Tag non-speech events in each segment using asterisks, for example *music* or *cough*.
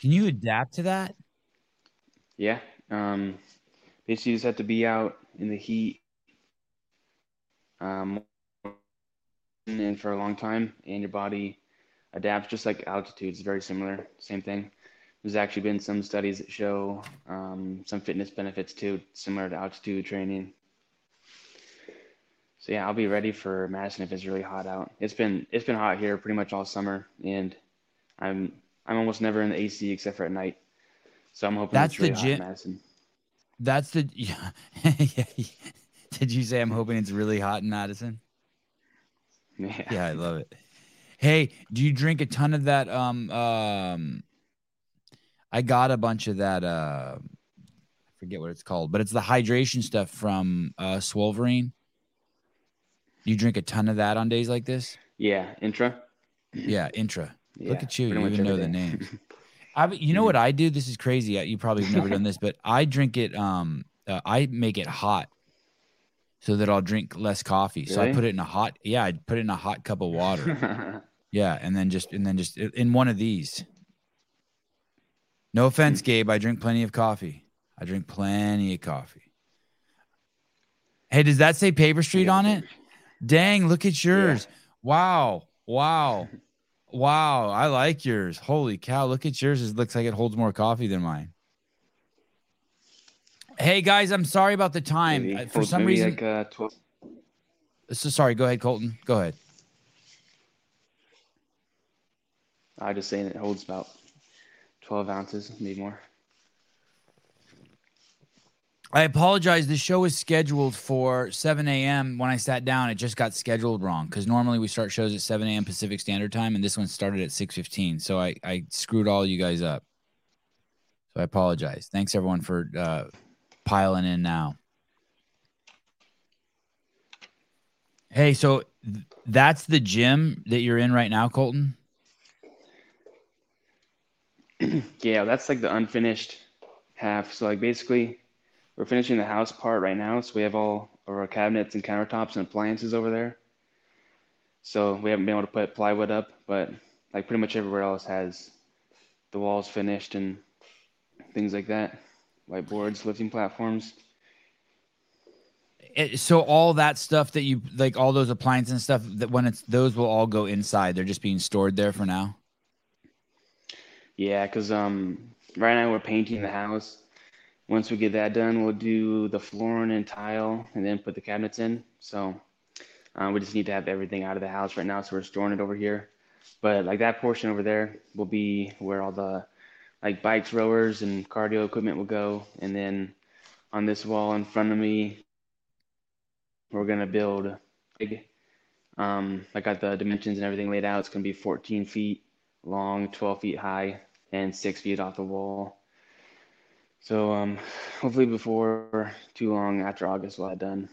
Can you adapt to that? Yeah. Um, basically, you just have to be out in the heat um, and for a long time, and your body adapts just like altitude. It's very similar, same thing. There's actually been some studies that show um, some fitness benefits too, similar to altitude training. So yeah, I'll be ready for Madison if it's really hot out. It's been it's been hot here pretty much all summer, and I'm I'm almost never in the AC except for at night. So I'm hoping That's it's really the hot gym- in Madison. That's the. *laughs* Yeah. Did you say I'm hoping it's really hot in Madison? Yeah. Yeah, I *laughs* love it. Hey, do you drink a ton of that? Um, um, I got a bunch of that. Uh, I forget what it's called, but it's the hydration stuff from uh, Swolverine. You drink a ton of that on days like this? Yeah, intra. Yeah, intra. Yeah, Look at you. You even know the day. names. *laughs* I, you know what I do? This is crazy. You probably have never done this, but *laughs* I drink it. Um, uh, I make it hot so that I'll drink less coffee. So I put it in a hot. Yeah, I put it in a hot cup of water. *laughs* yeah, and then just and then just in one of these. No offense, Gabe. I drink plenty of coffee. I drink plenty of coffee. Hey, does that say Paper Street on it? Dang, look at yours. Wow. Wow. Wow. I like yours. Holy cow. Look at yours. It looks like it holds more coffee than mine. Hey guys, I'm sorry about the time. Maybe- Uh, For some reason, like uh, 12. so sorry. Go ahead, Colten. Go ahead. I just saying it holds about 12 ounces, maybe more. I apologize. The show is scheduled for 7 a.m. When I sat down, it just got scheduled wrong because normally we start shows at 7 a.m. Pacific Standard Time, and this one started at 6:15. So I I screwed all you guys up. So I apologize. Thanks everyone for uh, piling in now. Hey, so th- that's the gym that you're in right now, Colten. *clears throat* Yeah, that's like the unfinished half. So like basically, we're finishing the house part right now. So we have all of our cabinets and countertops and appliances over there. So we haven't been able to put plywood up, but like pretty much everywhere else has the walls finished and things like that. Whiteboards, lifting platforms. It, so all that stuff that you like, all those appliances and stuff that when it's those will all go inside. They're just being stored there for now. Yeah, because um, right now we're painting the house. Once we get that done, we'll do the flooring and tile, and then put the cabinets in. So uh, we just need to have everything out of the house right now, so we're storing it over here. But like that portion over there will be where all the like bikes, rowers, and cardio equipment will go. And then on this wall in front of me, we're gonna build big. Um, I got the dimensions and everything laid out. It's gonna be 14 feet long, 12 feet high, and six feet off the wall. So um, hopefully before too long, after August, we'll have done.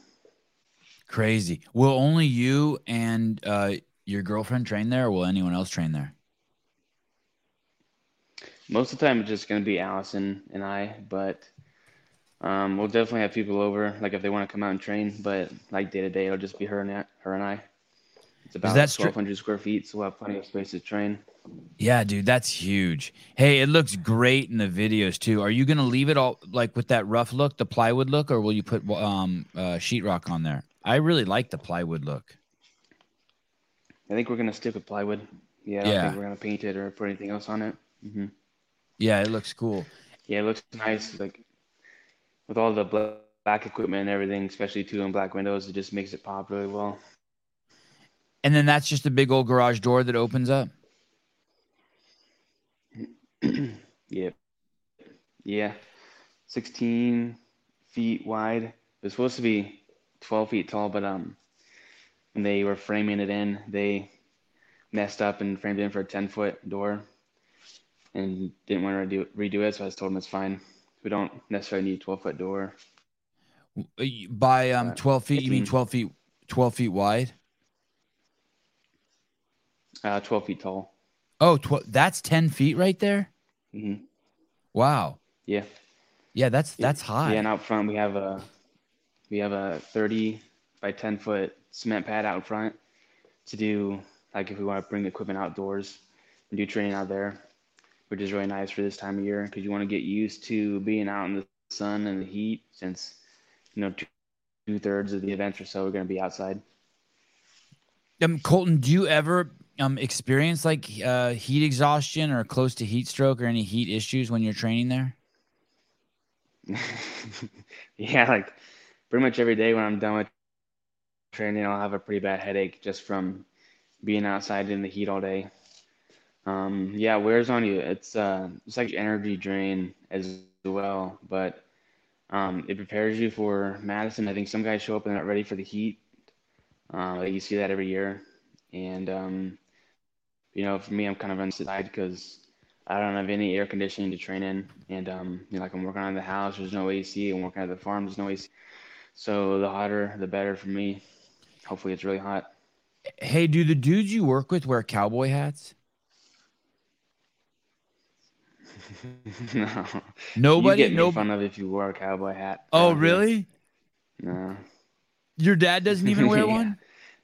Crazy. Will only you and uh, your girlfriend train there, or will anyone else train there? Most of the time, it's just gonna be Allison and I, but um, we'll definitely have people over, like if they want to come out and train. But like day to day, it'll just be her and her and I. It's about that stri- 1,200 square feet, so we'll have plenty of space to train. Yeah, dude, that's huge. Hey, it looks great in the videos too. Are you gonna leave it all like with that rough look, the plywood look, or will you put um uh, sheetrock on there? I really like the plywood look. I think we're gonna stick with plywood. Yeah, I don't Yeah. think we're gonna paint it or put anything else on it. hmm Yeah, it looks cool. Yeah, it looks nice. Like with all the black equipment and everything, especially two and black windows, it just makes it pop really well. And then that's just a big old garage door that opens up. *clears throat* Yeah. Yeah. 16 feet wide. It was supposed to be 12 feet tall, but um, when they were framing it in, they messed up and framed it in for a 10 foot door and didn't want to redo, redo it. So I just told them it's fine. We don't necessarily need a 12 foot door. Uh, By um Uh, twelve feet, you mean twelve feet, twelve feet wide? Uh, 12 feet tall. Oh, tw- that's ten feet right there. hmm Wow. Yeah. Yeah, that's that's high. Yeah, and out front we have a we have a 30 by 10 foot cement pad out front to do like if we want to bring equipment outdoors and do training out there. which is really nice for this time of year because you want to get used to being out in the sun and the heat since you know two, two thirds of the events or so are going to be outside. Um, Colten, do you ever um experience like uh, heat exhaustion or close to heat stroke or any heat issues when you're training there? *laughs* yeah, like pretty much every day when I'm done with training, I'll have a pretty bad headache just from being outside in the heat all day. Um, yeah, wears on you. It's uh, it's like energy drain as well, but um, it prepares you for Madison. I think some guys show up and they're not ready for the heat. Uh, you see that every year, and um, you know, for me, I'm kind of inside because I don't have any air conditioning to train in, and um, you know, like I'm working on the house. There's no AC. I'm working at the farm. There's no AC. So the hotter, the better for me. Hopefully, it's really hot. Hey, do the dudes you work with wear cowboy hats? *laughs* no. Nobody. You get no. made fun of if you wear a cowboy hat. Oh, really? No. Your dad doesn't even wear *laughs* Yeah. one.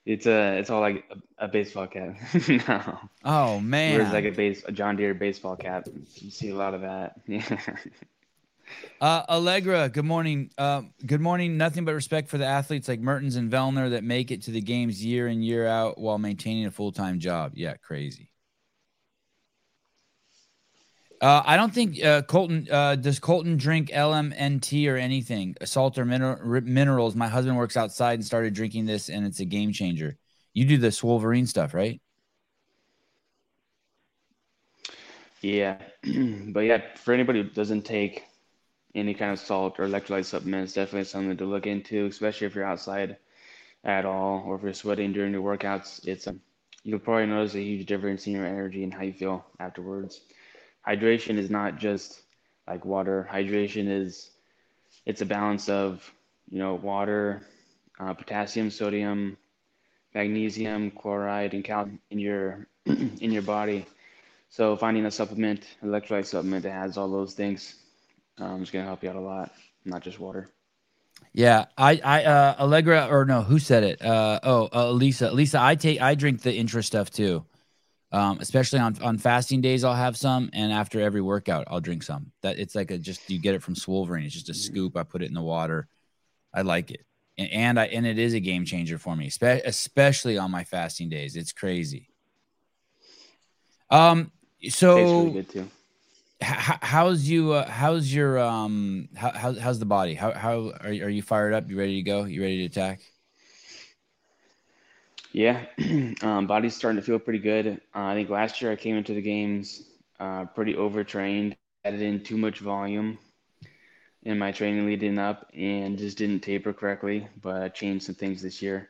It's a, it's all like a, a baseball cap. *laughs* no. Oh Wears man. like a base, a John Deere baseball cap. You see a lot of that. *laughs* Uh, Allegra, good morning. Uh, good morning. Nothing but respect for the athletes like Mertens and Vellner that make it to the games year in year out while maintaining a full time job. Yeah, crazy. Uh, I don't think uh, Colten uh, does. Colten drink LMNT or anything, salt or mineral, minerals. My husband works outside and started drinking this, and it's a game changer. You do the Swolverine stuff, right? Yeah, *clears throat* but yeah, for anybody who doesn't take any kind of salt or electrolyte supplements, definitely something to look into, especially if you're outside at all or if you're sweating during your workouts. It's um, you'll probably notice a huge difference in your energy and how you feel afterwards. Hydration is not just like water. Hydration is it's a balance of you know water, uh, potassium, sodium, magnesium, chloride, and calcium in your *clears throat* in your body. So finding a supplement, electrolyte supplement that has all those things, um, is going to help you out a lot, not just water. Yeah, I, I, uh, Allegra, or no, who said it? Uh, oh, uh, Lisa, Lisa, I take, I drink the intra stuff too. Um, especially on on fasting days, I'll have some, and after every workout, I'll drink some. That it's like a just you get it from Swolverine. It's just a scoop. I put it in the water. I like it, and, and I and it is a game changer for me, spe- especially on my fasting days. It's crazy. Um, so really good too. h- how's you uh, how's your um how, how how's the body how how are, you- are you fired up you ready to go you ready to attack Yeah, *clears throat* um, body's starting to feel pretty good. Uh, I think last year I came into the games uh, pretty overtrained, added in too much volume in my training leading up, and just didn't taper correctly. But I changed some things this year,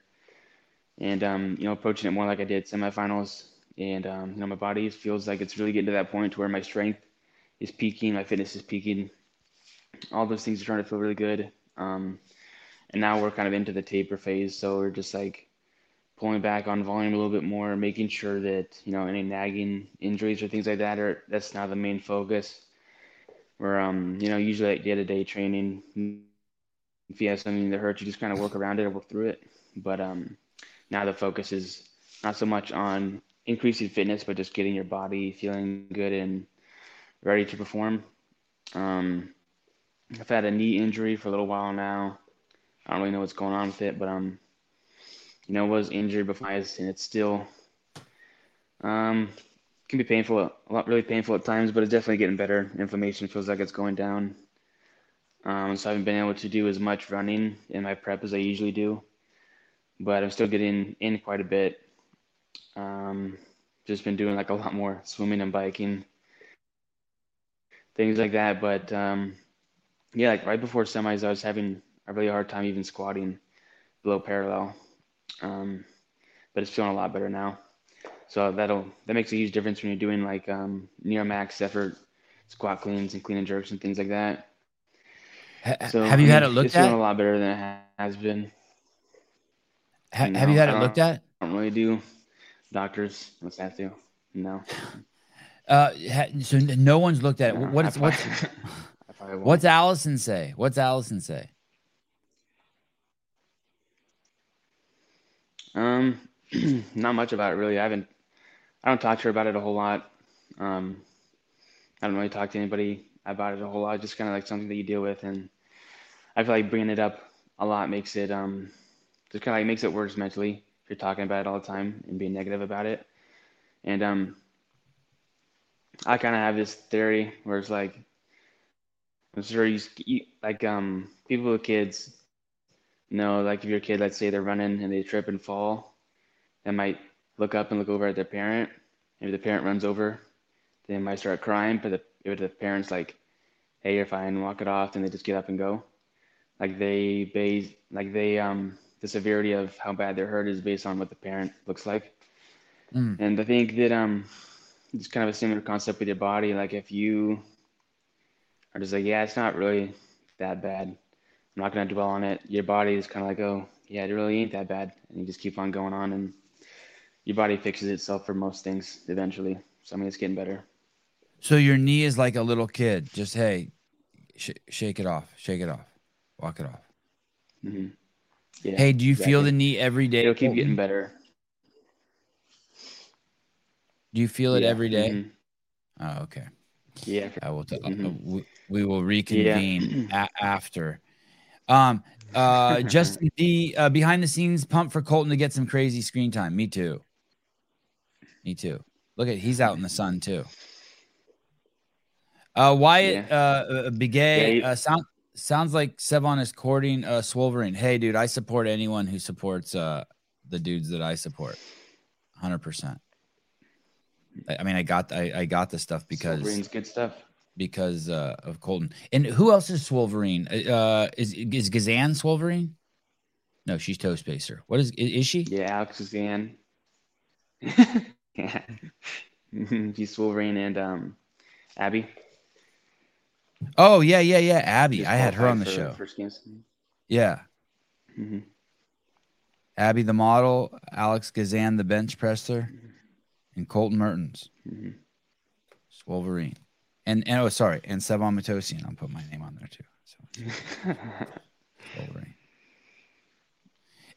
and um, you know, approaching it more like I did semifinals. And um, you know, my body feels like it's really getting to that point to where my strength is peaking, my fitness is peaking. All those things are starting to feel really good. Um, and now we're kind of into the taper phase, so we're just like pulling back on volume a little bit more, making sure that you know any nagging injuries or things like that are that's now the main focus. Where um you know usually like day to day training, if you have something that hurts, you just kind of work around it or work through it. But um now the focus is not so much on increasing fitness, but just getting your body feeling good and ready to perform. Um, I've had a knee injury for a little while now. I don't really know what's going on with it, but um, you know, was injured before and it's still um can be painful, a lot really painful at times, but it's definitely getting better. Inflammation feels like it's going down. Um, so I haven't been able to do as much running in my prep as I usually do, but I'm still getting in quite a bit. Um, just been doing like a lot more swimming and biking, things like that. But um, yeah, like right before semis, I was having a really hard time even squatting below parallel. Um, but it's feeling a lot better now. So that'll that makes a huge difference when you're doing like um, near max effort squat cleans and clean and jerks and things like that. So have you had it it's looked feeling at a lot better than it has been. ha- No, have you had it looked at I don't really do doctors unless I have to. No. uh ha- so no one's looked at it No, what is what's *laughs* probably- I what's allison say what's allison say Um, *clears throat* not much about it really. I haven't. I don't talk to her about it a whole lot. Um, I don't really talk to anybody about it a whole lot. Just kind of like something that you deal with, and I feel like bringing it up a lot makes it um just kind of like makes it worse mentally if you're talking about it all the time and being negative about it. And um, I kind of have this theory where it's like, I'm sure you, you like um people with kids know like if your kid let's say they're running and they trip and fall, they might look up and look over at their parent. If the parent runs over, they might start crying. But the, if the parent's like, "Hey, you're fine," walk it off, then they just get up and go. Like they base like they um the severity of how bad they're hurt is based on what the parent looks like. Mm. And I think that um, it's kind of a similar concept with your body. Like if you are just like, yeah, it's not really that bad. I'm not gonna dwell on it. Your body is kind of like, oh, yeah, it really ain't that bad, and you just keep on going on, and your body fixes itself for most things eventually. So I mean, it's getting better. So your knee is like a little kid. Just hey, sh- shake it off, shake it off, walk it off. Mm-hmm. Yeah, hey, do you exactly. feel the knee every day? It'll keep getting better. Do you feel it yeah. every day? Mm-hmm. Oh, okay. Yeah. I will. T- mm-hmm. we, we, will reconvene a- after. Um. Uh. *laughs* Justin D. Uh, behind the scenes pump for Colten to get some crazy screen time. Me too. Me too. Look at he's out in the sun too. Uh, Wyatt yeah. uh, Begay yeah, uh, sound, sounds like Sevan is courting uh, Swolverine. Hey, dude, I support anyone who supports uh, the dudes that I support. Hundred percent. I mean, I got I, I got the stuff because Wolverine's good stuff. Because uh, of Colten. And who else is Swolverine? Uh, is is Gazan Swolverine? No, she's Toe Spacer. What is is she? Yeah, Alex Gazan. *laughs* yeah, *laughs* she's Swolverine and um, Abby. Oh yeah, yeah, yeah. Abby, I had her on the show. For yeah. Mm-hmm. Abby, the model, Alex Gazan, the bench presser. Mm-hmm and Colten Mertens. Mm-hmm. Wolverine. And, and oh sorry, and Sevan Matosian. I'll put my name on there too. So *laughs*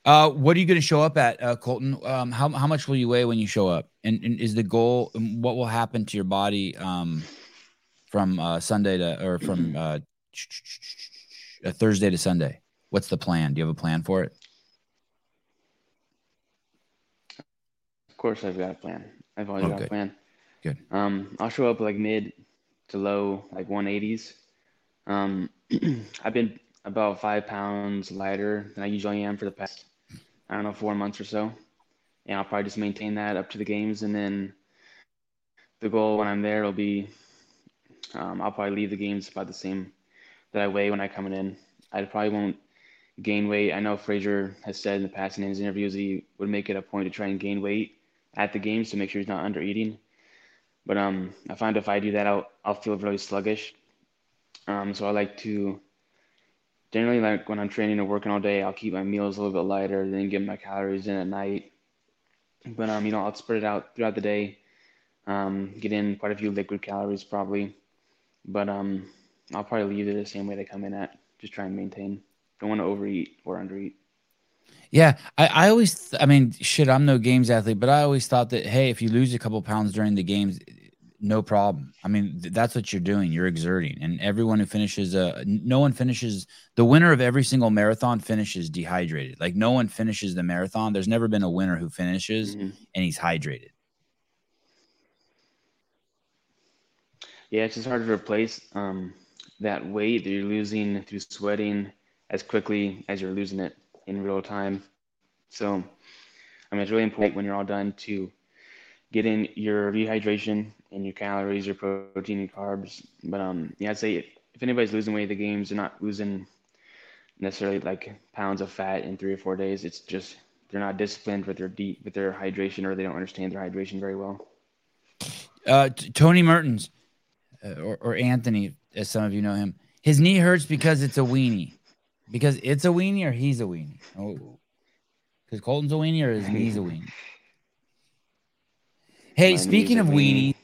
Uh, what are you going to show up at, uh, Colten? Um, how how much will you weigh when you show up? And, and is the goal? What will happen to your body um, from uh, Sunday to or from uh, Thursday to Sunday? What's the plan? Do you have a plan for it? Of course, I've got a plan. I've always oh, got good. a plan. Good. Um, I'll show up like mid to low, like 180s. Um, *clears throat* I've been about five pounds lighter than I usually am for the past, I don't know, four months or so. And I'll probably just maintain that up to the games. And then the goal when I'm there will be, um, I'll probably leave the games about the same that I weigh when I come in. I probably won't gain weight. I know Fraser has said in the past in his interviews he would make it a point to try and gain weight at the games to make sure he's not under eating. But um, I find if I do that, I'll I'll feel really sluggish. Um, so I like to generally like when I'm training or working all day, I'll keep my meals a little bit lighter, then get my calories in at night. But um, you know, I'll spread it out throughout the day. Um, get in quite a few liquid calories probably, but um, I'll probably leave it the same way they come in at. Just try and maintain. Don't want to overeat or undereat. Yeah, I, I always, I mean, shit, I'm no games athlete, but I always thought that, hey, if you lose a couple pounds during the games, no problem. I mean, th- that's what you're doing. You're exerting, and everyone who finishes, uh, no one finishes. The winner of every single marathon finishes dehydrated. Like no one finishes the marathon. There's never been a winner who finishes mm-hmm. and he's hydrated. Yeah, it's just hard to replace um, that weight that you're losing through sweating as quickly as you're losing it in real time. So, I mean, it's really important when you're all done to get in your rehydration and your calories, your protein and carbs. But um, yeah, I'd say if anybody's losing weight the games, they're not losing necessarily like pounds of fat in three or four days. It's just they're not disciplined with their deep with their hydration, or they don't understand their hydration very well. Uh, Tony Mertens, uh, or, or Anthony, as some of you know him, his knee hurts because it's a weenie. Because it's a weenie or he's a weenie? Oh, because Colten's a weenie or is he's a weenie? Hey, My speaking of weenie. weenies,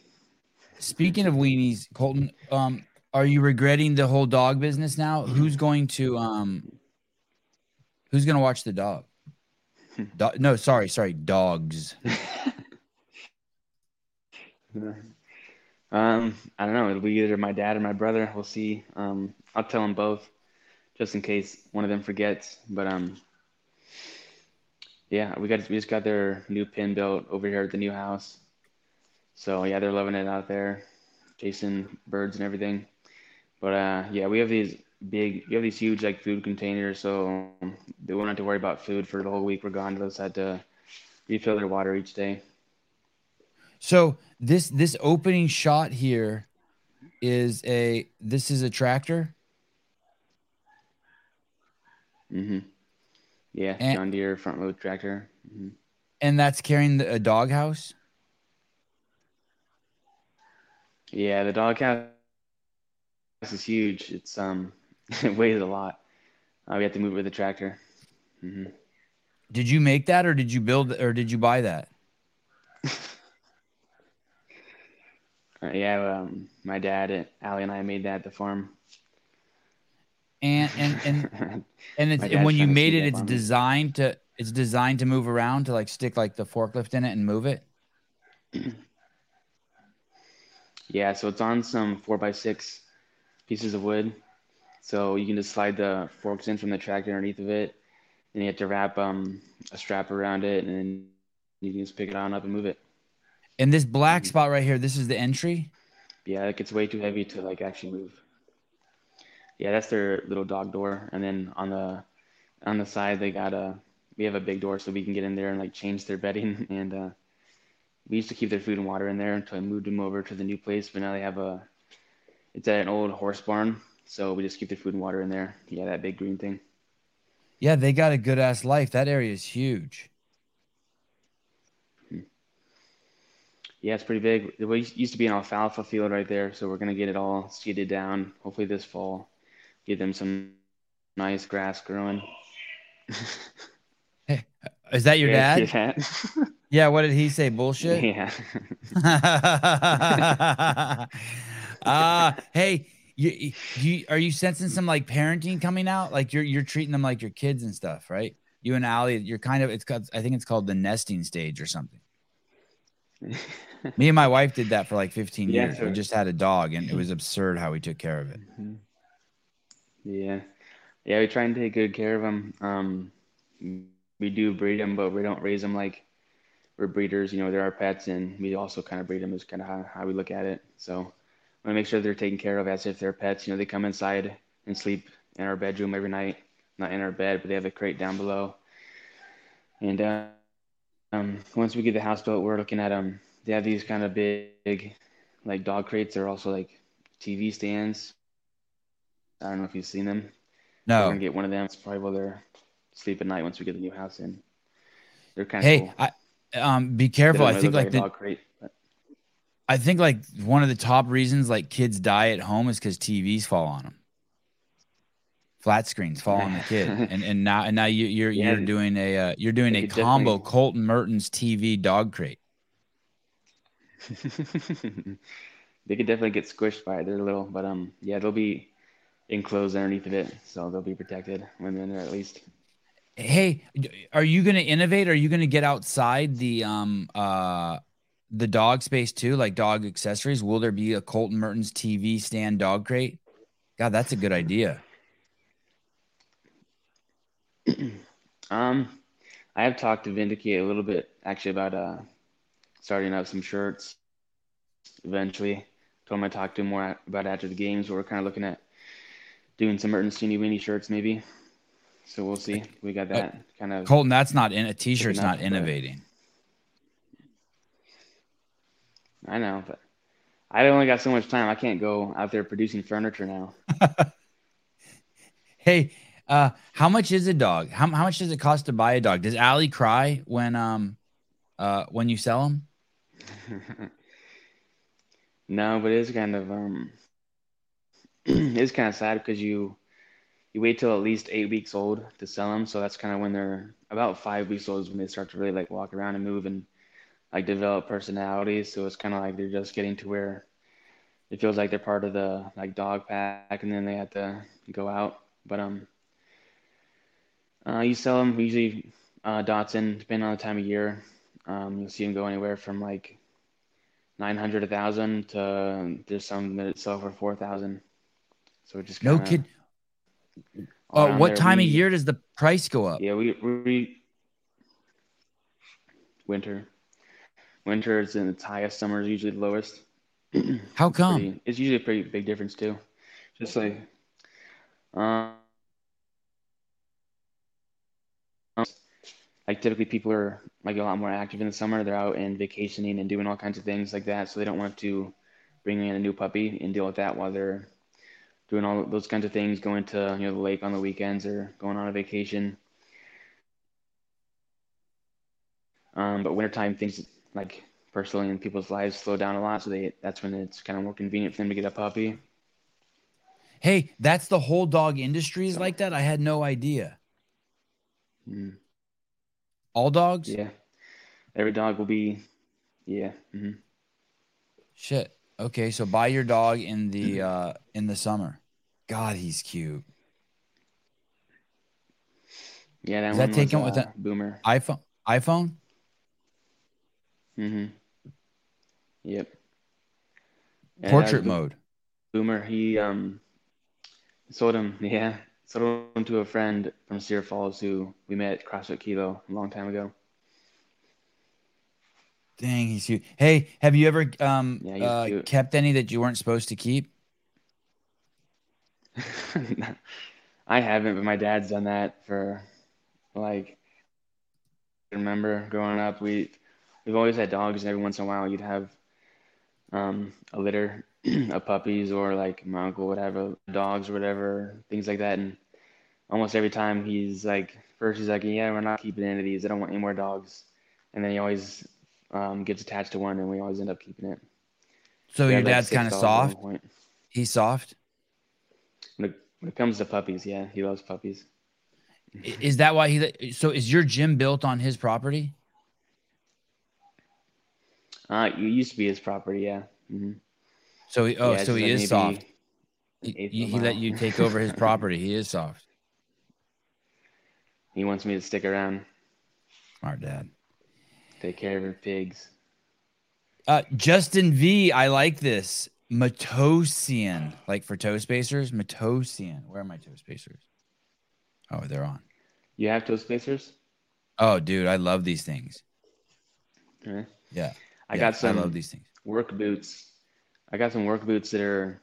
speaking of weenies, Colten, um, are you regretting the whole dog business now? Who's going to um, who's going to watch the dog? Do- no, sorry, sorry, dogs. *laughs* Um, I don't know. It'll be either my dad or my brother. We'll see. Um, I'll tell them both, just in case one of them forgets. But um, yeah, we got we just got their new pin built over here at the new house. So yeah, they're loving it out there, chasing birds and everything. But uh, yeah, we have these big, we have these huge like food containers, so they won't have to worry about food for the whole week we're gone. They just had to refill their water each day. So this this opening shot here is a this is a tractor. Mm-hmm. Yeah, And- John Deere front load tractor. hmm And that's carrying the, a doghouse. Yeah, the doghouse is huge. It's um, *laughs* it weighs a lot. Uh, we have to move it with the tractor. hmm Did you make that, or did you build, or did you buy that? *laughs* Uh, yeah, um, my dad, and Allie, and I made that at the farm. And and and and it's *laughs* and when you made it, it's designed to it's designed to move around to like stick like the forklift in it and move it. *clears throat* Yeah, so it's on some four by six pieces of wood. So you can just slide the forks in from the tractor underneath of it. and you have to wrap um a strap around it, and then you can just pick it on up and move it. And this black spot right here, this is the entry. Yeah, it gets way too heavy to like actually move. Yeah, that's their little dog door, and then on the on the side they got a we have a big door so we can get in there and like change their bedding *laughs* and uh we used to keep their food and water in there until I moved them over to the new place, but now they have a it's at an old horse barn, so we just keep their food and water in there. Yeah, that big green thing. Yeah, they got a good ass life. That area is huge. Yeah, it's pretty big. There used to be an alfalfa field right there, so we're gonna get it all seeded down. Hopefully this fall, give them some nice grass growing. *laughs* Hey, is that your Yeah, dad? that? *laughs* Yeah. What did he say? Bullshit. Yeah. *laughs* uh hey, you, you are you sensing some like parenting coming out? Like you're you're treating them like your kids and stuff, right? You and Ali, you're kind of it's called I think it's called the nesting stage or something. Me and my wife did that for like 15 Yeah, years. We just had a dog and it was absurd how we took care of it. Yeah. Yeah, we try and take good care of them. Um, we do breed them, but we don't raise them like we're breeders. You know, they're our pets, and we also kind of breed them is kind of how, how we look at it. So, we want to make sure they're taken care of as if they're pets. You know, they come inside and sleep in our bedroom every night. Not in our bed, but they have a crate down below. And uh, um, once we get the house built, we're looking at um, they have these kind of big, like dog crates. They're also like TV stands. I don't know if you've seen them. We're No. gonna get one of them. It's probably while they're sleep at night once we get the new house in. They're kind of Hey, cool. I um be careful. I think like the dog crate, I think like one of the top reasons like kids die at home is because TVs fall on them. Flat screens fall on the kid, *laughs* and and now and now you, you're Yeah, you're doing a uh, you're doing a combo definitely- Colten Mertens TV dog crate. *laughs* they could definitely get squished by it. They're little, but um, yeah, they'll be enclosed underneath of it, so they'll be protected when they're in there at least. Hey, are you going to innovate? Are you going to get outside the um uh the dog space too, like dog accessories? Will there be a Colten Mertens TV stand dog crate? God, that's a good idea. *clears throat* Um, I have talked to Vindicate a little bit actually about uh starting up some shirts eventually. Told him I talked to him more about after the games. We're kind of looking at doing some Mertens teeny Weenie shirts maybe. So we'll see. We got that kind of. Colten, that's not in a t-shirt's not but- innovating. I know, but I only got so much time. I can't go out there producing furniture now. *laughs* Hey, uh, how much is a dog? How, how much does it cost to buy a dog? Does Allie cry when um uh when you sell them? *laughs* No, but it's kind of um, *clears throat* it's kind of sad because you you wait till at least eight weeks old to sell them. So that's kind of when they're about five weeks old is when they start to really like walk around and move and like develop personalities. So it's kind of like they're just getting to where it feels like they're part of the like dog pack, and then they have to go out. But um, uh, you sell them usually uh, Dachshund, depending on the time of year. Um, you'll see them go anywhere from like nine hundred, a thousand to there's some that sell for four thousand. So it just No kid. Around what time of year does the price go up? Yeah, we we winter. Winter is in its highest. Summer is usually the lowest. *clears throat* How come? Pretty, it's usually a pretty big difference too. Just like, um, like typically people are like a lot more active in the summer. They're out and vacationing and doing all kinds of things like that. So they don't want to bring in a new puppy and deal with that while they're doing all those kinds of things, going to you know the lake on the weekends or going on a vacation. Um, but wintertime things like personally in people's lives slow down a lot, so they that's when it's kind of more convenient for them to get a puppy. Hey, that's the whole dog industry is like that. I had no idea. Mm, All dogs? yeah, every dog will be, yeah. hmm Shit. Okay, so buy your dog in the uh in the summer. God, he's cute. Yeah, that Is that one taken was with uh, a- boomer. iPhone iPhone? Mm-hmm. Yep. Yeah, Portrait was mode. Boomer, he um sold him, *laughs* yeah, sold him to a friend from Cedar Falls who we met at CrossFit Kilo a long time ago. Dang, he's cute. Hey, have you ever um Yeah, uh, kept any that you weren't supposed to keep? *laughs* I haven't, but my dad's done that for like I remember growing up, we we've always had dogs, and every once in a while you'd have um, a litter *clears throat* of puppies or like my uncle would have a, dogs or whatever, things like that. And almost every time he's like, first he's like, yeah, we're not keeping any of these. I don't want any more dogs. And then he always um, gets attached to one, and we always end up keeping it. So We your had, like, dad's kind of dogs at one soft. He's soft. When it, comes to puppies, yeah, he loves puppies. Is that why he? So is your gym built on his property? Uh, it used to be his property, yeah. hmm So he, oh, Yeah, so he is soft. He, he he let you take over his *laughs* property. He is soft. He wants me to stick around, Smart dad. take care of her pigs. Uh, Justin V, I like this. Matosian, like for toe spacers. Matosian. Where are my toe spacers? Oh, they're on. You have toe spacers? Oh, dude, I love these things. Yeah. Yeah, I yeah, got some I love these things. work boots. I got some work boots that are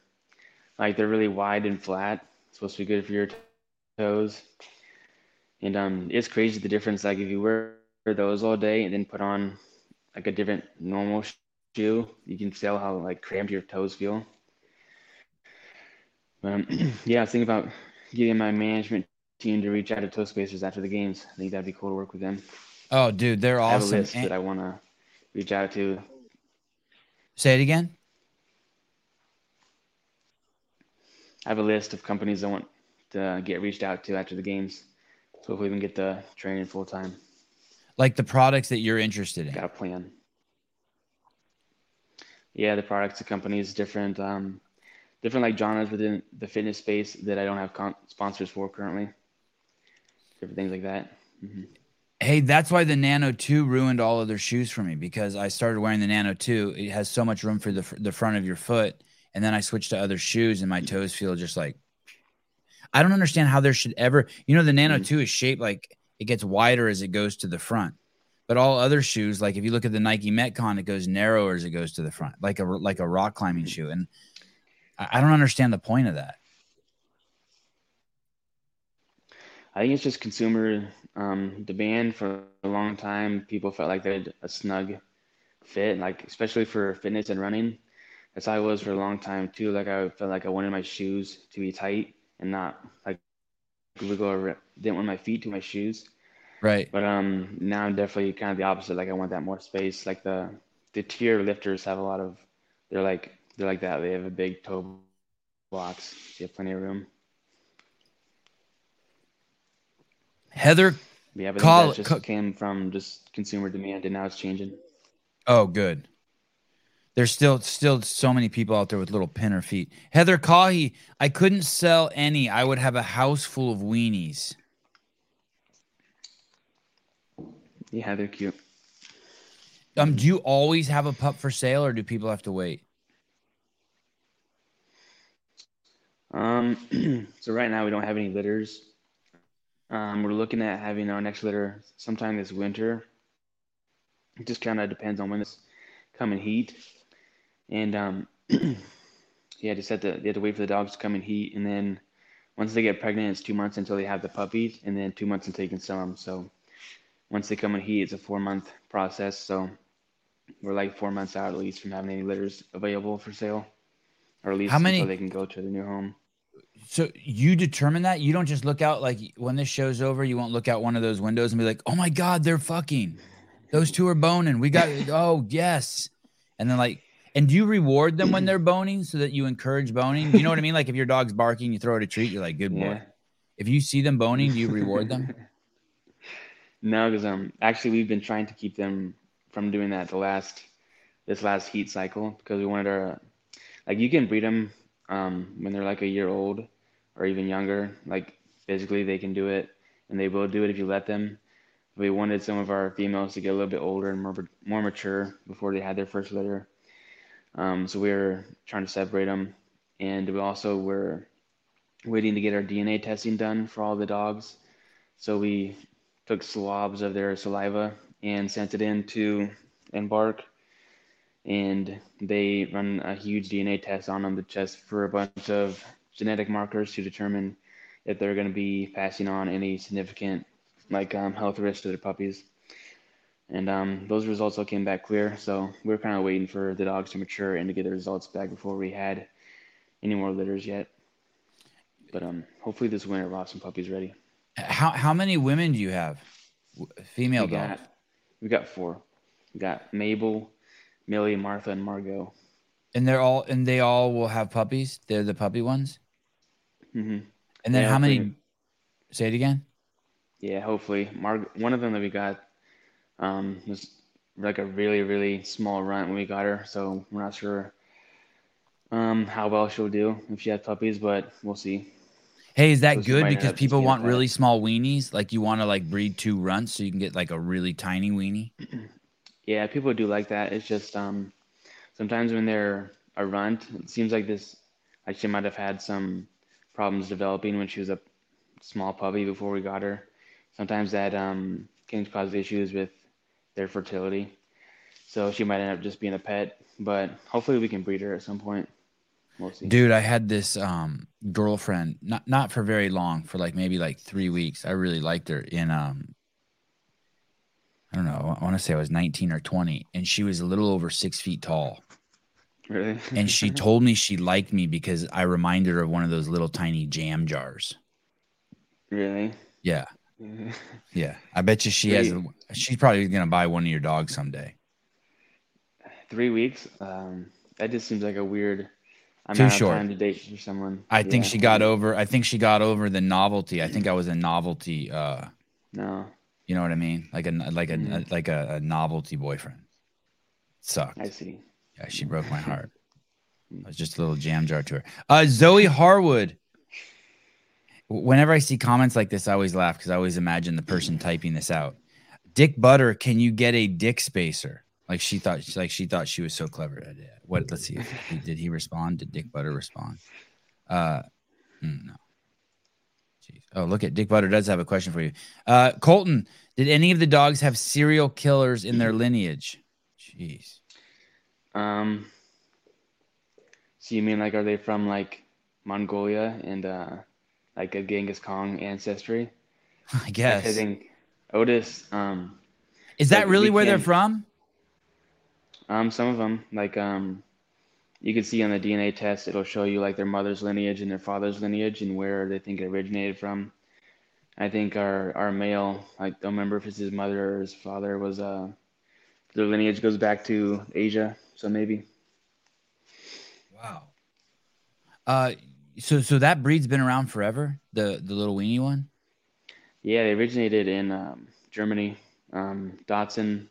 like they're really wide and flat. supposed to be good for your toes. And um, it's crazy the difference. Like if you wear those all day and then put on like a different normal shoe, you can tell how like cramped your toes feel. But um, *clears throat* yeah, I was thinking about getting my management team to reach out to toe spacers after the games. I think that'd be cool to work with them. Oh, dude, they're I have a awesome. list And- that I want to reach out to. say it again. I have a list of companies I want to get reached out to after the games. So hopefully we can get the training full time. Like the products that you're interested in. Got a plan. Yeah, the products, the companies, different, um, different like genres within the fitness space that I don't have con- sponsors for currently. Different things like that. hmm Hey, that's why the Nano 2 ruined all of their shoes for me because I started wearing the Nano 2. It has so much room for the, the front of your foot. And then I switched to other shoes and my toes feel just like, I don't understand how there should ever, you know, the Nano Mm. 2 is shaped like it gets wider as it goes to the front. But all other shoes, like if you look at the Nike Metcon, it goes narrower as it goes to the front, like a like a rock climbing Mm. shoe. And I, I don't understand the point of that. I think it's just consumer um, demand for a long time. People felt like they had a snug fit, like especially for fitness and running. That's how I was for a long time too. Like I felt like I wanted my shoes to be tight and not like wiggle or didn't want my feet to my shoes. Right. But um, now I'm definitely kind of the opposite. Like I want that more space. Like the the TYR lifters have a lot of. They're like they're like that. They have a big toe box. You have plenty of room. Heather. Yeah, but Call- that just ca- came from just consumer demand, and now it's changing. Oh, good. There's still still so many people out there with little pinner feet. Heather Cahy, I couldn't sell any. I would have a house full of weenies. Yeah, they're cute. Um, do you always have a pup for sale, or do people have to wait? Um, *clears throat* so right now we don't have any litters. Um, we're looking at having our next litter sometime this winter. It just kind of depends on when it's coming heat, and um, *clears throat* yeah, just have to they have to wait for the dogs to come in heat, and then once they get pregnant, it's two months until they have the puppies, and then two months until you can sell them. So once they come in heat, it's a four month process. So we're like four months out at least from having any litters available for sale, or at least How many- they can go to the new home. So you determine that you don't just look out like when this show's over, you won't look out one of those windows and be like, "Oh my god, they're fucking." Those two are boning. We got *laughs* oh yes, and then like, and do you reward them when they're boning so that you encourage boning? You know what I mean? Like if your dog's barking, you throw it a treat. You're like, "Good boy." Yeah. If you see them boning, do you reward them? *laughs* No, because um, actually we've been trying to keep them from doing that the last this last heat cycle because we wanted our like you can breed them um when they're like a year old or even younger. Like physically they can do it and they will do it if you let them. We wanted some of our females to get a little bit older and more more mature before they had their first litter. Um, so we were trying to separate them, and we also were waiting to get our DNA testing done for all the dogs. So we took swabs of their saliva and sent it in to Embark, and they run a huge DNA test on them to test for a bunch of genetic markers to determine if they're going to be passing on any significant like um, health risks to their puppies. And um, those results all came back clear, so we are kind of waiting for the dogs to mature and to get the results back before we had any more litters yet. But um, hopefully this winter we'll have some puppies ready. How how many women do you have? Female we dogs. got we got four. We got Mabel, Millie, Martha, and Margot. And they're all and they all will have puppies. They're the puppy ones. Mm-hmm. And then Yeah, how many? Say it again. Yeah, hopefully. Mar- one of them that we got um, was like a really, really small runt when we got her, so we're not sure um, how well she'll do if she has puppies, but we'll see. Hey, is that So good? Because people want pet. really small weenies. Like you want to like breed two runts so you can get like a really tiny weenie. *clears throat* Yeah, people do like that. It's just um, sometimes when they're a runt, it seems like this, like she might have had some problems developing when she was a small puppy before we got her. Sometimes that um, can cause issues with their fertility. So she might end up just being a pet, but hopefully we can breed her at some point. We'll. Dude, I had this um girlfriend, not not for very long, for like maybe like three weeks. I really liked her in um I don't know, I want to say I was 19 or 20, and she was a little over six feet tall. Really? And she *laughs* told me she liked me because I reminded her of one of those little tiny jam jars. really? Yeah. *laughs* Yeah. I bet you she has she's probably gonna buy one of your dogs someday. Three weeks? Um, that just seems like a weird Too short. of time to date for someone. I think Yeah. she got over I think she got over the novelty. I think I was a novelty uh No, you know what I mean? Like a like a, Mhm. like a, a novelty boyfriend. Sucked. I see. Yeah, she broke my heart. *laughs* I was just a little jam jar to her. Uh, Zoe Harwood. Whenever I see comments like this, I always laugh because I always imagine the person typing this out. Dick Butter, can you get a dick spacer? Like she thought, like she thought she was so clever. at it. What? Let's see. *laughs* He, did he respond? Did Dick Butter respond? Uh, mm, no. Jeez. Oh, look at Dick Butter does have a question for you. Uh, Colten, did any of the dogs have serial killers in their lineage? Jeez. Um, so you mean like are they from like Mongolia and uh like a Genghis Khan ancestry? *laughs* I guess. I think Otis, um, Is that like, really where they're from? Um, some of them like um, you can see on the DNA test it'll show you like their mother's lineage and their father's lineage and where they think it originated from. I think our our male, I don't remember if it's his mother or his father, was uh, their lineage goes back to Asia, so maybe. Wow. Uh, so so that breed's been around forever. The the little weenie one. Yeah, they originated in um, Germany. Um, Dachshund,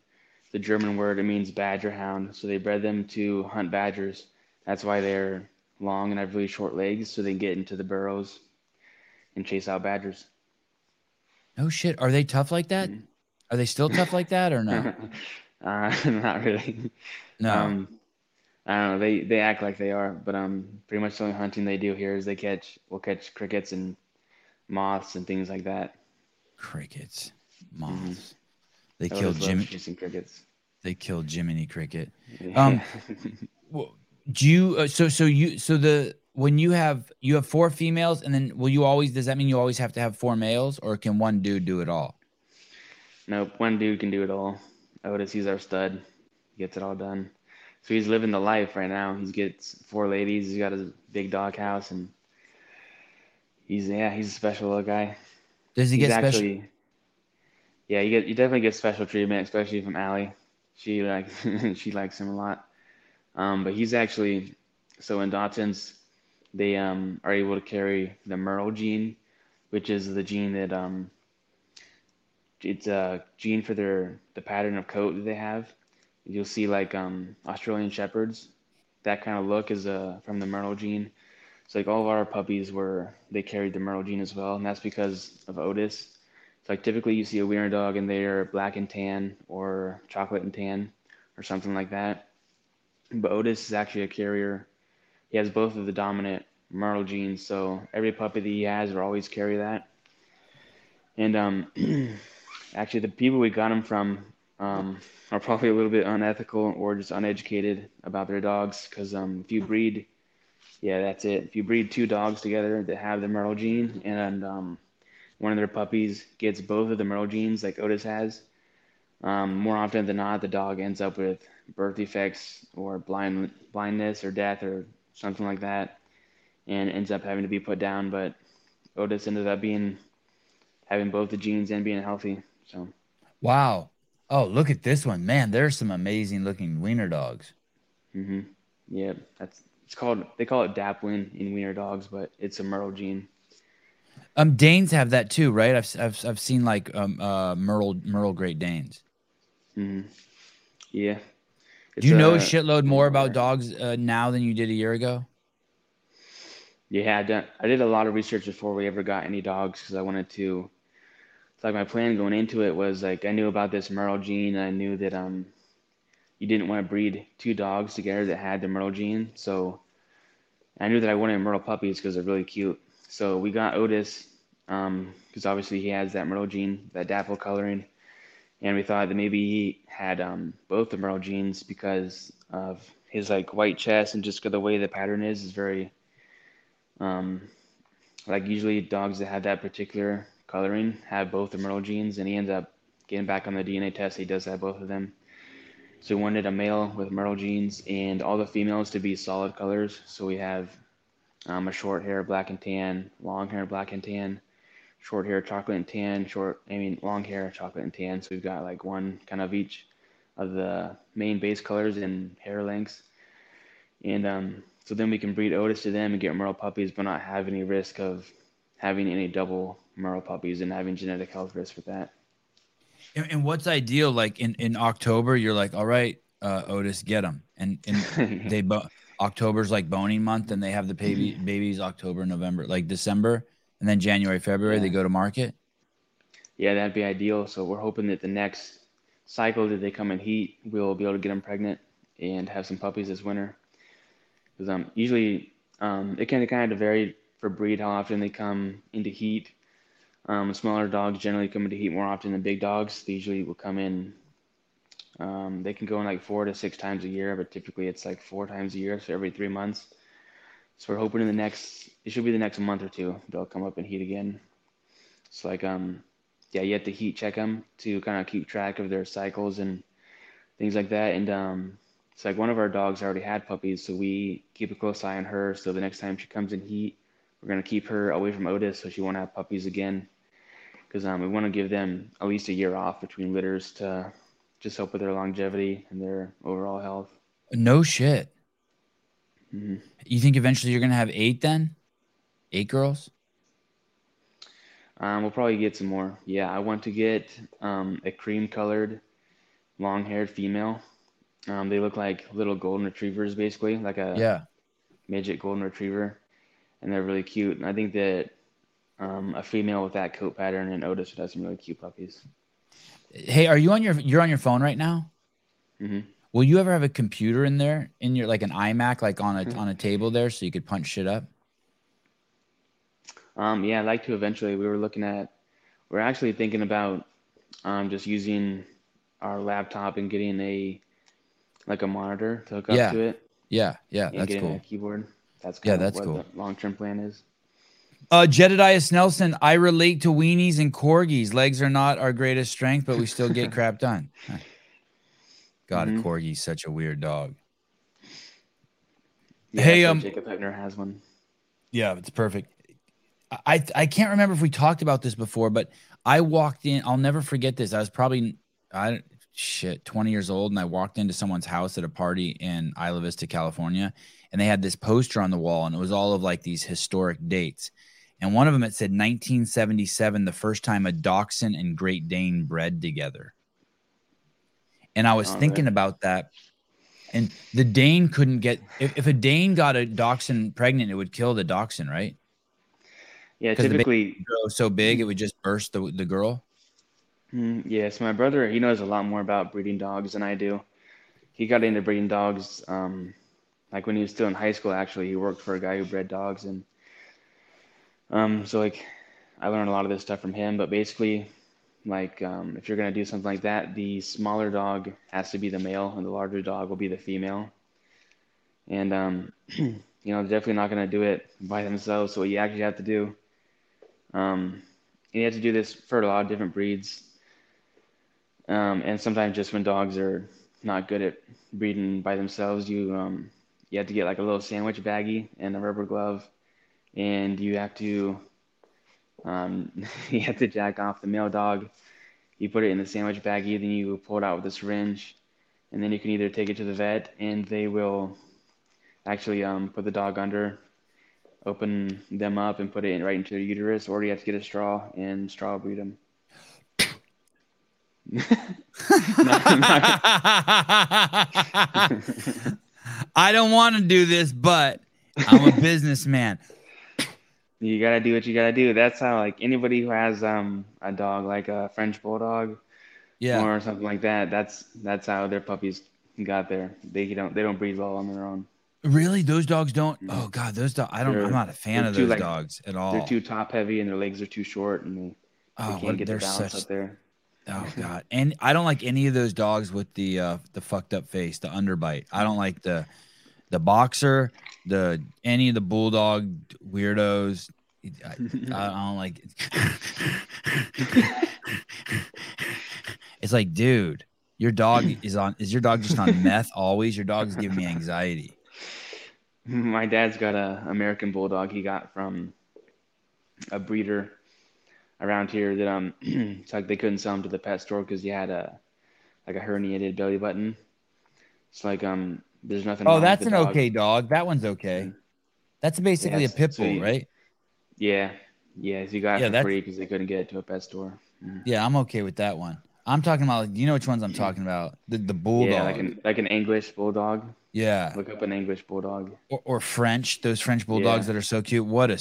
the German word, it means badger hound. So they bred them to hunt badgers. That's why they're long and have really short legs, so they can get into the burrows and chase out badgers. No shit. Are they tough like that? Mhm. Are they still tough like that or no? *laughs* Uh, *laughs* not really. No. Um, I don't know. They they act like they are, but um, pretty much the only hunting they do here is they catch. We'll catch crickets and moths and things like that. Crickets, moths. They killed Jimmy. crickets. They killed Jiminy Cricket. Yeah. Um, *laughs* Well, do you? Uh, so so you so the when you have you have four females and then will you always does that mean you always have to have four males or can one dude do it all? Nope, one dude can do it all. Otis, he's our stud. He gets it all done. So he's living the life right now. He gets four ladies. He's got his big dog house, and he's yeah, he's a special little guy. Does he he's get special? Yeah, you get you definitely get special treatment, especially from Allie. She like *laughs* she likes him a lot. Um, but he's actually so in Dachshunds, they um are able to carry the Merle gene, which is the gene that um it's a gene for their the pattern of coat that they have. You'll see like um Australian shepherds, that kind of look is uh from the Merle gene. So like all of our puppies were they carried the Merle gene as well, and that's because of Otis. So like typically you see a wiener dog and they're black and tan or chocolate and tan or something like that. But Otis is actually a carrier. He has both of the dominant Merle genes, so every puppy that he has will always carry that. And um, *clears throat* actually, the people we got him from um, are probably a little bit unethical or just uneducated about their dogs. Because um, if you breed, yeah, that's it. If you breed two dogs together that have the Merle gene, and um, one of their puppies gets both of the Merle genes, like Otis has, um, more often than not, the dog ends up with birth defects or blind blindness or death or something like that, and ends up having to be put down. But Otis ended up being having both the genes and being healthy. So Wow. Oh, look at this one, man. There's some amazing looking wiener dogs. Mm-hmm. yeah, that's it's called they call it Daplin in wiener dogs, but it's a Merle gene. Um, Danes have that too, right? I've I've, I've seen like um uh Merle Merle Great Danes. hmm Yeah. Do you It's, know a uh, shitload more about dogs uh, now than you did a year ago? Yeah, I done, I did a lot of research before we ever got any dogs because I wanted to. It's like my plan going into it was like I knew about this Merle gene. And I knew that um, you didn't want to breed two dogs together that had the Merle gene. So I knew that I wanted Merle puppies because they're really cute. So we got Otis um, because obviously he has that Merle gene, that dapple coloring, and we thought that maybe he had um, both the Merle genes because of his like white chest and just the way the pattern is is very um, like usually dogs that have that particular coloring have both the Merle genes, and he ends up getting back on the DNA test. He does have both of them. So we wanted a male with Merle genes and all the females to be solid colors. So we have um, a short hair, black and tan, long hair, black and tan, short hair, chocolate and tan, short, I mean, long hair, chocolate and tan. So we've got like one kind of each of the main base colors and hair lengths. And um, so then we can breed Otis to them and get Merle puppies, but not have any risk of having any double Merle puppies and having genetic health risk with that. And, and what's ideal? Like in, in October, you're like, all right, uh, Otis, get them. And and *laughs* they bo- October's like boning month, and they have the baby babies October, November, like December, and then January, February they go to market. Yeah, that'd be ideal. So we're hoping that the next cycle that they come in heat, we'll be able to get them pregnant and have some puppies this winter. Because um, usually um, it can kind of vary for breed how often they come into heat. Um, smaller dogs generally come into heat more often than big dogs. They usually will come in. Um, they can go in like four to six times a year, but typically it's like four times a year, so every three months. So we're hoping in the next, it should be the next month or two, they'll come up in heat again. It's like um, yeah, you have to heat check them to kind of keep track of their cycles and things like that. And um, it's like one of our dogs already had puppies, so we keep a close eye on her. So the next time she comes in heat, we're gonna keep her away from Otis so she won't have puppies again. Because um, we want to give them at least a year off between litters to just help with their longevity and their overall health. No shit. Mhm. You think eventually you're gonna have eight then? Eight girls? Um, we'll probably get some more. Yeah, I want to get um, a cream colored, long haired female. Um, they look like little golden retrievers, basically, like a Yeah. midget golden retriever, and they're really cute. And I think that um, a female with that coat pattern and Otis would have some really cute puppies. Hey, are you on your you're on your phone right now? hmm Will you ever have a computer in there in your like an iMac, like on a Mhm. on a table there, so you could punch shit up? Um, yeah, I'd like to eventually. We were looking at, we're actually thinking about um, just using our laptop and getting a like a monitor to hook up to it Yeah, yeah, and that's getting cool. a keyboard. That's Yeah, that's what cool. long term plan is. Uh, Jedediah Snelson, I relate to weenies and corgis. Legs are not our greatest strength, but we still get *laughs* crap done. God, Mhm. a corgi's such a weird dog. Yeah, Hey, um, Jacob Heppner has one. Yeah, it's perfect. I I can't remember if we talked about this before, but I walked in. I'll never forget this. I was probably I shit twenty years old, and I walked into someone's house at a party in Isla Vista, California, and they had this poster on the wall, and it was all of like these historic dates. And one of them it said 1977, the first time a Dachshund and Great Dane bred together. And I was Oh, thinking about that. And the Dane couldn't get if, if a Dane got a Dachshund pregnant, it would kill the Dachshund, right? Yeah, typically, grow so big it would just burst the the girl. Yes, my brother, he knows a lot more about breeding dogs than I do. He got into breeding dogs, um, like when he was still in high school. Actually, he worked for a guy who bred dogs, and um, so like I learned a lot of this stuff from him. But basically, like um, if you're gonna do something like that, the smaller dog has to be the male, and the larger dog will be the female. And um, *clears throat* you know, definitely not gonna do it by themselves. So what you actually have to do, um, you have to do this for a lot of different breeds. Um, and sometimes just when dogs are not good at breeding by themselves, you um, you have to get like a little sandwich baggie and a rubber glove, and you have to um, *laughs* you have to jack off the male dog. You put it in the sandwich baggie, then you pull it out with a syringe, and then you can either take it to the vet, and they will actually um, put the dog under, open them up, and put it in right into the uterus, or you have to get a straw and straw breed them. *laughs* I don't want to do this, but I'm a businessman. *laughs* You gotta do what you gotta do. That's how like anybody who has um a dog like a French bulldog Yeah. or something like that. That's that's how their puppies got there. They don't they don't breed well on their own. Really? Those dogs don't. Oh God, those dogs. I don't. I'm not a fan they're of too, those like- dogs at all. They're too top heavy and their legs are too short and they, they oh, can't get the balance such. up there. Oh *laughs* God, and I don't like any of those dogs with the uh the fucked up face, the underbite. I don't like the the boxer, the any of the bulldog weirdos. I, *laughs* I don't like. it's like, dude, your dog is on. Is your dog just on meth always? Your dog's giving me anxiety. My dad's got a American bulldog he got from a breeder around here that um *clears throat* it's like they couldn't sell him to the pet store because he had a like a herniated belly button. It's like um there's nothing. Oh, that's an dog. okay dog. That one's okay. That's basically Yes, a pit bull, you- right? Yeah, yeah. He got it Yeah, for free because they couldn't get it to a pet store. Yeah, I'm okay with that one. I'm talking about, you know which ones I'm talking about? The the bulldog. Yeah, like an like an English bulldog. yeah. Look up an English bulldog. Or, or French, those French bulldogs Yeah. that are so cute. What a,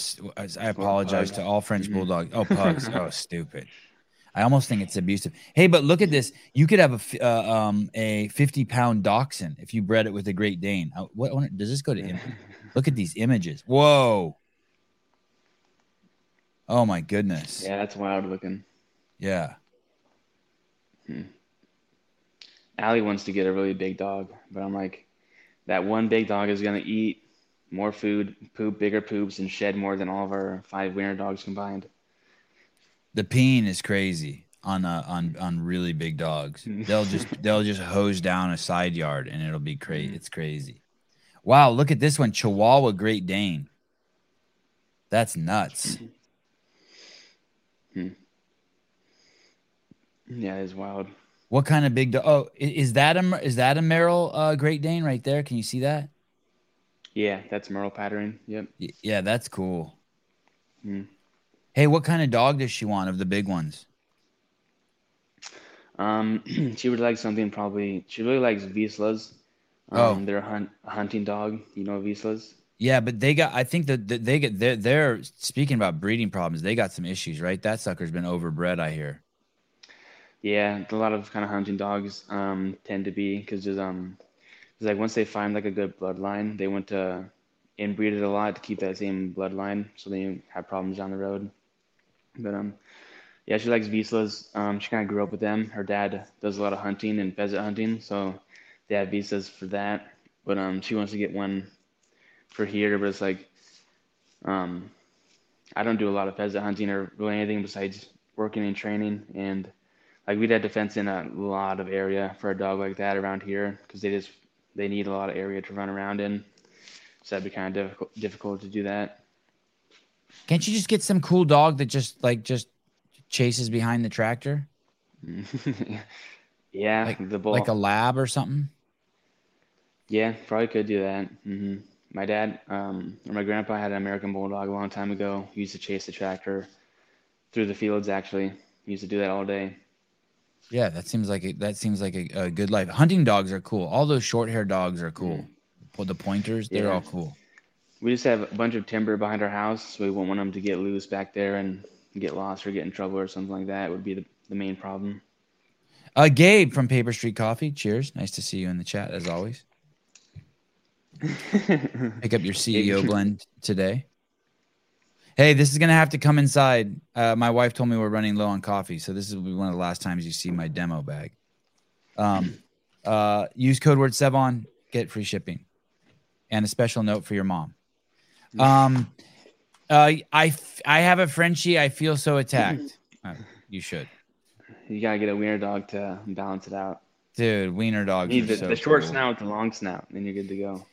I apologize to all French Mhm. bulldogs. Oh, pugs. *laughs* oh, stupid. I almost think it's abusive. Hey, but look at this. You could have a f- uh, um a 50 pound dachshund if you bred it with a Great Dane. What, what does this go to? im- *laughs* Look at these images. Whoa. Oh my goodness. Yeah, that's wild looking. Yeah. Allie wants to get a really big dog, but I'm like, that one big dog is gonna eat more food, poop bigger poops, and shed more than all of our five winter dogs combined. The peen is crazy on uh, on on really big dogs. They'll just they'll just hose down a side yard and it'll be crazy. It's crazy. Wow, look at this one, Chihuahua Great Dane. That's nuts. Yeah, it's wild. What kind of big dog? Oh, is that a is that a Merle uh, Great Dane right there? Can you see that? Yeah, that's Merle pattern. Yep. Yeah, that's cool. Hmm. Hey, what kind of dog does she want of the big ones? Um, *clears throat* she would like something probably. She really likes Vizslas. Um, Oh. they're a, hunt, a hunting dog. You know Vizslas. Yeah, but they got. I think that they get. They're, they're speaking about breeding problems. They got some issues, right? That sucker's been overbred. I hear. Yeah, a lot of kind of hunting dogs um, tend to be because there's um, it's like once they find like a good bloodline, they want to inbreed it a lot to keep that same bloodline, so they have problems down the road. But um, yeah, she likes Vizslas. Um, she kind of grew up with them. Her dad does a lot of hunting and pheasant hunting, so they have Vizslas for that. But um, she wants to get one for here, but it's like um, I don't do a lot of pheasant hunting or really anything besides working and training. And like we'd have to fence in a lot of area for a dog like that around here because they just they need a lot of area to run around in. So that'd be kind of difficult difficult to do that. Can't you just get some cool dog that just like just chases behind the tractor? *laughs* yeah, Like the bull. like a lab or something? Yeah, probably could do that. hmm My dad, um, or my grandpa had an American bulldog a long time ago. He used to chase the tractor through the fields. Actually, he used to do that all day. Yeah, that seems like a, that seems like a, a good life. Hunting dogs are cool. All those short hair dogs are cool. Well, the pointers, they're Yeah. all cool. We just have a bunch of timber behind our house, so we won't want them to get loose back there and get lost or get in trouble or something like that. Would be the, the main problem. Uh, Gabe from Paper Street Coffee. Cheers. Nice to see you in the chat as always. *laughs* Pick up your CEO blend today. Hey, this is gonna have to come inside. Uh, my wife told me we're running low on coffee, so this will be one of the last times you see my demo bag. Um, uh, use code word Sevan, get free shipping, and a special note for your mom. Um, uh, I f- I have a Frenchie. I feel so attacked. *laughs* Uh, you should, You gotta get a wiener dog to balance it out. dude. Wiener dogs. Need the, so the short cool. snout with the long snout, then you're good to go.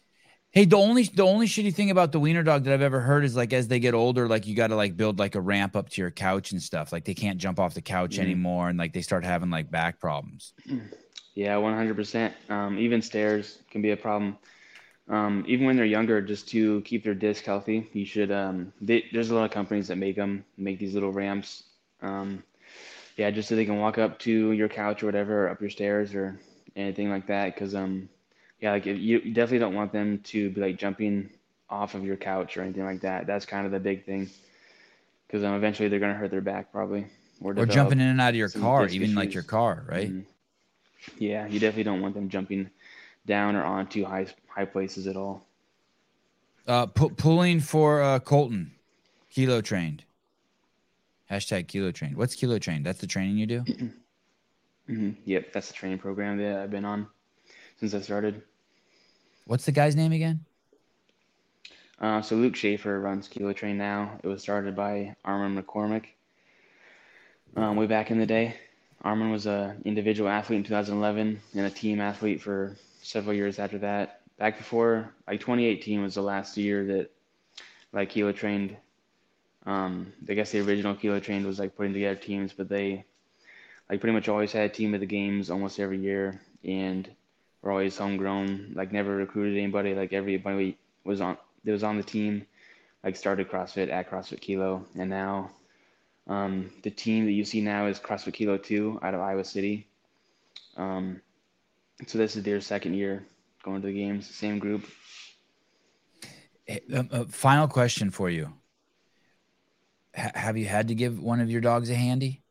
Hey, the only the only shitty thing about the wiener dog that I've ever heard is like as they get older, like you got to like build like a ramp up to your couch and stuff. Like they can't jump off the couch Mhm. anymore, and like they start having like back problems. Yeah, 100%. Um, even stairs can be a problem. Um, even when they're younger, just to keep their disc healthy, you should. Um, they, there's a lot of companies that make them, make these little ramps. Um, yeah, just so they can walk up to your couch or whatever, or up your stairs or anything like that. Because um, yeah, like if you, definitely don't want them to be like jumping off of your couch or anything like that. That's kind of the big thing. Because um, eventually they're gonna hurt their back probably, or Or jumping in and out of your car, even like your car, right? Mhm. Yeah, you definitely don't want them jumping down or onto high high places at all. Uh, pu- pulling for uh, Colten, kilo trained. Hashtag kilo trained. What's kilo trained? That's the training you do. *clears throat* hmm Yep, that's the training program that I've been on since I started. What's the guy's name again? Uh, so Luke Schaefer runs Kilo Train now. It was started by Armin McCormick um, way back in the day. Armin was a individual athlete in 2011 and a team athlete for several years after that. Back before, like 2018 was the last year that like Kilo trained. Um, I guess the original Kilo trained was like putting together teams, but they like pretty much always had a team at the games almost every year, and were always homegrown. Like never recruited anybody. Like everybody was on that was on the team. Like started CrossFit at CrossFit Kilo, and now um, the team that you see now is CrossFit Kilo 2 out of Iowa City. Um, so this is their second year going to the games, same group. Uh, uh, final question for you. Ha- have you had to give one of your dogs a handy?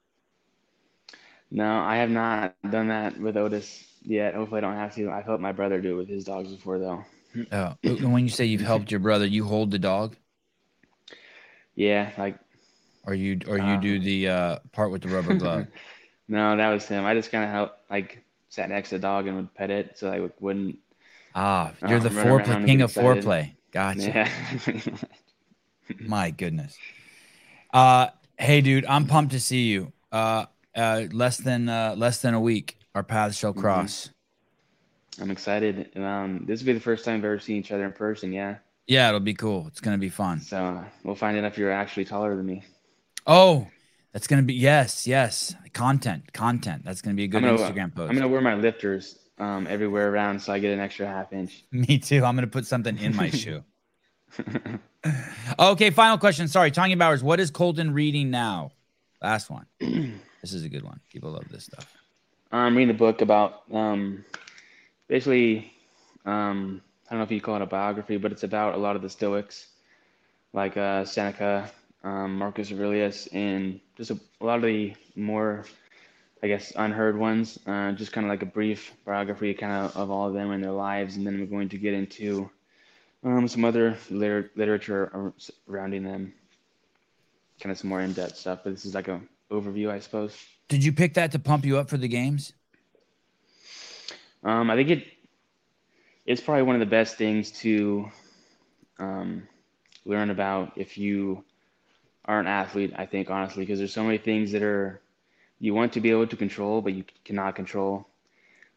No, I have not done that with Otis yet. Hopefully, I don't have to. I've helped my brother do it with his dogs before, though. Oh, and when you say you've helped your brother, you hold the dog, Yeah, like or you or you do Um, the uh, part with the rubber glove. *laughs* no, that was him. I just kind of helped, like sat next to the dog and would pet it, so I wouldn't. Ah, you're the foreplay king of excited. foreplay. Gotcha. Yeah. *laughs* My goodness. Uh, hey, dude, I'm pumped to see you. Uh, uh, less than uh, less than a week, our paths shall Mm-hmm. cross. I'm excited. Um, this will be the first time we've ever seen each other in person. Yeah. Yeah, it'll be cool. It's gonna be fun. So uh, we'll find out if you're actually taller than me. Oh, that's gonna be yes, yes. Content, content. That's gonna be a good gonna, Instagram post. I'm gonna wear my lifters um, everywhere around, so I get an extra half inch. *laughs* Me too. I'm gonna put something in my shoe. *laughs* Okay, final question. Sorry, Tanya Bowers. What is Colten reading now? Last one. *clears throat* this is a good one. People love this stuff. I'm reading a book about um, basically, um, I don't know if you call it a biography, but it's about a lot of the Stoics, like uh, Seneca, um, Marcus Aurelius, and just a, a lot of the more I guess, unheard ones. Uh, just kind of like a brief biography, kind of of all of them and their lives, and then we're going to get into um, some other liter- literature surrounding them, kind of some more in-depth stuff. But this is like a overview, I suppose. Did you pick that to pump you up for the games? Um, I think it it's probably one of the best things to um, learn about if you are an athlete. I think honestly, because there's so many things that are you want to be able to control, but you cannot control.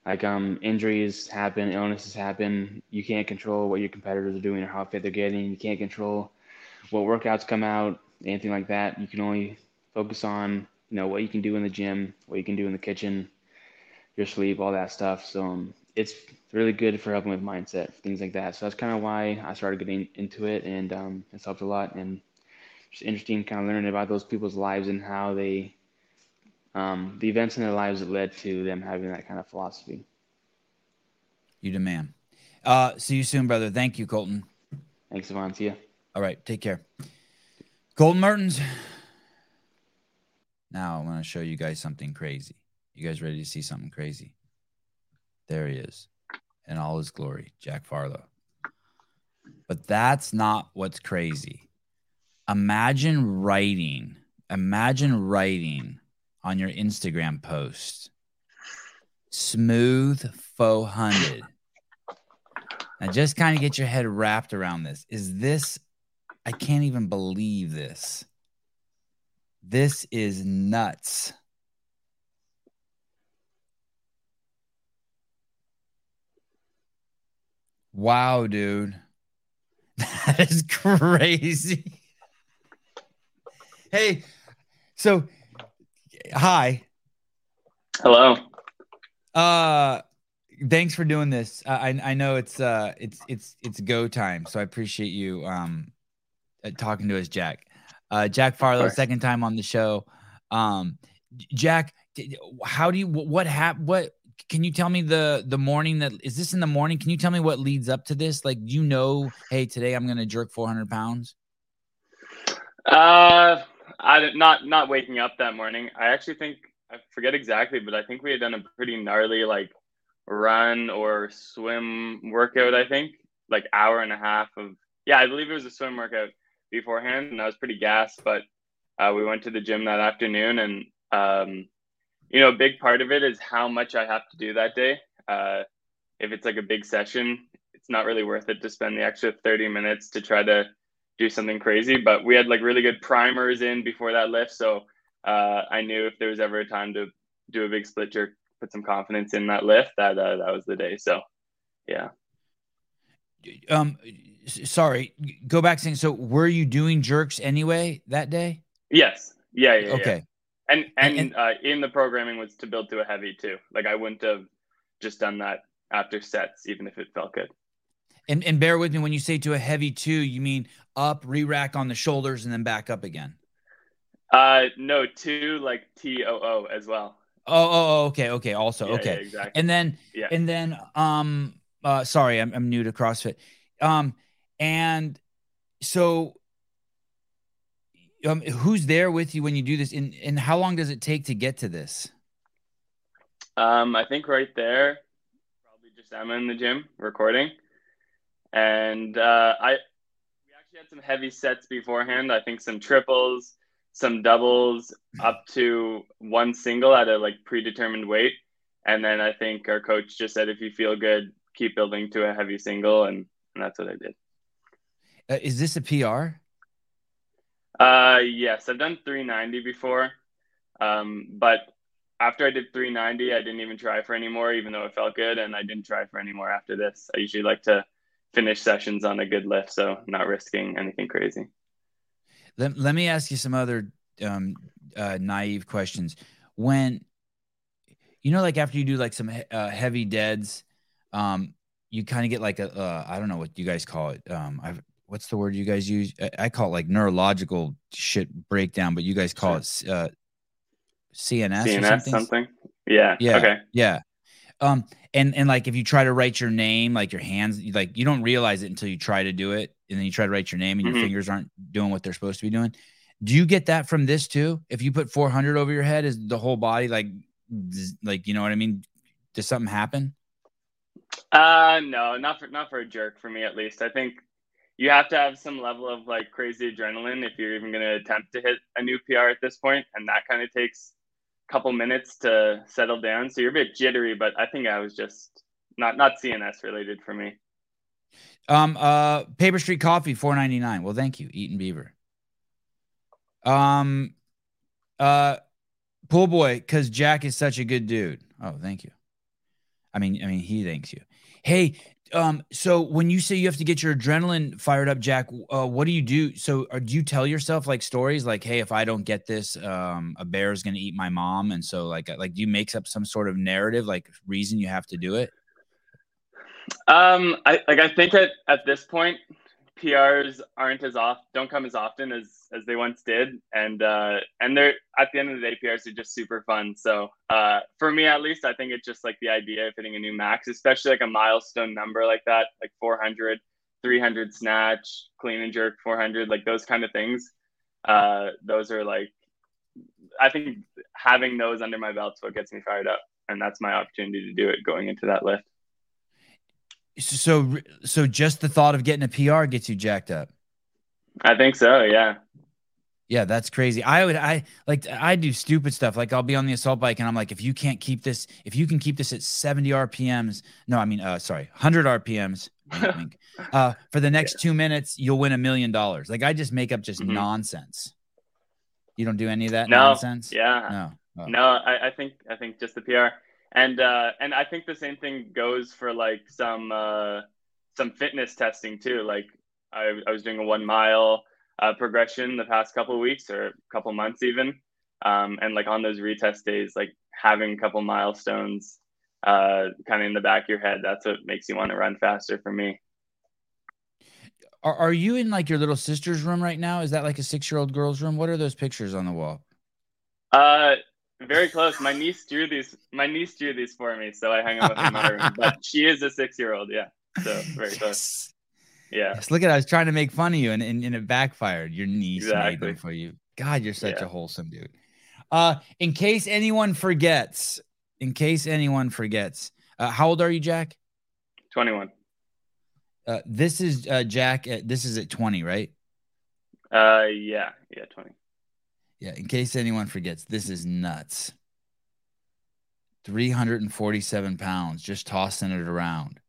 Like um, injuries happen, illnesses happen. You can't control what your competitors are doing or how fit they're getting. You can't control what workouts come out, anything like that. You can only focus on you know what you can do in the gym, what you can do in the kitchen, your sleep, all that stuff. So um, it's really good for helping with mindset, things like that. So that's kind of why I started getting into it, and um, it's helped a lot. And just interesting, kind of learning about those people's lives and how they um, the events in their lives that led to them having that kind of philosophy. You demand. Uh, see you soon, brother. Thank you, Colten. Thanks, Yvonne. See you. All right. Take care. Colten Mertens. Now I'm going to show you guys something crazy. You guys ready to see something crazy? There he is in all his glory, Jack Farlow. But that's not what's crazy. Imagine writing, imagine writing on your Instagram post. Smooth 400. Now, just kind of get your head wrapped around this. Is this, I can't even believe this. This is nuts. Wow, dude. *laughs* That is crazy. hey, so hi. Hello. Uh thanks for doing this. I I know it's uh it's it's it's go time, so I appreciate you um uh, talking to us, Jack. Uh Jack Farlow, second time on the show. Um Jack, how do you what hap what can you tell me the the morning that is this in the morning? Can you tell me what leads up to this? Like, you know, hey, today I'm gonna jerk 400 pounds? Uh I not not waking up that morning. I actually think I forget exactly, but I think we had done a pretty gnarly like run or swim workout. I think like hour and a half of yeah, I believe it was a swim workout beforehand, and I was pretty gassed. But uh, we went to the gym that afternoon, and um, you know, a big part of it is how much I have to do that day. Uh, if it's like a big session, it's not really worth it to spend the extra 30 minutes to try to do something crazy. But we had like really good primers in before that lift, so uh, I knew if there was ever a time to do a big split jerk, put some confidence in that lift, that uh, that was the day. So, yeah. Um, sorry, go back saying. So, were you doing jerks anyway that day? Yes. Yeah. yeah okay. Yeah. And and, and uh, in the programming was to build to a heavy too. Like I wouldn't have just done that after sets, even if it felt good. And and bear with me when you say to a heavy two, you mean up, re-rack on the shoulders, and then back up again. Uh, no, two like T O O as well. Oh, oh, oh, okay, okay. Also, yeah, okay, yeah, exactly. And then, yeah. and then, um, uh, sorry, I'm I'm new to CrossFit. Um, and so, um, who's there with you when you do this? And and how long does it take to get to this? Um, I think right there, probably just Emma in the gym recording. And uh, I we actually had some heavy sets beforehand. I think some triples, some doubles, up to one single at a like predetermined weight. And then I think our coach just said, if you feel good, keep building to a heavy single, and, and that's what I did. Uh, is this a PR? Uh, yes, I've done 390 before, um, but after I did 390, I didn't even try for any more, even though it felt good, and I didn't try for any more after this. I usually like to finish sessions on a good lift, so not risking anything crazy. Let, let me ask you some other um, uh, naive questions. When you know, like after you do like some uh, heavy deads, um, you kind of get like a uh, I don't know what you guys call it. Um, I've what's the word you guys use? I, I call it like neurological shit breakdown, but you guys call Sure. it uh, CNS, or something. something? Yeah. Yeah. Okay. Yeah. Um, and and like if you try to write your name, like your hands, you- like you don't realize it until you try to do it, and then you try to write your name, and Mhm. your fingers aren't doing what they're supposed to be doing. Do you get that from this too? If you put 400 over your head, is the whole body like like you know what I mean? Does something happen? Uh, no, not for not for a jerk for me at least. I think you have to have some level of like crazy adrenaline if you're even going to attempt to hit a new PR at this point, and that kind of takes couple minutes to settle down. So you're a bit jittery, but I think I was just not not CNS related for me. Um, uh, Paper Street Coffee, four ninety nine. Well, thank you, Eaton Beaver. Um, uh, Pool Boy, because Jack is such a good dude. Oh, thank you. I mean, I mean, he thanks you. Hey, um, so when you say you have to get your adrenaline fired up, Jack, uh, what do you do? So, or do you tell yourself like stories like, "Hey, if I don't get this, um, a bear is going to eat my mom," and so like, like, do you make up some sort of narrative, like reason you have to do it? Um, I like I think at at this point, PRs aren't as off don't come as often as as they once did, and uh, and they're at the end of the day, PRs are just super fun. So uh, for me at least, I think it's just like the idea of hitting a new max, especially like a milestone number like that, like 400, 300 snatch, clean and jerk 400, like those kind of things. Uh, those are like, I think having those under my belt belt's what gets me fired up, and that's my opportunity to do it going into that lift. So, so just the thought of getting a PR gets you jacked up. I think so. Yeah. Yeah, that's crazy. I would, I like, I do stupid stuff. Like, I'll be on the assault bike, and I'm like, if you can't keep this, if you can keep this at 70 RPMs, no, I mean, uh, sorry, 100 RPMs, wink, *laughs* wink, uh, for the next yeah. two minutes, you'll win a million dollars. Like, I just make up just mm-hmm. nonsense. You don't do any of that no. nonsense. Yeah. No. Oh. No, I, I think, I think just the PR and uh, and I think the same thing goes for like some uh, some fitness testing too. Like I, I was doing a one mile uh, progression the past couple weeks or a couple months even, um, and like on those retest days, like having a couple milestones uh, kind of in the back of your head, that's what makes you want to run faster for me. Are, are you in like your little sister's room right now? Is that like a six year old girl's room? What are those pictures on the wall? Uh, very close. My niece drew these. My niece drew these for me, so I hung them up in my room. *laughs* But she is a six-year-old. Yeah, so very yes. close. Yeah. Yes, look at. I was trying to make fun of you, and, and, and it backfired. Your niece exactly. made them for you. God, you're such yeah. a wholesome dude. Uh, in case anyone forgets, in case anyone forgets, uh, how old are you, Jack? Twenty-one. Uh, this is uh, Jack. At, this is at twenty, right? Uh, yeah, yeah, twenty. Yeah, in case anyone forgets, this is nuts. 347 pounds, just tossing it around.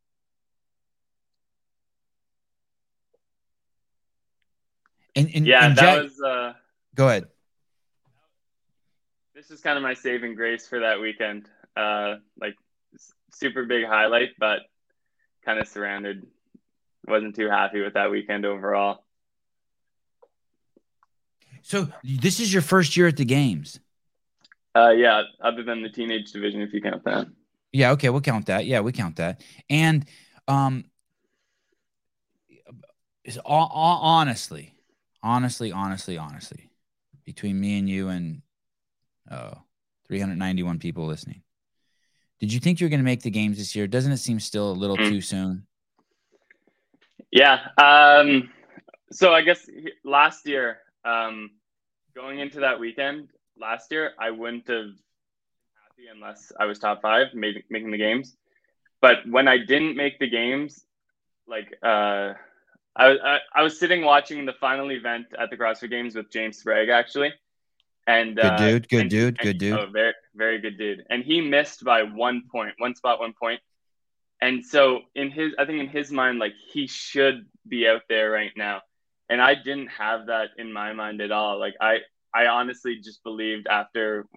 And, and yeah, and that Jack, was. Uh, go ahead. This is kind of my saving grace for that weekend. Uh, like super big highlight, but kind of surrounded. Wasn't too happy with that weekend overall. So this is your first year at the games. Uh, yeah, other than the teenage division, if you count that. Yeah, okay, we'll count that. Yeah, we count that. And um, is honestly, honestly, honestly, honestly, between me and you and oh, 391 people listening, did you think you were going to make the games this year? Doesn't it seem still a little mm. too soon? Yeah. Um. So I guess last year um, going into that weekend last year, I wouldn't have been happy unless I was top five, made, making the games. But when I didn't make the games, like uh, I, I, I was sitting watching the final event at the CrossFit Games with James Sprague actually, and good uh, dude, good and, dude, and, good dude. Oh, very very good dude. And he missed by one point, one spot, one point. And so in his, I think in his mind, like he should be out there right now and I didn't have that in my mind at all. Like I I honestly just believed after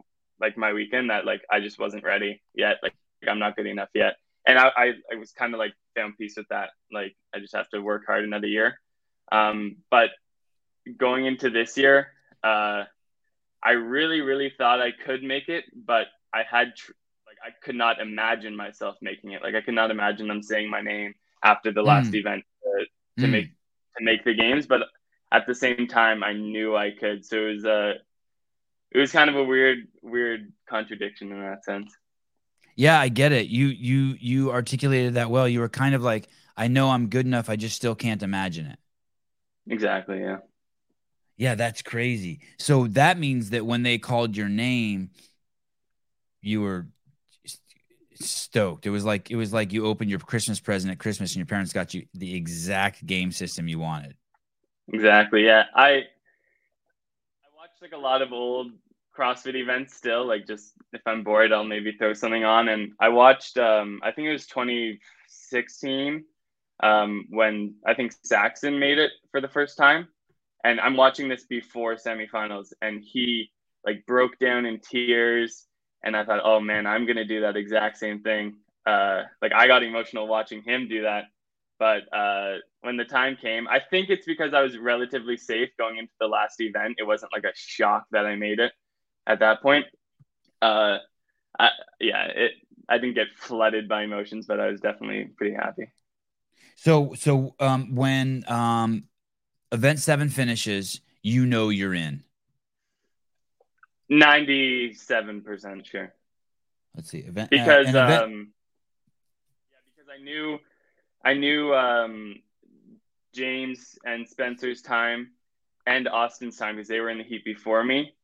like my weekend that like I just wasn't ready yet. Like I'm not good enough yet. And I I, I was kind of like found peace with that. Like I just have to work hard another year. Um, but going into this year, uh, I really really thought I could make it, but I had tr- like I could not imagine myself making it. Like I could not imagine them saying my name after the last mm. event to, to mm. make to make the games, but at the same time, I knew I could. So it was a, uh, it was kind of a weird, weird contradiction in that sense. Yeah, I get it. You you you articulated that well. You were kind of like, I know I'm good enough. I just still can't imagine it. Exactly. Yeah. Yeah, that's crazy. So that means that when they called your name, you were stoked. It was like it was like you opened your Christmas present at Christmas and your parents got you the exact game system you wanted. Exactly. Yeah. I I watch like a lot of old CrossFit events still. Like just if I'm bored, I'll maybe throw something on. And I watched um I think it was 2016 um when I think Saxon made it for the first time. And I'm watching this before semifinals and he like broke down in tears and I thought, oh man, I'm gonna do that exact same thing. Uh, like I got emotional watching him do that. But uh, when the time came, I think it's because I was relatively safe going into the last event. It wasn't like a shock that I made it at that point. Uh, I, yeah, it. I didn't get flooded by emotions, but I was definitely pretty happy. So, so um, when um, event seven finishes, you know you're in. Ninety-seven percent sure. Let's see event because uh, event- um, yeah, because I knew I knew um, James and Spencer's time and Austin's time because they were in the heat before me,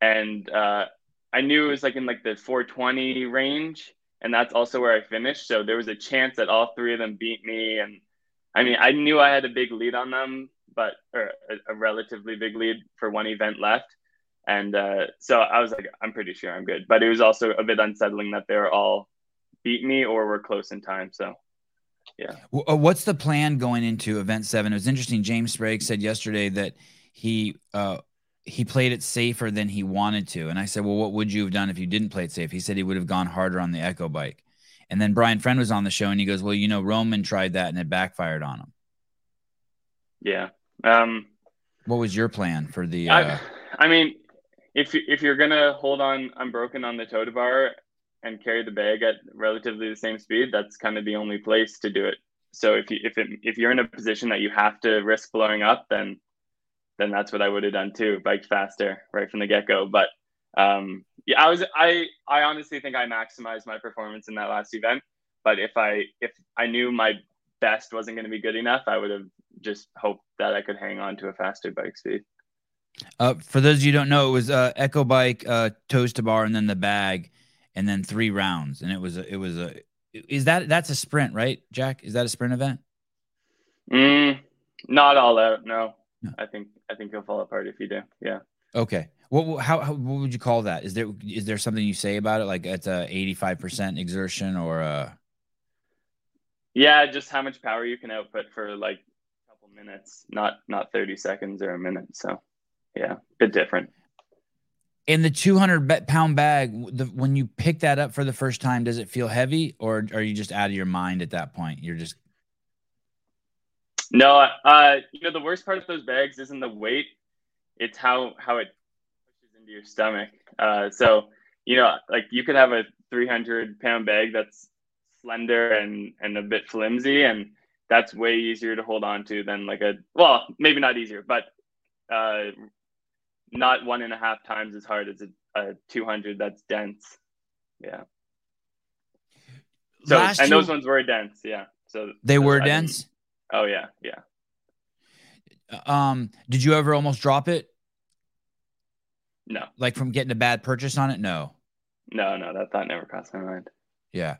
and uh, I knew it was like in like the 420 range, and that's also where I finished. So there was a chance that all three of them beat me, and I mean I knew I had a big lead on them, but or a, a relatively big lead for one event left. And uh, so I was like, I'm pretty sure I'm good. But it was also a bit unsettling that they were all beat me or were close in time. So, yeah. Uh, what's the plan going into event seven? It was interesting. James Sprague said yesterday that he uh, he played it safer than he wanted to. And I said, Well, what would you have done if you didn't play it safe? He said he would have gone harder on the Echo bike. And then Brian Friend was on the show and he goes, Well, you know, Roman tried that and it backfired on him. Yeah. Um, what was your plan for the? Uh... I, I mean, if if you're gonna hold on unbroken on the tow bar and carry the bag at relatively the same speed, that's kind of the only place to do it. So if you if it, if you're in a position that you have to risk blowing up, then then that's what I would have done too, bike faster right from the get go. But um, yeah, I was I I honestly think I maximized my performance in that last event. But if I if I knew my best wasn't going to be good enough, I would have just hoped that I could hang on to a faster bike speed. Uh, for those of you don't know, it was uh, Echo Bike, uh, toes to bar, and then the bag, and then three rounds. And it was a, it was a is that that's a sprint, right, Jack? Is that a sprint event? Mm, not all out. No, no. I think I think you'll fall apart if you do. Yeah. Okay. What how, how what would you call that? Is there is there something you say about it? Like it's a eighty five percent exertion or a yeah, just how much power you can output for like a couple minutes, not not thirty seconds or a minute. So yeah, a bit different. In the 200 pound bag, the, when you pick that up for the first time, does it feel heavy or are you just out of your mind at that point? You're just. No, uh, you know, the worst part of those bags isn't the weight. It's how, how it pushes into your stomach. Uh, so, you know, like you could have a 300 pound bag that's slender and, and a bit flimsy and that's way easier to hold on to than like a, well, maybe not easier, but uh, not one and a half times as hard as a, a 200 that's dense. Yeah. So, Last and those ones were dense. Yeah. So they were dense. Oh yeah. Yeah. Um, did you ever almost drop it? No. Like from getting a bad purchase on it? No. No, no, that thought never crossed my mind. Yeah.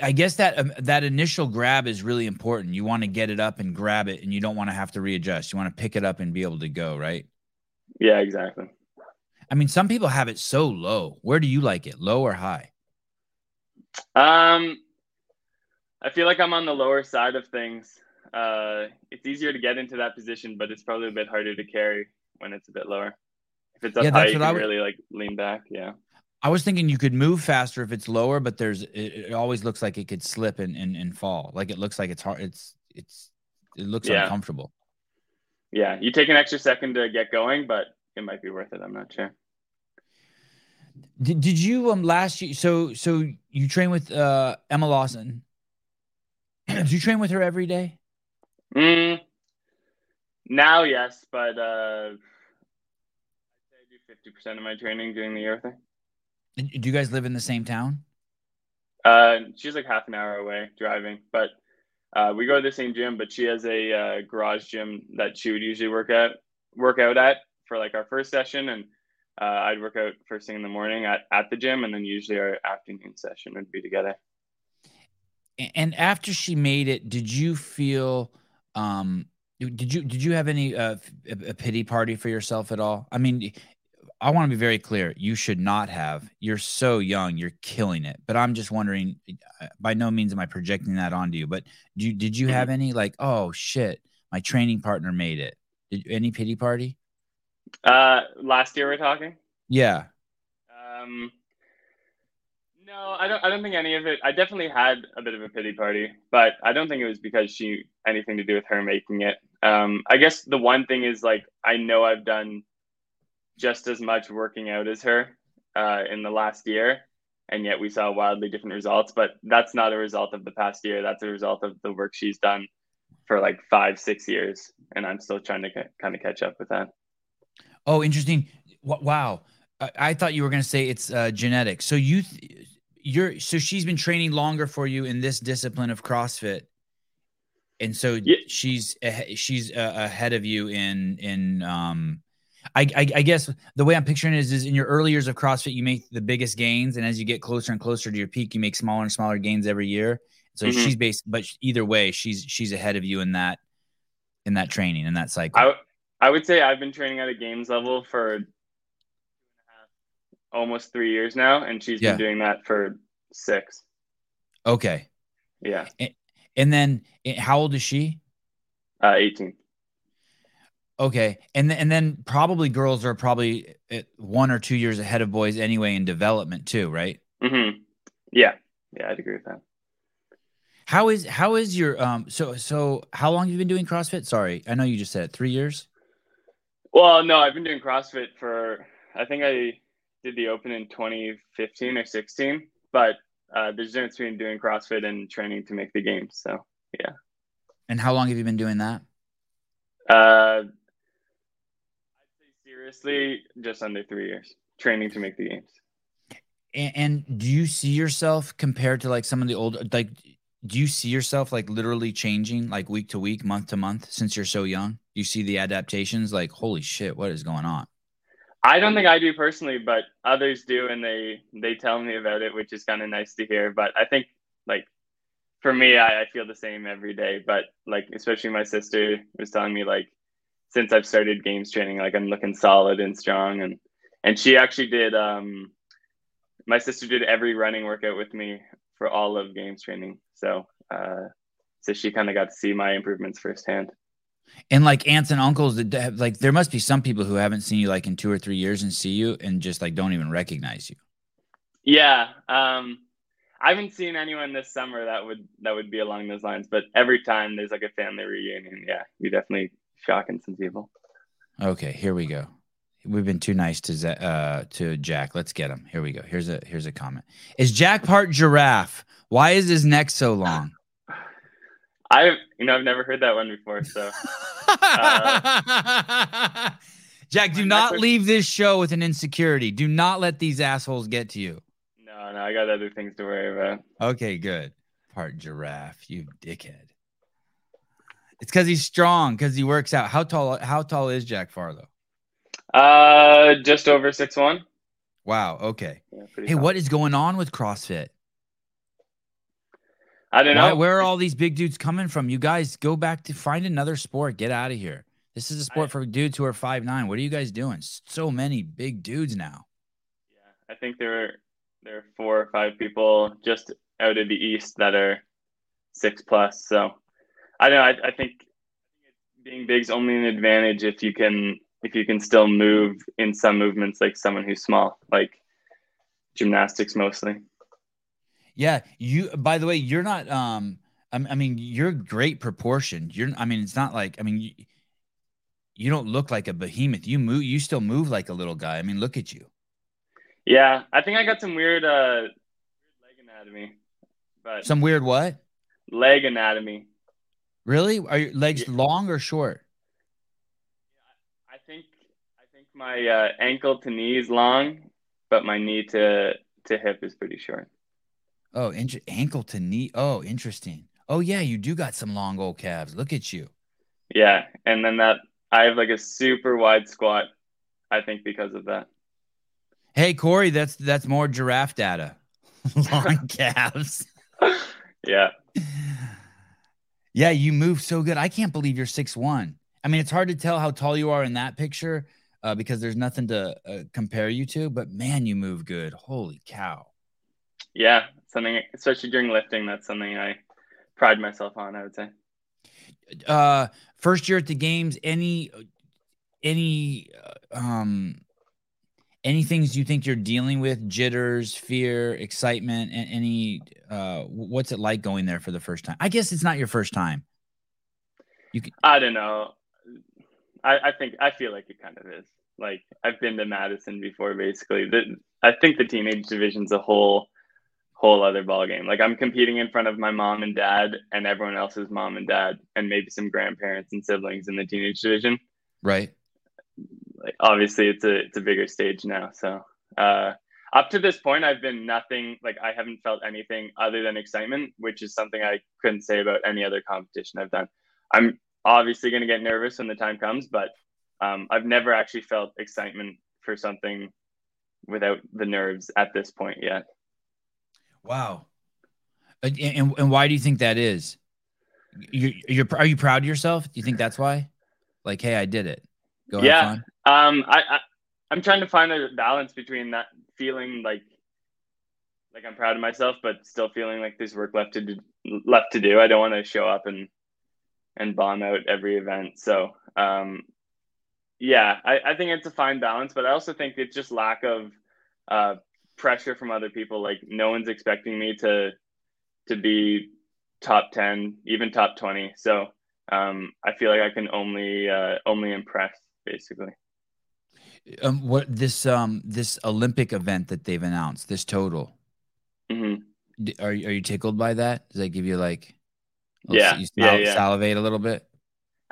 I guess that um, that initial grab is really important. You want to get it up and grab it, and you don't want to have to readjust. You want to pick it up and be able to go, right? Yeah, exactly. I mean, some people have it so low. Where do you like it, low or high? Um, I feel like I'm on the lower side of things. Uh, it's easier to get into that position, but it's probably a bit harder to carry when it's a bit lower. If it's up yeah, high, you can really like lean back. Yeah. I was thinking you could move faster if it's lower, but there's it, it always looks like it could slip and, and, and fall. Like it looks like it's hard. It's it's it looks yeah. uncomfortable yeah, you take an extra second to get going, but it might be worth it. I'm not sure. Did, did you um last year? So so you train with uh Emma Lawson. *clears throat* do you train with her every day? Mm, now yes, but uh, I do fifty percent of my training during the year thing. Do you guys live in the same town? Uh, she's like half an hour away driving, but uh, we go to the same gym, but she has a uh, garage gym that she would usually work at work out at for like our first session, and uh, I'd work out first thing in the morning at, at the gym, and then usually our afternoon session would be together. And after she made it, did you feel? Um, did you did you have any uh, a pity party for yourself at all? I mean, I want to be very clear. You should not have. You're so young. You're killing it. But I'm just wondering. Uh, by no means am I projecting that onto you. But do you, did you have any like, oh shit, my training partner made it? Did any pity party? Uh, last year we're talking. Yeah. Um. No, I don't. I don't think any of it. I definitely had a bit of a pity party, but I don't think it was because she anything to do with her making it. Um, I guess the one thing is like I know I've done just as much working out as her uh, in the last year, and yet we saw wildly different results. But that's not a result of the past year. That's a result of the work she's done for like five, six years, and I'm still trying to kind of catch up with that. Oh, interesting! Wow, I, I thought you were going to say it's uh, genetic. So you, th- you're so she's been training longer for you in this discipline of CrossFit, and so yeah. she's she's uh, ahead of you in in um I, I, I, guess the way I'm picturing it is, is in your early years of CrossFit, you make the biggest gains, and as you get closer and closer to your peak, you make smaller and smaller gains every year. So mm-hmm. she's based, but either way, she's she's ahead of you in that in that training in that cycle. I, I would say I've been training at a games level for almost three years now, and she's yeah. been doing that for six. Okay. Yeah. And, and then, eh, how old is she? Uh, eighteen. Okay, and and then probably girls are probably one or two years ahead of boys anyway in development too, right? Mm-hmm. Yeah, yeah, I'd agree with that. How is how is your um so so how long have you been doing CrossFit? Sorry, I know you just said it, three years. Well, no, I've been doing CrossFit for I think I did the Open in 2015 or 16, but uh, there's a difference between doing CrossFit and training to make the games. So yeah. And how long have you been doing that? Uh, seriously, just under three years training to make the games. And, and do you see yourself compared to like some of the old like? Do you see yourself like literally changing like week to week, month to month since you're so young? You see the adaptations like holy shit, what is going on? I don't think I do personally, but others do, and they they tell me about it, which is kind of nice to hear. But I think like for me, I, I feel the same every day. But like especially my sister was telling me like since I've started games training, like I'm looking solid and strong. And and she actually did. Um, my sister did every running workout with me for all of games training. So uh, so she kind of got to see my improvements firsthand. And like aunts and uncles like there must be some people who haven't seen you like in two or three years and see you and just like don't even recognize you. Yeah. Um I haven't seen anyone this summer that would that would be along those lines, but every time there's like a family reunion, yeah, you definitely shocking some people. Okay, here we go. We've been too nice to uh to Jack. Let's get him. Here we go. Here's a here's a comment. Is Jack part giraffe? Why is his neck so long? *sighs* I you know I've never heard that one before. So, *laughs* uh, Jack, do not was... leave this show with an insecurity. Do not let these assholes get to you. No, no, I got other things to worry about. Okay, good. Part giraffe, you dickhead. It's because he's strong, because he works out. How tall? How tall is Jack Farlow? Uh, just over six one. Wow. Okay. Yeah, hey, tall. what is going on with CrossFit? I don't know. Why, where are all these big dudes coming from? You guys go back to find another sport. Get out of here. This is a sport I, for dudes who are five nine. What are you guys doing? So many big dudes now. Yeah, I think there are there are four or five people just out of the east that are six plus. So I know. I, I think being big is only an advantage if you can if you can still move in some movements like someone who's small, like gymnastics mostly. Yeah, you. By the way, you're not. Um, I, I mean, you're great proportion. You're. I mean, it's not like. I mean, you, you don't look like a behemoth. You move. You still move like a little guy. I mean, look at you. Yeah, I think I got some weird, uh, leg anatomy. But some weird what? Leg anatomy. Really? Are your legs yeah. long or short? I think I think my uh, ankle to knee is long, but my knee to to hip is pretty short. Oh, in- ankle to knee. Oh, interesting. Oh yeah, you do got some long old calves. Look at you. Yeah, and then that I have like a super wide squat. I think because of that. Hey Corey, that's that's more giraffe data. *laughs* Long *laughs* calves. Yeah. Yeah, you move so good. I can't believe you're six one. I mean, it's hard to tell how tall you are in that picture uh, because there's nothing to uh, compare you to. But man, you move good. Holy cow! Yeah, something especially during lifting. That's something I pride myself on. I would say. Uh, first year at the games. Any any uh, um any things you think you're dealing with jitters fear excitement and any uh what's it like going there for the first time? I guess it's not your first time. You can i don't know. I i think i feel like it kind of is. Like i've been to madison before basically. The, i think the teenage division's a whole whole other ball game like i'm competing in front of my mom and dad and everyone else's mom and dad and maybe some grandparents and siblings in the teenage division. Right like obviously it's a it's a bigger stage now. So uh, up to this point, I've been nothing like I haven't felt anything other than excitement, which is something I couldn't say about any other competition I've done. I'm obviously going to get nervous when the time comes, but um, I've never actually felt excitement for something without the nerves at this point yet. Wow. And, and, and why do you think that is? You're, you're, are you proud of yourself? Do you think that's why? Like, hey, I did it. Go yeah. Um, I, I I'm trying to find a balance between that feeling like like I'm proud of myself, but still feeling like there's work left to do, left to do. I don't want to show up and and bomb out every event. So um, yeah, I, I think it's a fine balance, but I also think it's just lack of uh, pressure from other people. Like no one's expecting me to to be top ten, even top twenty. So um, I feel like I can only uh, only impress basically. Um, what this um this Olympic event that they've announced, this total. Mm-hmm. Are are you tickled by that? Does that give you like, yeah, you sal- yeah, yeah, salivate a little bit?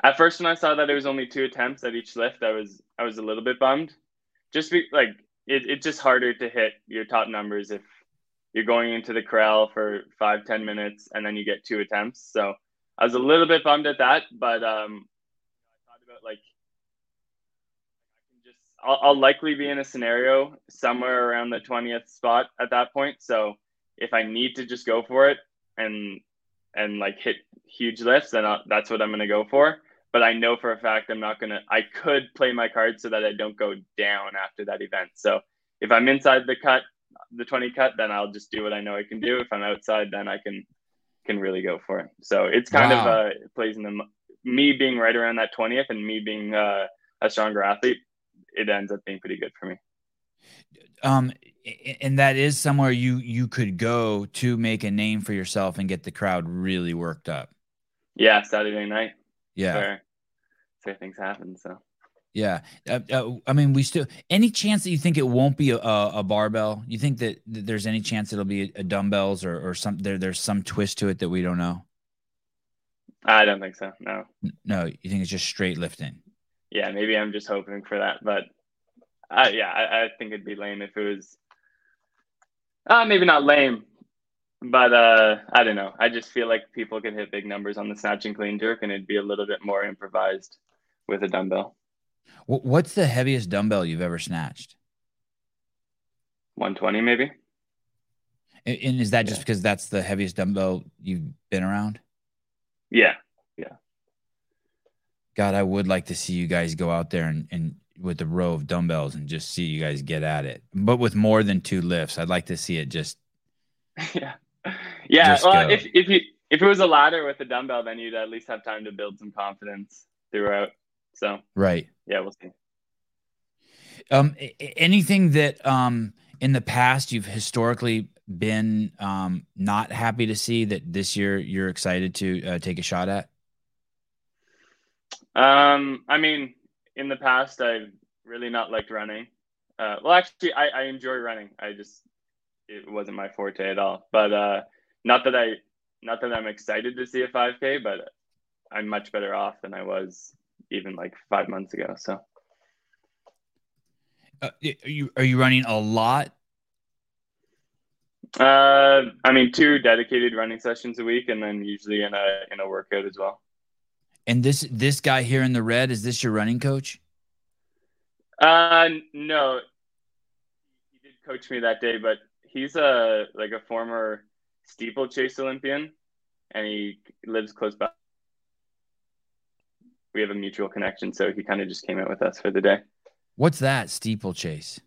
At first, when I saw that it was only two attempts at each lift, I was I was a little bit bummed. Just be like it, it's just harder to hit your top numbers if you're going into the corral for five ten minutes and then you get two attempts. So I was a little bit bummed at that, but um, I thought about like I'll, I'll likely be in a scenario somewhere around the 20th spot at that point. So if I need to just go for it and and like hit huge lifts, then I'll, that's what I'm going to go for. But I know for a fact I'm not going to. I could play my cards so that I don't go down after that event. So if I'm inside the cut, the 20 cut, then I'll just do what I know I can do. If I'm outside, then I can can really go for it. So it's kind wow. of uh, plays in the me being right around that 20th and me being uh, a stronger athlete it ends up being pretty good for me. Um, and that is somewhere you you could go to make a name for yourself and get the crowd really worked up. Yeah, Saturday night. Yeah, where, where things happen. So. Yeah, uh, uh, I mean, we still. Any chance that you think it won't be a, a barbell? You think that, that, there's any chance it'll be a, a dumbbells or or some there? There's some twist to it that we don't know. I don't think so. No. No, you think it's just straight lifting? Yeah, maybe I'm just hoping for that. But uh, yeah, I, I, think it'd be lame if it was. Uh, maybe not lame, but uh, I don't know. I just feel like people can hit big numbers on the snatch and clean jerk, and it'd be a little bit more improvised with a dumbbell. What's the heaviest dumbbell you've ever snatched? 120, maybe. And is that just yeah. because that's the heaviest dumbbell you've been around? Yeah. Yeah. God, I would like to see you guys go out there and, and with a row of dumbbells and just see you guys get at it. But with more than two lifts, I'd like to see it just. *laughs* Yeah, yeah. Well, if if you if it was a ladder with a dumbbell, then you'd at least have time to build some confidence throughout. So right, yeah, we'll see. Um, anything that um in the past you've historically been um not happy to see that this year you're excited to uh, take a shot at? Um, I mean, in the past, I've really not liked running. Uh, well, actually, I, I enjoy running. I just it wasn't my forte at all. But uh, not that I, not that I'm excited to see a 5K, but I'm much better off than I was even like five months ago. So, uh, are you are you running a lot? Uh, I mean, two dedicated running sessions a week, and then usually in a in a workout as well. And this this guy here in the red is this your running coach? Uh, no. He did coach me that day, but he's a like a former steeplechase Olympian, and he lives close by. We have a mutual connection, so he kind of just came out with us for the day. What's that steeplechase?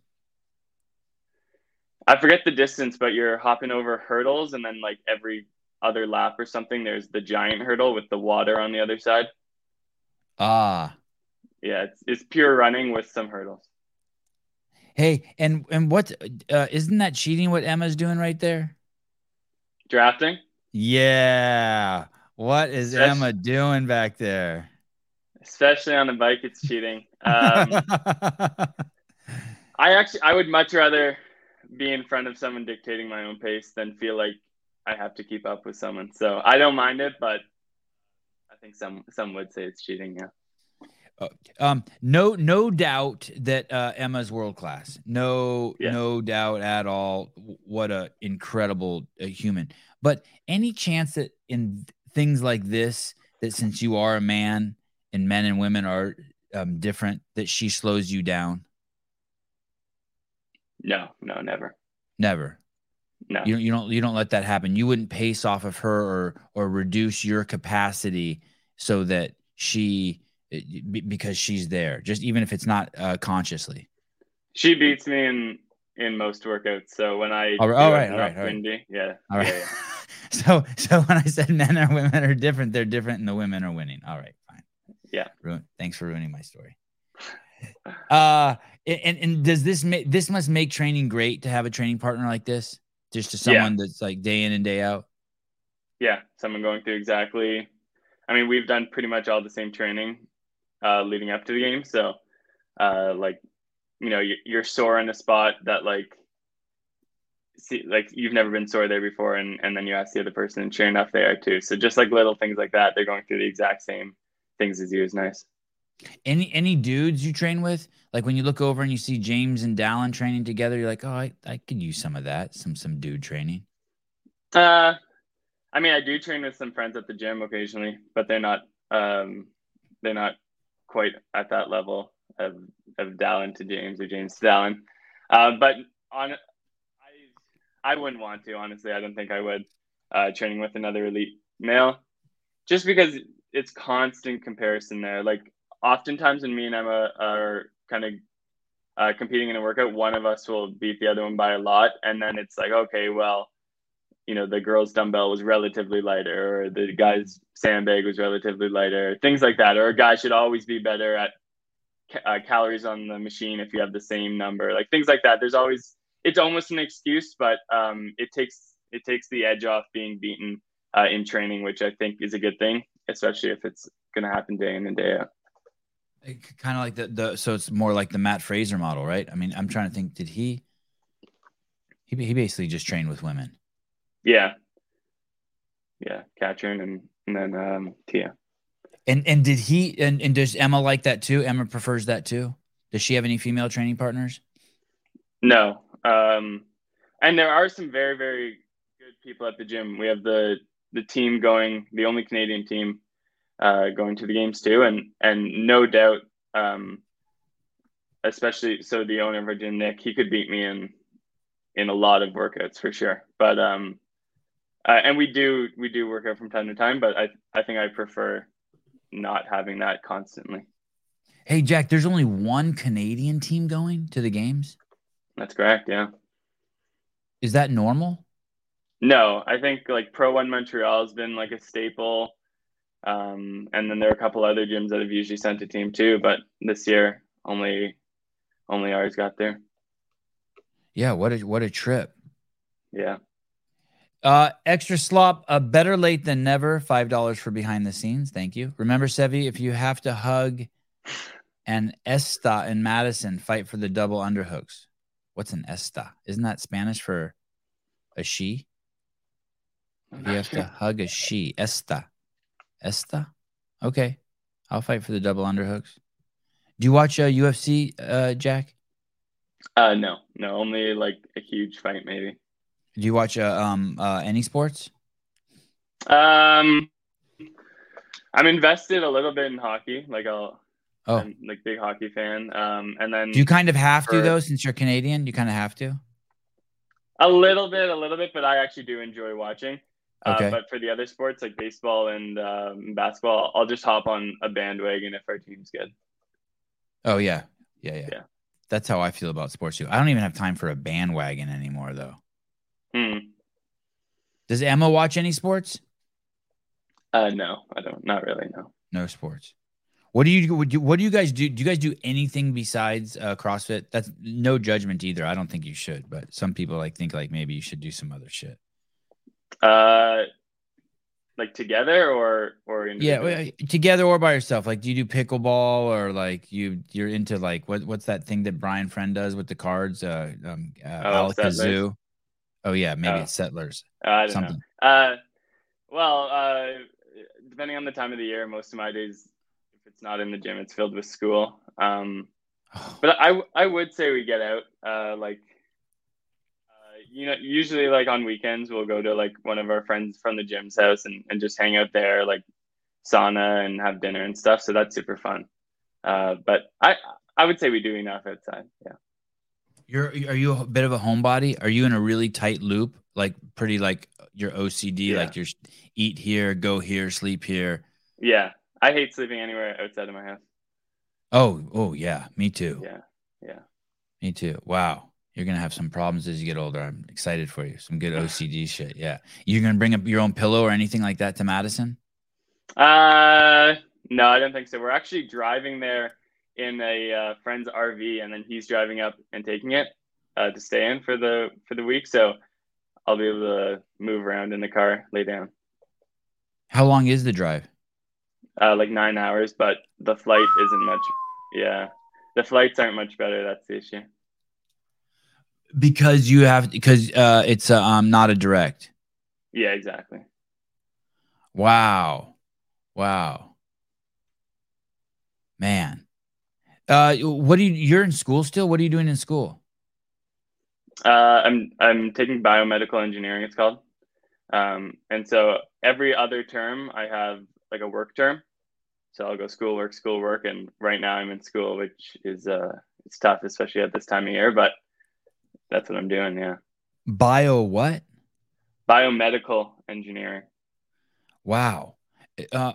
I forget the distance, but you're hopping over hurdles, and then like every other lap or something, there's the giant hurdle with the water on the other side. Ah, Yeah, it's it's pure running with some hurdles. hey, and and what? Uh, isn't that cheating? What Emma's doing right there? Drafting, Yeah. What is That's- Emma doing back there? especially on a bike, it's cheating. Um, *laughs* I actually I would much rather be in front of someone dictating my own pace than feel like I have to keep up with someone. So I don't mind it, but I think some some would say it's cheating. Yeah. um, no, no doubt that uh, Emma's world class. No, Yeah. no doubt at all. What a incredible uh, human. But any chance that in things like this, that since you are a man and men and women are um, different, that she slows you down? No, no, never. Never. No. You don't, you don't you don't let that happen. You wouldn't pace off of her or or reduce your capacity so that she because she's there. Just even if it's not uh, consciously. She beats me in in most workouts. So when I All right, all right, all right, all right. windy, yeah, All right. yeah, yeah. *laughs* so so when I said *laughs* men and women are different, they're different, and the women are winning. All right, fine. Yeah. Ruin, thanks for ruining my story. Uh, and and does this make this must make training great to have a training partner like this, just to Yeah. someone that's like day in and day out. yeah, someone going through exactly. I mean, we've done pretty much all the same training uh, leading up to the game. So, uh, like, you know, you- you're sore in a spot that like, see, like you've never been sore there before, and and then you ask the other person, and sure enough, they are too. So just like little things like that, they're going through the exact same things as you is nice. Any any dudes you train with, like when you look over and you see James and Dallin training together, you're like, oh, I, I could use some of that, some some dude training. Uh, I mean, I do train with some friends at the gym occasionally, but they're not um, they're not quite at that level of of Dallin to James or James to Dallin. Uh, but on, I I wouldn't want to honestly. I don't think I would uh, training with another elite male, just because it's constant comparison there. Like oftentimes when me and Emma are kind of uh, competing in a workout, one of us will beat the other one by a lot, and then it's like, okay, well you know the girl's dumbbell was relatively lighter or the guy's sandbag was relatively lighter things like that or a guy should always be better at ca- uh, calories on the machine if you have the same number like things like that. There's always it's almost an excuse but um, it takes it takes the edge off being beaten uh, in training which i think is a good thing especially if it's going to happen day in and day out Kind of like the the so it's more like the Matt Fraser model, right? I mean, I'm trying to think. Did he? He he basically just trained with women. yeah yeah Katrin and and then um, tia And and did he and, and does Emma like that too? Emma prefers that too. Does she have any female training partners? No. Um, and there are some very, very good people at the gym. We have the the team going, the only Canadian team uh, going to the games too, and and no doubt, um, especially so the owner of our gym, Nick, he could beat me in in a lot of workouts for sure. But um, uh, and we do we do work out from time to time, but I I think I prefer not having that constantly. Hey Jack, there's only one Canadian team going to the games. That's correct. Yeah. Is that normal? No, I think like Pro One Montreal has been like a staple. Um, and then there are a couple other gyms that have usually sent a team too, but this year only only ours got there. Yeah. What a what a trip. Yeah. Uh, extra slop. Uh, better late than never. Five dollars for behind the scenes. Thank you. Remember, Sevi, if you have to hug an esta in Madison, fight for the double underhooks. What's an esta? Isn't that Spanish for a she? If you have to hug a she, esta, esta. Okay, I'll fight for the double underhooks. Do you watch uh, UFC, uh, Jack? Uh, no, no, only like a huge fight maybe. Do you watch uh, um uh, any sports? Um, I'm invested a little bit in hockey. Like I'll, Oh, I'm like big hockey fan. Um, and then do you kind of have to though, since you're Canadian? You kind of have to. A little bit, a little bit, but I actually do enjoy watching. Okay. Uh, but for the other sports like baseball and um, basketball, I'll just hop on a bandwagon if our team's good. Oh yeah. yeah, yeah, Yeah. That's how I feel about sports too. I don't even have time for a bandwagon anymore, though. Hmm. Does Emma watch any sports? Uh, no, I don't. Not really. No. No sports. What do you would you what do you guys do? Do you guys do anything besides uh, CrossFit? That's no judgment either. I don't think you should, but some people like think like maybe you should do some other shit. Uh, like together or or Yeah, together or by yourself. Like, do you do pickleball or like you you're into like what what's that thing that Brian Friend does with the cards? Uh, um, uh, Oh? Alakazoo. Oh yeah, maybe Oh. it's Settlers. Uh, I don't Something. know. Uh, well, uh, depending on the time of the year, most of my days, if it's not in the gym, it's filled with school. Um, *sighs* but I I would say we get out. Uh, like, you know, usually like on weekends we'll go to like one of our friends from the gym's house and, and just hang out there, like sauna and have dinner and stuff. So that's super fun. Uh, but I I would say we do enough outside. Yeah. You're are you a bit of a homebody? Are you in a really tight loop? Like pretty like your OCD, Yeah. like you're eat here, go here, sleep here. Yeah. I hate sleeping anywhere outside of my house. Oh, oh yeah, me too. Yeah. Yeah. Me too. Wow. You're gonna have some problems as you get older. I'm excited for you. Some good OCD *sighs* shit. Yeah. You're gonna bring up your own pillow or anything like that to Madison? Uh, no, I don't think so. We're actually driving there in a uh, friend's RV, and then he's driving up and taking it uh, to stay in for the for the week. So I'll be able to move around in the car, lay down. How long is the drive? Uh, like nine hours, but the flight isn't much. Yeah, the flights aren't much better. That's the issue. Because you have because uh it's uh, um not a direct. Yeah, exactly. Wow. Wow. Man. Uh what do you you're in school still? What are you doing in school? Uh, I'm I'm taking biomedical engineering. It's called. Um, and so every other term I have like a work term. So I'll go school work, school work, and right now I'm in school, which is uh it's tough, especially at this time of year. But that's what I'm doing. Yeah, Bio what? biomedical engineering. Wow. Uh,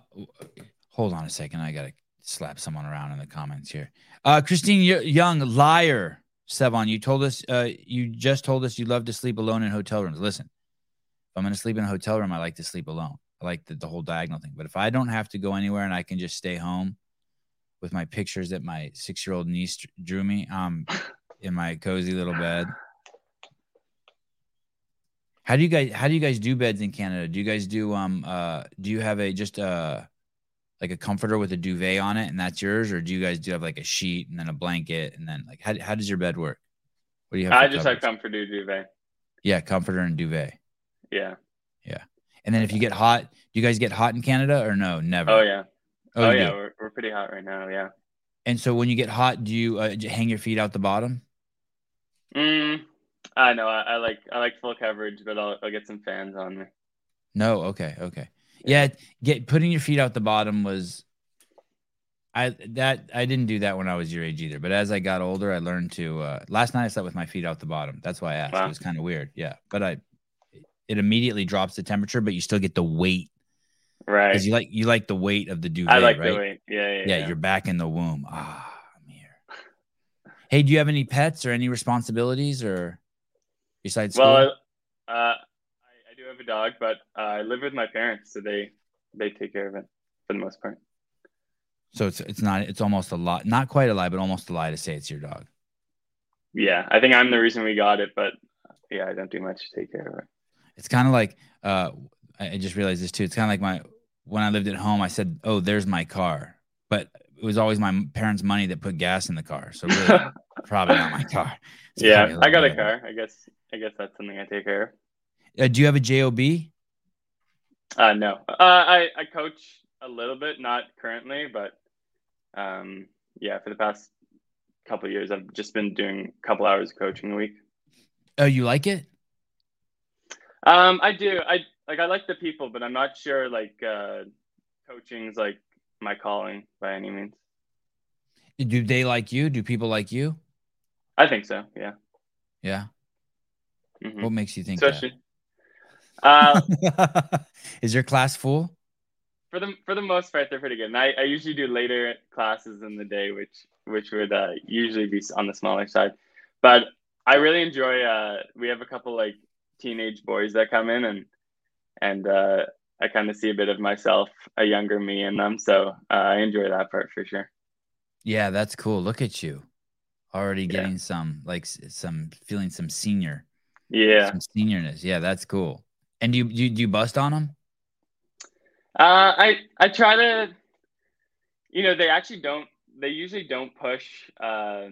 hold on a second. I gotta slap someone around in the comments here. Uh, Christine Young, liar. Sevan, you told us. Uh, you just told us you love to sleep alone in hotel rooms. Listen, if I'm gonna sleep in a hotel room, I like to sleep alone. I like the, the whole diagonal thing. But if I don't have to go anywhere and I can just stay home with my pictures that my six year old niece drew me, um, in my cozy little bed. How do you guys how do you guys do beds in Canada? Do you guys do um uh do you have a just uh like a comforter with a duvet on it and that's yours or do you guys do have like a sheet and then a blanket and then like how, how does your bed work? What do you have? I just have comforter duvet. Yeah, comforter and duvet. Yeah. Yeah. And then if you get hot, do you guys get hot in Canada or no? Never. Oh yeah. Oh, Oh, yeah. do? We're, we're pretty hot right now. Yeah. And so when you get hot, do you uh, j- hang your feet out the bottom? Mm, I know. I, I like I like full coverage, but I'll I'll get some fans on me. No. Okay. Okay. Yeah. Get putting your feet out the bottom was. I that I didn't do that when I was your age either. But as I got older, I learned to. Uh, last night I slept with my feet out the bottom. That's why I asked. Wow. It was kind of weird. Yeah. But I, it immediately drops the temperature, but you still get the weight Right. because you like you like the weight of the duvet. I like right? the weight. Yeah. Yeah. Yeah, yeah. You're back in the womb. Ah, I'm here. Hey, do you have any pets or any responsibilities or besides school? Well, uh, I, I do have a dog, but uh, I live with my parents, so they they take care of it for the most part. So it's it's not it's almost a lie, not quite a lie, but almost a lie to say it's your dog. Yeah, I think I'm the reason we got it, but yeah, I don't do much to take care of it. It's kind of like uh, I I just realized this too. It's kind of like my when I lived at home. I said, "Oh, there's my car," but it was always my parents' money that put gas in the car. So really, *laughs* probably not my car. It's yeah, I got a car. I guess I guess that's something I take care of. Uh, do you have a job? Uh, no, uh, I I coach a little bit, not currently, but um, yeah, for the past couple of years, I've just been doing a couple hours of coaching a week. Oh, you like it? Um, I do. I like I like the people, but I'm not sure like uh, coaching's like my calling by any means. Do they like you? Do people like you? I think so. Yeah. Yeah. Mhm. What makes you think Especially, uh, that? *laughs* Is your class full? for the for the most part, they're pretty good. And I, I usually do later classes in the day, which which would uh, usually be on the smaller side. But I really enjoy. Uh, we have a couple like teenage boys that come in, and and uh, I kind of see a bit of myself, a younger me in them. So uh, I enjoy that part for sure. Yeah, that's cool. Look at you. Already Yeah. getting some like some feeling some senior Yeah. some seniorness. Yeah, that's cool. And do you do you, do you bust on them? Uh, I I try to, you know, they actually don't. They usually don't push. Uh,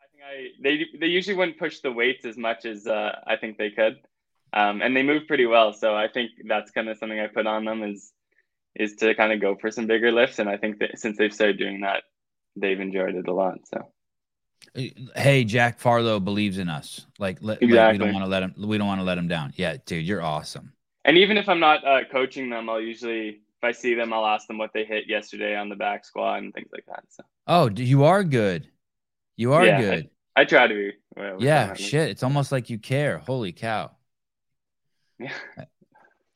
I think I they they usually wouldn't push the weights as much as uh, I think they could, um, and they move pretty well. So I think that's kind of something I put on them is is to kind of go for some bigger lifts, and I think that since they've started doing that, they've enjoyed it a lot. So Hey, Jack Farlow believes in us. Like, let, like, we don't want to let him. We don't want to let him down. Yeah, dude, you're awesome. and even if I'm not uh, coaching them, I'll usually if I see them, I'll ask them what they hit yesterday on the back squat and things like that. So Oh, you are good. You are Yeah, good. I try to be. yeah, shit. It's almost like you care. Holy cow. Yeah.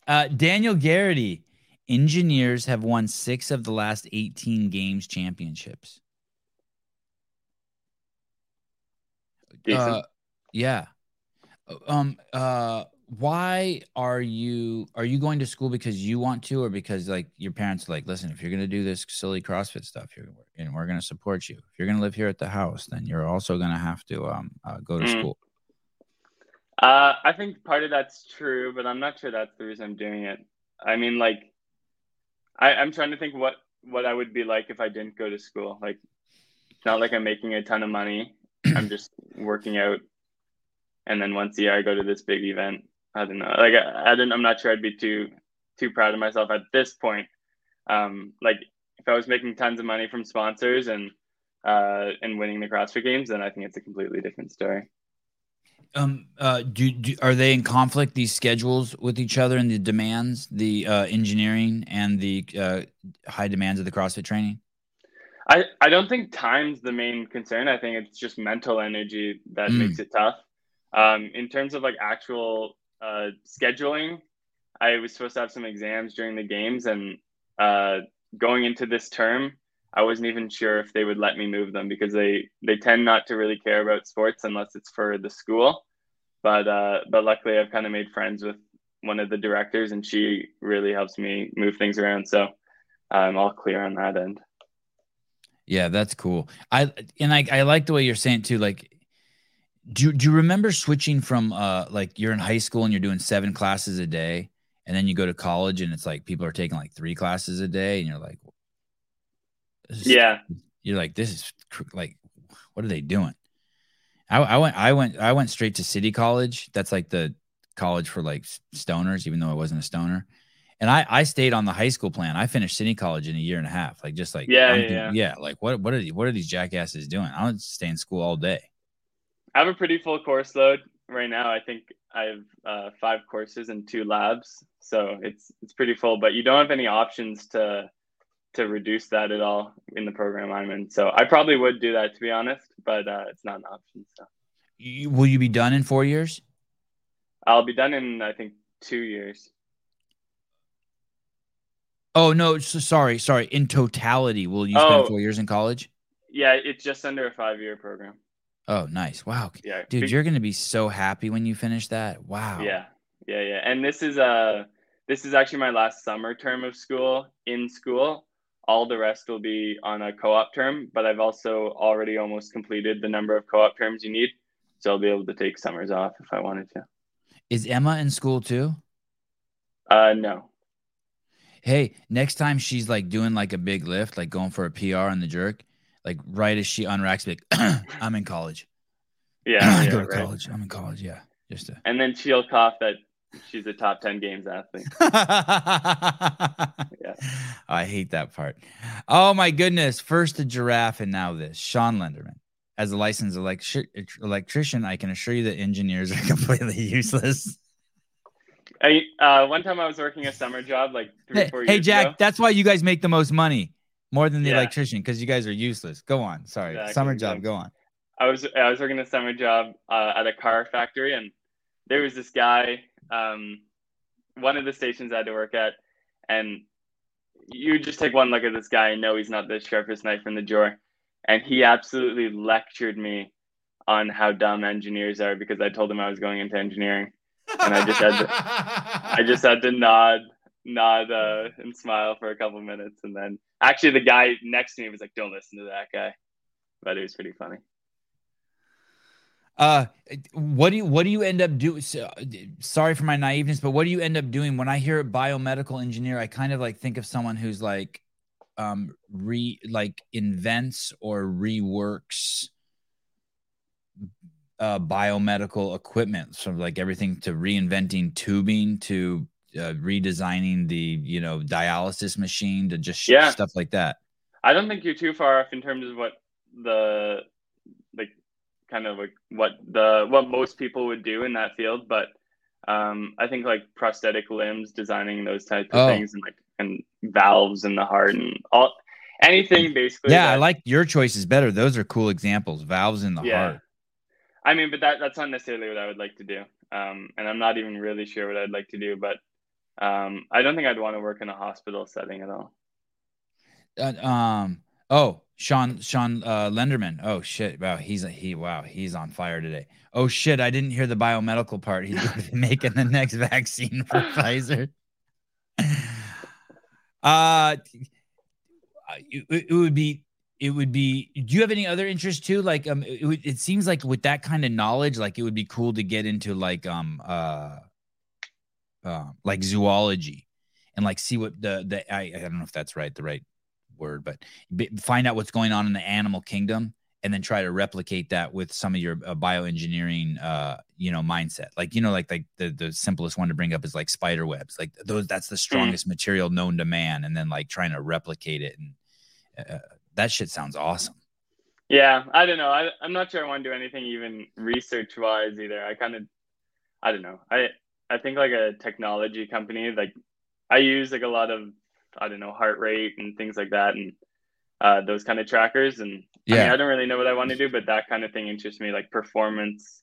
Uh, Daniel Garrity. Engineers have won six of the last 18 games championships. Uh, yeah. Um. Uh. Why are you are you going to school because you want to, or because like your parents are like, listen, if you're gonna do this silly CrossFit stuff, you're and we're gonna support you. If you're gonna live here at the house, then you're also gonna have to um uh, go to Mm. school. Uh, I think part of that's true, but I'm not sure that's the reason I'm doing it. I mean, like, I, I'm trying to think what what I would be like if I didn't go to school. Like, it's not like I'm making a ton of money. *clears throat* I'm just working out, and then once a year I go to this big event. I don't know. Like, I, I don't. I'm not sure I'd be too too proud of myself at this point. Um, like, if I was making tons of money from sponsors and uh, and winning the CrossFit Games, then I think it's a completely different story. Um. Uh. Do, do are they in conflict these schedules with each other and the demands, the uh, engineering and the uh, high demands of the CrossFit training? I, I don't think time's the main concern. I think it's just mental energy that Mm. makes it tough. Um, in terms of like actual uh, scheduling, I was supposed to have some exams during the games, and uh, going into this term, I wasn't even sure if they would let me move them because they they tend not to really care about sports unless it's for the school. But uh, but luckily, I've kind of made friends with one of the directors, and she really helps me move things around. So I'm all clear on that end. Yeah, that's cool. I and I, I like the way you're saying too. Like, do you, do you remember switching from uh like you're in high school and you're doing seven classes a day, and then you go to college and it's like people are taking like three classes a day, and you're like, is- Yeah. you're like this is like, what are they doing? I, I went I went I went straight to City College. That's like the college for like stoners, even though I wasn't a stoner. And I, I stayed on the high school plan. I finished City College in a year and a half. Like just like Yeah, yeah, doing- yeah. Like what what are what are these jackasses doing? I don't stay in school all day. I have a pretty full course load right now. I think I have uh, five courses and two labs, so it's it's pretty full. But you don't have any options to to reduce that at all in the program I'm in. So I probably would do that to be honest, but uh, it's not an option. So You, will you be done in four years? I'll be done in I think two years. Oh no, so, sorry, sorry. In totality, will you spend Oh. four years in college? Yeah, it's just under a five year program. Oh, nice. Wow, Yeah, dude, Be- you're gonna be so happy when you finish that. Wow. Yeah, yeah, yeah. And this is uh this is actually my last summer term of school in school. All the rest will be on a co-op term, but I've also already almost completed the number of co-op terms you need, so I'll be able to take summers off if I wanted to. Is Emma in school too? Uh, no. Hey, next time she's like doing like a big lift, like going for a PR on the jerk, like right as she unracks, like, *clears throat* I'm in college. Yeah, *clears throat* I yeah, go to right. college. I'm in college. Yeah, just to. And then she'll cough that she's a top ten games athlete. *laughs* yeah. I hate that part. Oh my goodness. First the giraffe and now this. Sean Lenderman. As a licensed electri- electrician, I can assure you that engineers are *laughs* completely useless. I uh, one time I was working a summer job like three, Hey, four hey, years Jack, ago. that's why you guys make the most money more than the Yeah. electrician because you guys are useless. Go on. Sorry. Exactly, Summer job. exactly. Go on. I was I was working a summer job uh, at a car factory, and there was this guy. Um, one of the stations I had to work at, and you just take one look at this guy and know he's not the sharpest knife in the drawer. And he absolutely lectured me on how dumb engineers are because I told him I was going into engineering, and I just had to, I *laughs* just had to nod, nod, uh, and smile for a couple minutes, and then actually the guy next to me was like, "Don't listen to that guy," but it was pretty funny. Uh, what do you what do you end up doing? So, sorry for my naiveness, but what do you end up doing when I hear biomedical engineer? I kind of like think of someone who's like, um, re like invents or reworks uh, biomedical equipment, so like everything to reinventing tubing to uh, redesigning the you know dialysis machine to just Yeah. stuff like that. I don't think you're too far off in terms of what the kind of like what the what most people would do in that field, but um, I think like prosthetic limbs, designing those types of Oh. things, and like and valves in the heart and all anything basically. Yeah, I like your choices better. Those are cool examples. Valves in the Yeah. heart. I mean, but that that's not necessarily what I would like to do. Um, and I'm not even really sure what I'd like to do, but um, I don't think I'd want to work in a hospital setting at all. Uh, um. Oh, Sean Sean uh, Lenderman. Oh shit! Wow, he's he wow he's on fire today. Oh shit! I didn't hear the biomedical part. He's going to be making the next vaccine for *laughs* Pfizer. *laughs* Uh, it, it would be it would be. Do you have any other interest too? Like um, it, would- it seems like with that kind of knowledge, like it would be cool to get into like um uh, uh like zoology and like see what the the I, I don't know if that's right the right word but b- find out what's going on in the animal kingdom and then try to replicate that with some of your uh, bioengineering uh you know mindset like you know like like the the simplest one to bring up is like spider webs like those that's the strongest material known to man and then like trying to replicate it and uh, that shit sounds awesome Yeah, I don't know. I, I'm not sure I want to do anything even research wise either. I kind of, I don't know. I I think like a technology company, like I use like a lot of I don't know heart rate and things like that, and uh, those kind of trackers. And I, mean, yeah I don't really know what I want to do, but that kind of thing interests me, like performance,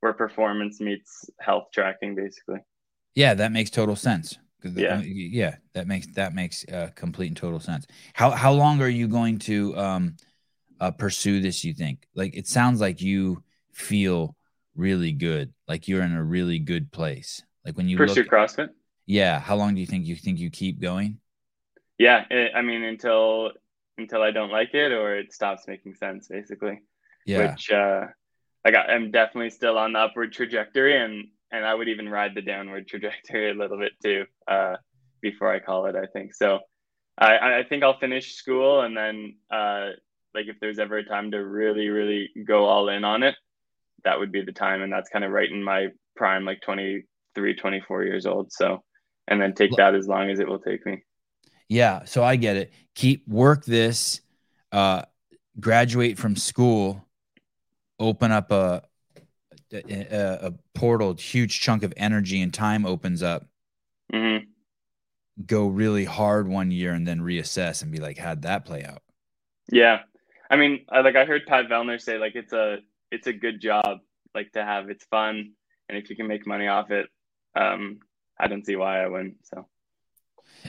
where performance meets health tracking, basically. yeah that makes total sense. Yeah. yeah that makes that makes uh, complete and total sense how how long are you going to um uh, pursue this you think like it sounds like you feel really good like you're in a really good place like when you Pursue look CrossFit. yeah how long do you think you think you keep going Yeah, it, I mean until until I don't like it or it stops making sense, basically. yeah. Which uh like I- i'm definitely still on the upward trajectory and and i would even ride the downward *laughs* trajectory a little bit too uh before i call it i think. So i i think i'll finish school and then uh like if there's ever a time to really really go all in on it that would be the time. And that's kind of right in my prime like 23 24 years old. So and then take that as long as it will take me yeah so i get it. Keep work this uh graduate from school open up a a, a portal huge chunk of energy and time opens up. Hmm go really hard one year and then reassess and be like how'd that play out? Yeah, I mean, like I heard Pat Vellner say, like it's a it's a good job, like to have. It's fun, and if you can make money off it, um, I don't see why I wouldn't. So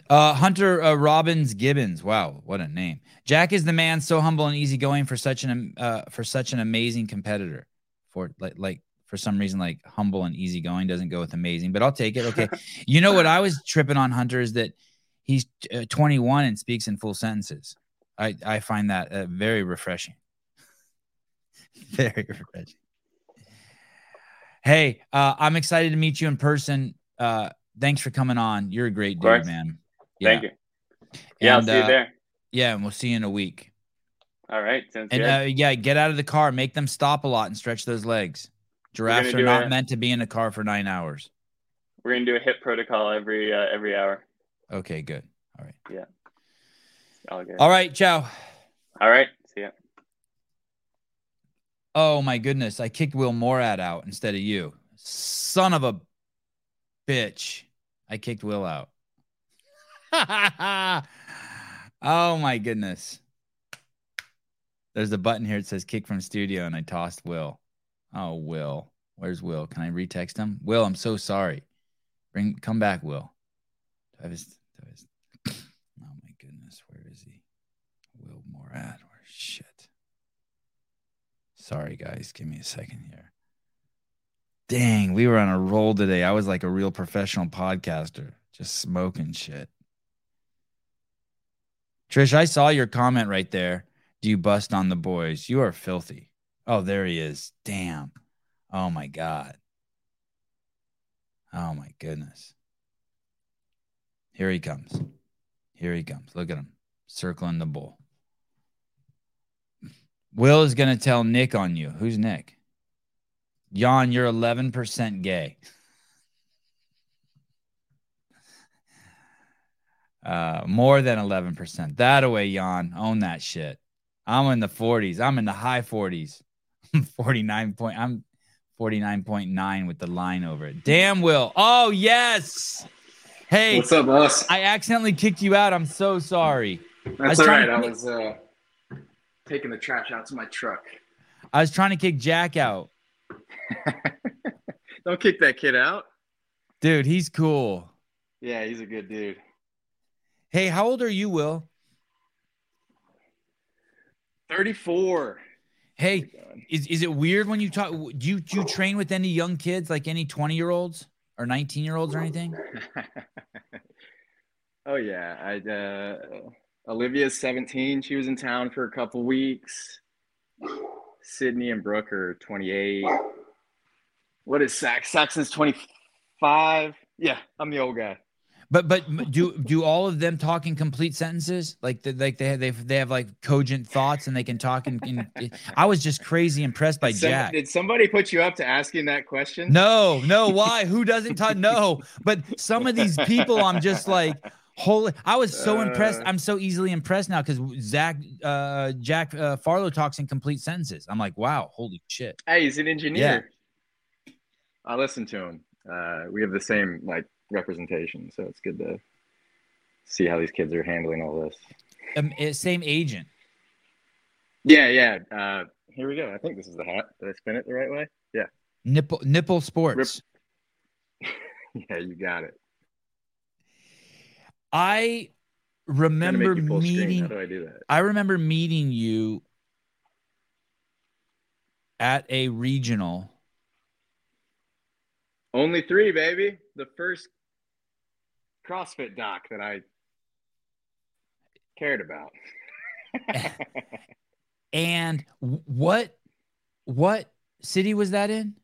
Uh, Hunter uh, Robbins Gibbons. Wow, what a name! Jack is the man, so humble and easygoing for such an uh, for such an amazing competitor. For like like for some reason, like humble and easygoing doesn't go with amazing, but I'll take it. Okay, *laughs* you know what I was tripping on Hunter is that he's uh, 21 and speaks in full sentences. I I find that uh, very refreshing. *laughs* very refreshing. Hey, uh, I'm excited to meet you in person. Thanks for coming on. You're a great dude, man. thank you. Yeah, I'll And, see you uh, there. Yeah, and we'll see you in a week. All right, sounds And good. uh, yeah, get out of the car, make them stop a lot, and stretch those legs. Giraffes are not it. meant to be in a car for nine hours. We're gonna do a hip protocol every uh, every hour. Okay, good. All right. All good. All right, ciao. All right, see ya. Oh my goodness, I kicked Will Moorad out instead of you. Son of a bitch. I kicked Will out. *laughs* oh my goodness. There's a button here that says kick from studio, and I tossed Will. Oh, Will. Where's Will? Can I retext him? Will, I'm so sorry. Bring come back, Will. Do I have his, do I have his- *coughs* oh my goodness, where is he? Will Moorad. Where shit. Sorry guys, give me a second here. Dang, we were on a roll today. I was like a real professional podcaster, just smoking shit. Trish, I saw your comment right there. Do you bust on the boys? You are filthy. Oh, there he is. Damn. Oh my God. Oh my goodness. Here he comes. Here he comes. Look at him circling the bull. Will is going to tell Nick on you. Who's Nick? Jan, you're 11% gay. Uh, more than 11%. That away, Jan. Own that shit. I'm in the 40s. I'm in the high 40s. *laughs* 49 point. I'm 49.9 with the line over it. Damn, Will. Oh, yes. Hey, What's up, boss? I accidentally kicked you out. I'm so sorry. That's was all trying right. to- I was uh, taking the trash out to my truck. I was trying to kick Jack out. *laughs* Don't kick that kid out. Dude, he's cool. Yeah, he's a good dude. Hey, how old are you, Will? 34. Hey, is, is it weird when you talk? Do you, do you train with any young kids, like any 20 year olds or 19 year olds or anything? *laughs* oh yeah, I uh, Olivia's 17. She was in town for a couple weeks. Sydney and Brooke are 28. What is Sax? Saxon's 25. Yeah, I'm the old guy. But but do do all of them talk in complete sentences? Like the, like they have, they have, they have like cogent thoughts and they can talk in. in *laughs* I was just crazy impressed by some- Jack. did somebody put you up to asking that question? No, no, why? Who doesn't talk? No, but some of these people, I'm just like, holy! I was so impressed. Uh. I'm so easily impressed now because Zach, uh, Jack uh, Farlow talks in complete sentences. I'm like, wow, holy shit. Hey, he's an engineer. I listen to him. Uh, we have the same like representation, so it's good to see how these kids are handling all this. Um, eh, same agent. Yeah, yeah. Uh, here we go. I think this is the hat. Did I spin it the right way? Yeah, Nipple Nipple Sports. *laughs* yeah. You got it. I remember make you full screen. How meeting. do I do that? I remember meeting you at a regional. Only three, baby. The first CrossFit doc that I cared about. *laughs* And what what city was that in?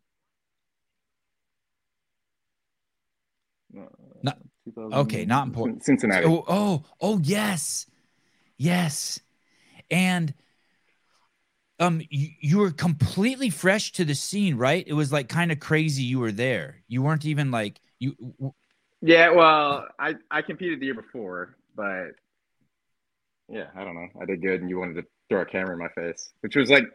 2000 okay, not important. Cincinnati. Oh, oh, oh, yes, yes, and um, you, you were completely fresh to the scene, right? It was like kind of crazy. You were there. You weren't even like you. w- Yeah, well, I I competed the year before, but yeah, I don't know. I did good, and you wanted to throw a camera in my face, which was like,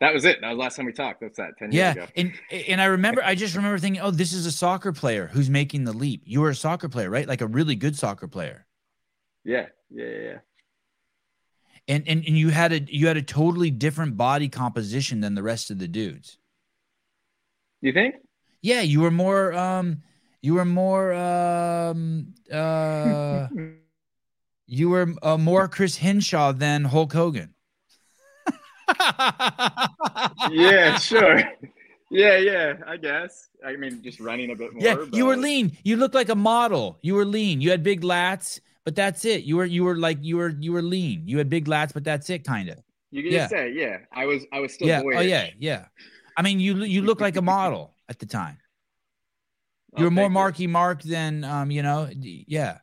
that was it. That was the last time we talked. That's that ten years Yeah, ago. and and I remember, I just remember thinking, oh, this is a soccer player who's making the leap. You were a soccer player, right? Like a really good soccer player. Yeah, yeah, yeah. yeah. and and, and you had a you had a totally different body composition than the rest of the dudes You think? yeah you were more um you were more um uh *laughs* you were uh, more chris Hinshaw than hulk hogan yeah, sure. Yeah, yeah. I guess. I mean, just running a bit more. yeah you were lean you looked like a model you were lean you had big lats but that's it you were you were like you were you were lean you had big lats but that's it kind of You can yeah. just say, yeah. I was, I was still yeah boyish. oh yeah yeah i mean you you look like a model at the time *laughs* Oh, you were more Marky Mark than um, you know, yeah.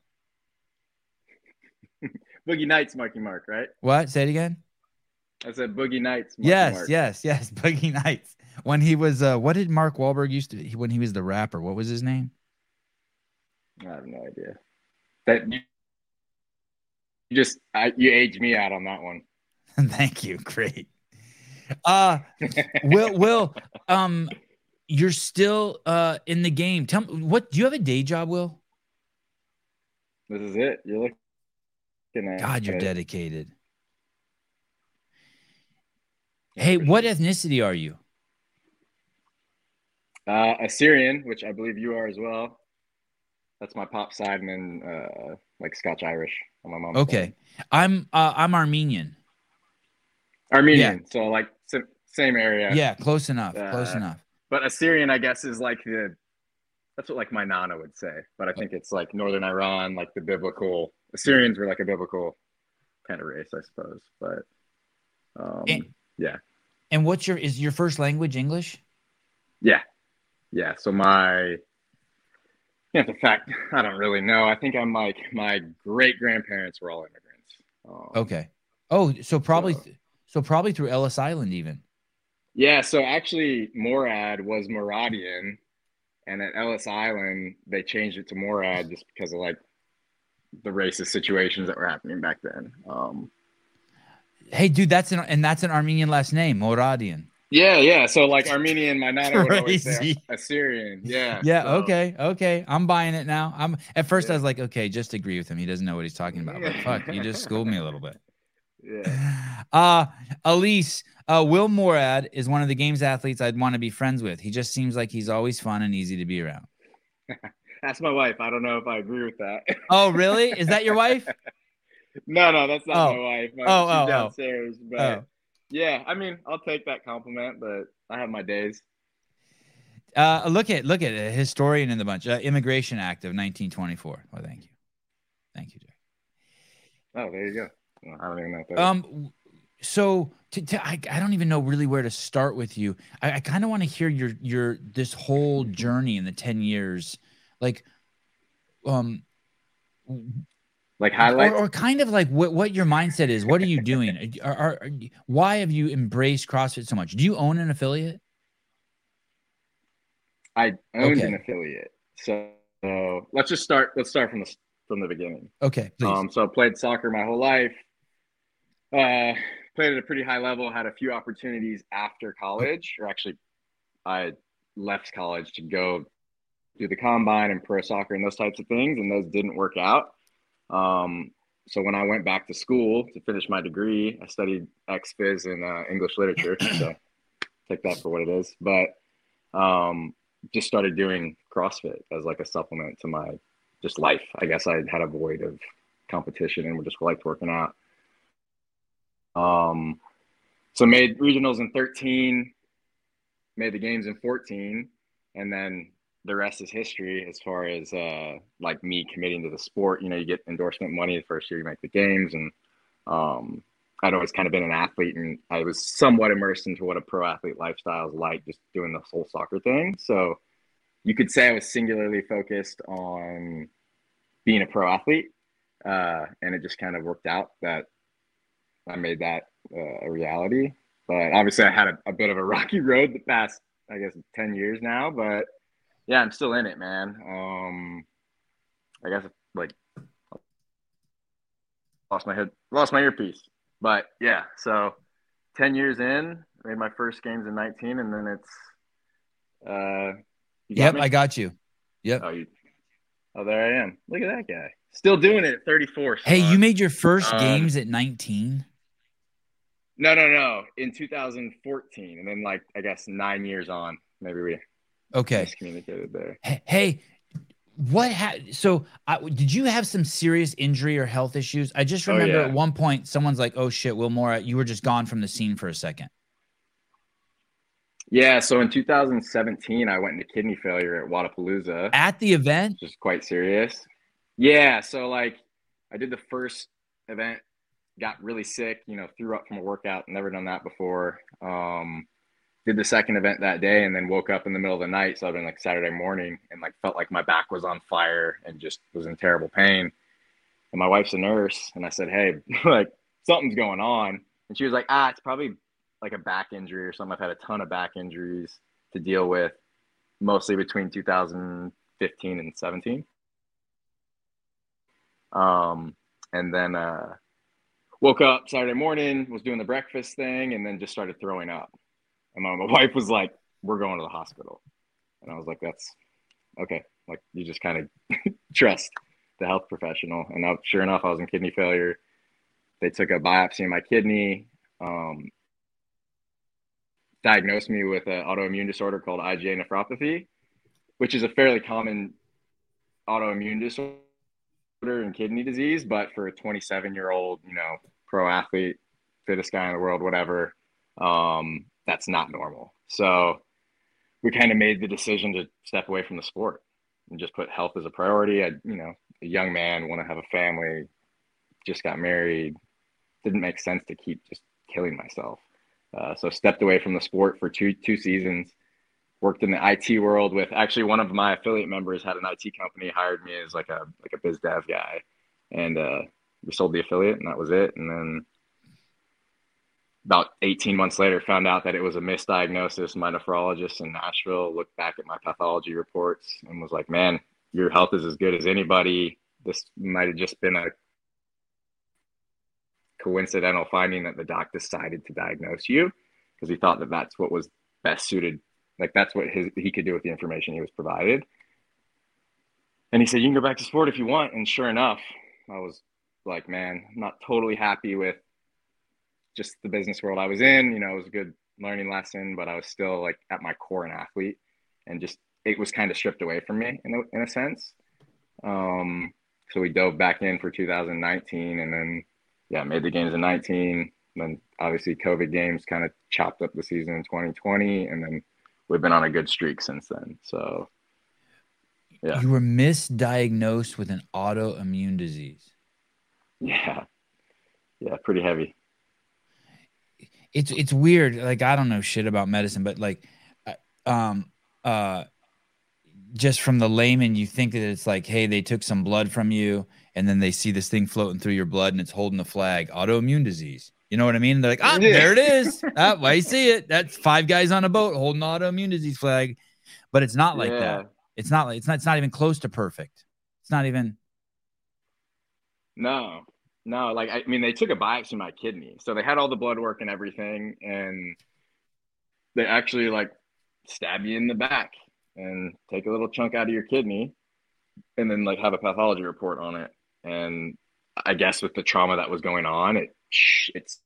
*laughs* Boogie Nights, Marky Mark, right? What? Say it again. I said Boogie Nights. Marky yes, Mark. yes, yes. *laughs* Boogie Nights. When he was, uh, what did Mark Wahlberg used to? When he was the rapper, what was his name? I have no idea. That you, just, I, you aged me out on that one. *laughs* Thank you. Great. Uh, Will, *laughs* Will, um, you're still uh in the game. Tell me, what do you have a day job, Will? This is it. You're looking at. God, you're dedicated. Hey, what ethnicity are you? Uh, Assyrian, which I believe you are as well. That's my pop side, and then uh, like Scotch Irish on my mom. Okay, I'm uh, I'm Armenian. Armenian. So like same area. Yeah, close enough. close Uh, enough. But Assyrian, I guess, is like the that's what like my nana would say. But I think it's like northern Iran, like the biblical Assyrians were like a biblical kind of race, I suppose. But um, And- yeah, And what's your is your first language English? yeah, yeah. So my yeah, the fact *laughs* I don't really know. I think I'm like my great grandparents were all immigrants. Um, Okay. Oh, so probably So- so probably through Ellis Island even. Yeah, so actually, Moorad was Moradian, and at Ellis Island they changed it to Moorad just because of like the racist situations that were happening back then. Um, Hey, dude, that's an and that's an Armenian last name, Moradian. yeah, yeah. So like Armenian, my nana would always say Assyrian. Yeah. Yeah. so- Okay. Okay. I'm buying it now. I'm at first I was like, okay, just agree with him. He doesn't know what he's talking about. But fuck, you just schooled me a little bit. *laughs* Yeah. *sighs* Uh Elise, uh, Will Moorad is one of the games athletes I'd want to be friends with. He just seems like he's always fun and easy to be around. *laughs* That's my wife. I don't know if I agree with that. Oh, really? Is that your wife? *laughs* no, no, that's not Oh. my wife. My, Oh, she's oh, oh. downstairs. But Oh. yeah, I mean, I'll take that compliment, but I have my days. Uh, look at look at a historian in the bunch. Uh, Immigration Act of 1924. Well, thank you, thank you, Jack. Oh, there you go. I don't even know that is. Um, so to, to, I, I don't even know really where to start with you. I, I kind of want to hear your your this whole journey in the 10 years, like, um, like or, or kind of like what what your mindset is. What are you doing? Are, are, are why have you embraced CrossFit so much? Do you own an affiliate? I owned Okay. an affiliate. So, so let's just start. Let's start from the from the beginning. Okay, please. Um, so I played soccer my whole life. Uh, played at a pretty high level. Had a few opportunities after college, or actually, I left college to go do the combine and pro soccer and those types of things, and those didn't work out. Um, so when I went back to school to finish my degree, I studied ex phys and uh, English literature. *clears throat* So take that for what it is. But um, just started doing CrossFit as like a supplement to my just life. I guess I had a void of competition and we just liked working out. Um, so made regionals in 13, made the games in 14, and then the rest is history as far as uh, like me committing to the sport. You know, you get endorsement money the first year you make the games, and um, I'd always kind of been an athlete, and I was somewhat immersed into what a pro athlete lifestyle is like, just doing the whole soccer thing. So you could say I was singularly focused on being a pro athlete, uh, and it just kind of worked out that I made that uh, a reality. But obviously, I had a, a bit of a *laughs* rocky road the past, I guess, ten years now. But yeah, I'm still in it, man. Um, I guess like lost my head, lost my earpiece. But yeah, so ten years in, made my first games in 19, and then it's uh, yep, me? I got you. Yep. Oh, you, oh, there I am. Look at that guy. Still doing it at 34. Hey, you made your first Um, games at 19. No, no, no. In 2014. And then, like, I guess nine years on, maybe we Okay. miscommunicated there. Hey, what ha- so I, did you have some serious injury or health issues? I just Oh, remember yeah. at one point someone's like, "Oh shit, Wilmore, you were just gone from the scene for a second. Yeah. So in 2017, I went into kidney failure at Wodapalooza, At the event? which is quite serious. Yeah. So, like, I did the first event, got really sick, you know, threw up from a workout, never done that before. Um, did the second event that day and then woke up in the middle of the night. So I've been like Saturday morning and like felt like my back was on fire and just was in terrible pain. And my wife's a nurse. And I said, Hey, *laughs* like something's going on. And she was like, Ah, it's probably like a back injury or something. I've had a ton of back injuries to deal with, mostly between 2015 and 17. Um, and then uh, woke up Saturday morning, was doing the breakfast thing, and then just started throwing up. And my, my *laughs* wife was like, "We're going to the hospital," and I was like, "That's okay." Like you just kind of *laughs* trust the health professional. And sure enough, I was in kidney failure. They took a biopsy of my kidney. Um, diagnosed me with an autoimmune disorder called IgA nephropathy, which is a fairly common autoimmune disorder and kidney disease. But for a 27 year old, you know, pro athlete, fittest guy in the world, whatever, um, that's not normal. So we kind of made the decision to step away from the sport and just put health as a priority. I, you know, a young man, want to have a family, just got married. Didn't make sense to keep just killing myself. Uh, so stepped away from the sport for two two seasons. Worked in the IT world with actually one of my affiliate members had an IT company, hired me as like a like a biz dev guy, and uh, we sold the affiliate, and that was it. And then about 18 months later, found out that it was a misdiagnosis. My nephrologist in Nashville looked back at my pathology reports and was like, "Man, your health is as good as anybody. This might have just been a coincidental finding that the doc decided to diagnose you because he thought that that's what was best suited like that's what his he could do with the information he was provided and he said you can go back to sport if you want and sure enough i was like man I'm not totally happy with just the business world i was in you know it was a good learning lesson but i was still like at my core an athlete and just it was kind of stripped away from me in a, in a sense um so we dove back in for 2019 and then yeah, made the games in 19. then obviously COVID games kind of chopped up the season in 2020, and then we've been on a good streak since then. So yeah, you were misdiagnosed with an autoimmune disease. Yeah, yeah, pretty heavy. It's it's weird. Like I don't know shit about medicine, but like, uh, um, uh, just from the layman, you think that it's like, hey, they took some blood from you and then they see this thing floating through your blood and it's holding the flag autoimmune disease. You know what I mean? They're like, ah, there it is. ah, I see it. That's five guys on a boat holding autoimmune disease flag. But it's not like yeah. that. It's not like it's not it's not even close to perfect. It's not even No. No, like I mean they took a biopsy of my kidney. So they had all the blood work and everything and they actually like stab you in the back and take a little chunk out of your kidney and then like have a pathology report on it and I guess with the trauma that was going on, it it's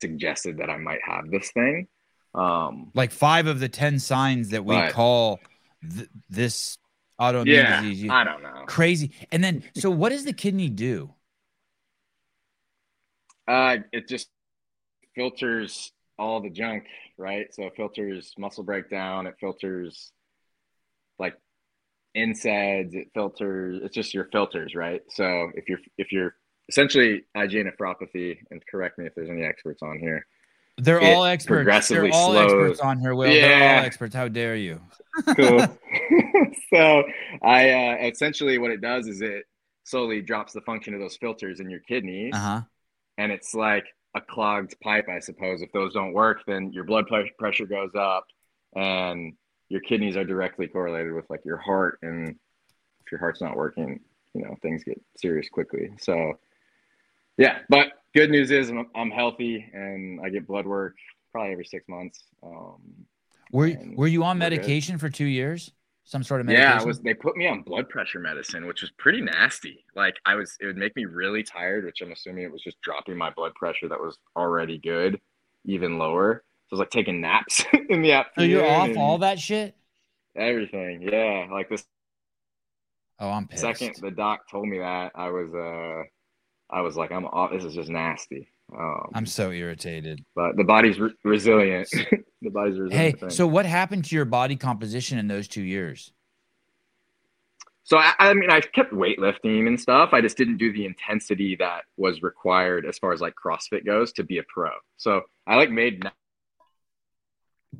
suggested that I might have this thing. Um, like five of the ten signs that we but, call th- this autoimmune yeah, disease. I don't know. Crazy. And then, so what does the kidney do? Uh, it just filters all the junk, right? So it filters muscle breakdown. It filters like NSAIDs, it filters. It's just your filters, right? So if you're if you're essentially IgA nephropathy, and correct me if there's any experts on here. They're all experts. They're all slows. experts on here. Will yeah. they're all experts. How dare you? *laughs* cool. *laughs* *laughs* so I uh, essentially what it does is it slowly drops the function of those filters in your kidneys, uh-huh. And it's like a clogged pipe, I suppose. If those don't work, then your blood pressure goes up, and your kidneys are directly correlated with like your heart and if your heart's not working you know things get serious quickly so yeah but good news is i'm, I'm healthy and i get blood work probably every six months um, were, were you on medication good. for two years some sort of medication? yeah I was they put me on blood pressure medicine which was pretty nasty like i was it would make me really tired which i'm assuming it was just dropping my blood pressure that was already good even lower So I was like taking naps *laughs* in the app. So you're off all that shit? Everything. Yeah. Like this. Oh, I'm pissed. Second the doc told me that, I was uh I was like, I'm off. This is just nasty. Um, I'm so irritated. But the body's re- resilient. *laughs* the body's resilient. Hey, so what happened to your body composition in those two years? So I, I, mean, I kept weightlifting and stuff. I just didn't do the intensity that was required as far as like CrossFit goes to be a pro. So I like made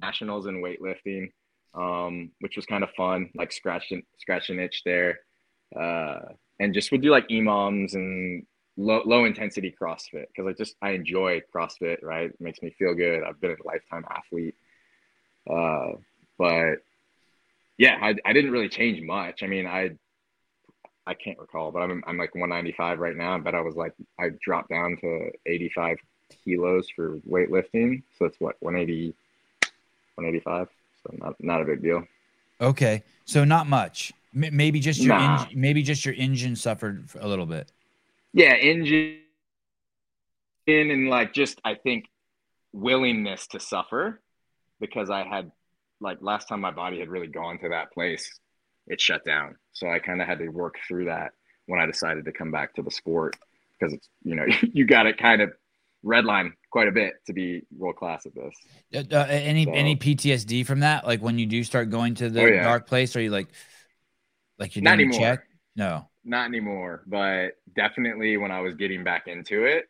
nationals in weightlifting, um, which was kind of fun, like scratching scratching itch there, uh, and just would do like EMOMs and low low intensity CrossFit because I just I enjoy CrossFit. Right, it makes me feel good. I've been a lifetime athlete, uh, but yeah, I, I didn't really change much. I mean, I I can't recall, but I'm I'm like 195 right now. But I was like I dropped down to 85 kilos for weightlifting, so it's what 180 185. So not not a big deal. Okay, so not much. M- maybe just your nah. en- maybe just your engine suffered a little bit. Yeah, engine and like just I think willingness to suffer because I had like last time my body had really gone to that place, it shut down. So I kind of had to work through that when I decided to come back to the sport because it's you know *laughs* you got to kind of redline quite a bit to be world class at this. Uh, uh, any So- any PTSD from that? Like when you do start going to the Oh, yeah. dark place, are you like, like you're Not anymore. check? No. Not anymore, but definitely when I was getting back into it,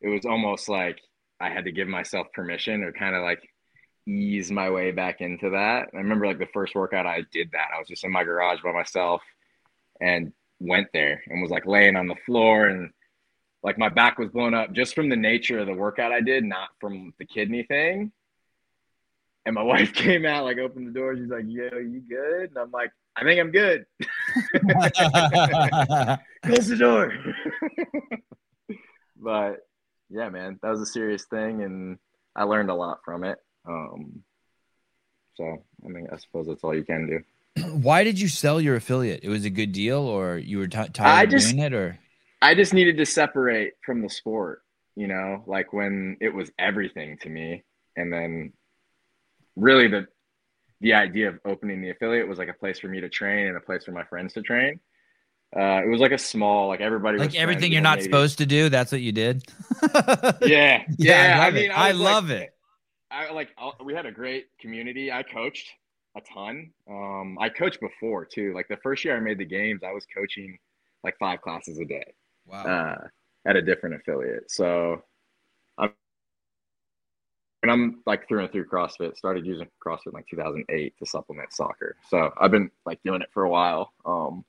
it was almost like I had to give myself permission or kind of like ease my way back into that. I remember like the first workout I did that. I was just in my garage by myself and went there and was like laying on the floor and like my back was blown up just from the nature of the workout I did, not from the kidney thing. And my *laughs* wife came out, like opened the door. She's like, "Yo, you good?" And I'm like, "I think I'm good." *laughs* Close the door. *laughs* but yeah, man, that was a serious thing, and I learned a lot from it. Um, so I mean, I suppose that's all you can do. *clears throat* Why did you sell your affiliate? It was a good deal, or you were t- tired I of just- doing it, or I just needed to separate from the sport, you know, like when it was everything to me, and then really the the idea of opening the affiliate was like a place for me to train and a place for my friends to train. Uh, it was like a small, like everybody like everything you're not ladies. supposed to do? That's what you did. *laughs* Yeah, yeah, I I love mean, it. I I was like- love it. I like I'll- we had a great community. I coached a ton. Um, I coached before too. Like the first year I made the games, I was coaching like five classes a day Wow. uh, at a different affiliate. So and I'm like through and through CrossFit. Started using CrossFit in like 2008 to supplement soccer. So I've been like doing it for a while. Um,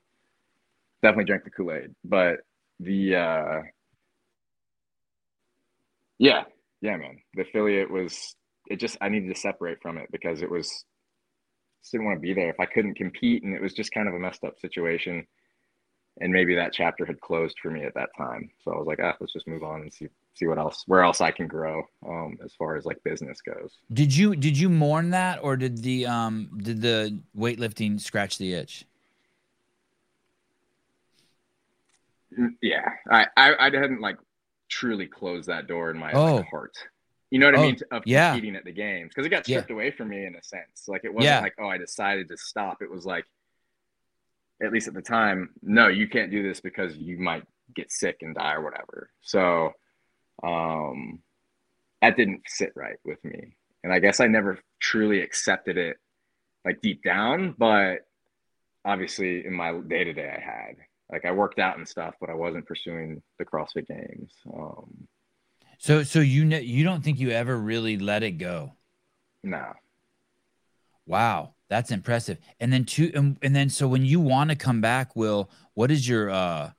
definitely drank the Kool Aid, but the uh, yeah, yeah, man. The affiliate was it just I needed to separate from it because it was just didn't want to be there if I couldn't compete and it was just kind of a messed up situation. And maybe that chapter had closed for me at that time. So I was like, ah, let's just move on and see see what else where else I can grow um as far as like business goes. Did you did you mourn that, or did the um did the weightlifting scratch the itch? Mm, Yeah. I I, I hadn't like truly closed that door in my Oh. like, heart. You know what Oh, I mean? Of yeah. competing at the games. Because it got Yeah. stripped away from me in a sense. Like it wasn't Yeah. like, oh, I decided to stop. It was like, at least at the time, no, you can't do this because you might get sick and die or whatever. So um that didn't sit right with me. And I guess I never truly accepted it like deep down, but obviously in my day to day I had. Like I worked out and stuff, but I wasn't pursuing the CrossFit games. Um So so you know you don't think you ever really let it go? no. Wow, that's impressive. And then two and, and then so when you want to come back, Will, what is your uh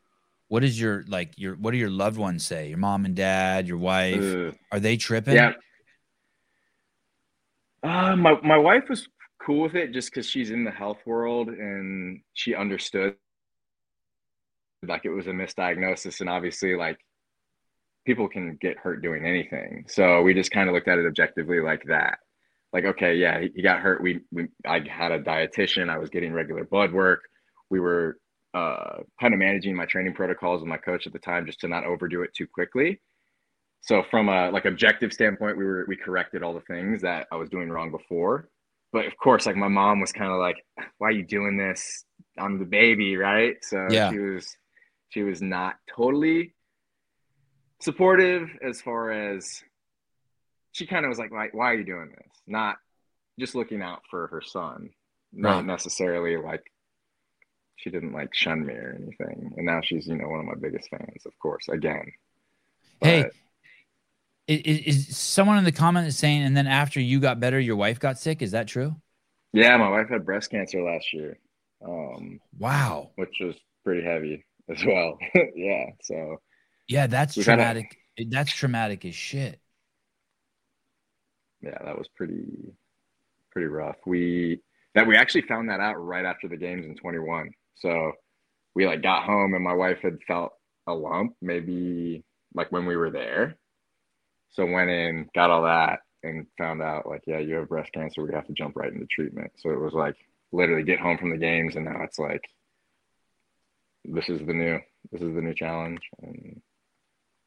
what is your like your what do your loved ones say? Your mom and dad, your wife, Ugh. are they tripping? Yeah. Uh, my my wife was cool with it just because she's in the health world and she understood like it was a misdiagnosis and obviously like people can get hurt doing anything. So we just kind of looked at it objectively like that. Like, okay, yeah, he, he got hurt. We, we I had a dietitian. I was getting regular blood work. We were uh, kind of managing my training protocols with my coach at the time just to not overdo it too quickly. So from a like objective standpoint, we were we corrected all the things that I was doing wrong before. But of course, like my mom was kind of like, "Why are you doing this? I'm the baby, right?" So Yeah. she was she was not totally supportive as far as she kind of was like, "Why why are you doing this?" Not just looking out for her son, not Right. necessarily like she didn't like shun me or anything. And now she's you know one of my biggest fans, of course. Again, Hey, But- I- i- Is, someone in the comment is saying, and then after you got better, your wife got sick? Is that true? Yeah, my wife had breast cancer last year, um, Wow. which was pretty heavy as well. *laughs* yeah, so Yeah, that's We've had a- traumatic. That's traumatic as shit. yeah, that was pretty pretty rough. We that we actually found that out right after the games in 21. So we like got home and my wife had felt a lump maybe like when we were there. So went in, got all that and found out like yeah, you have breast cancer, we have to jump right into treatment. So it was like literally get home from the games and now it's like this is the new this is the new challenge and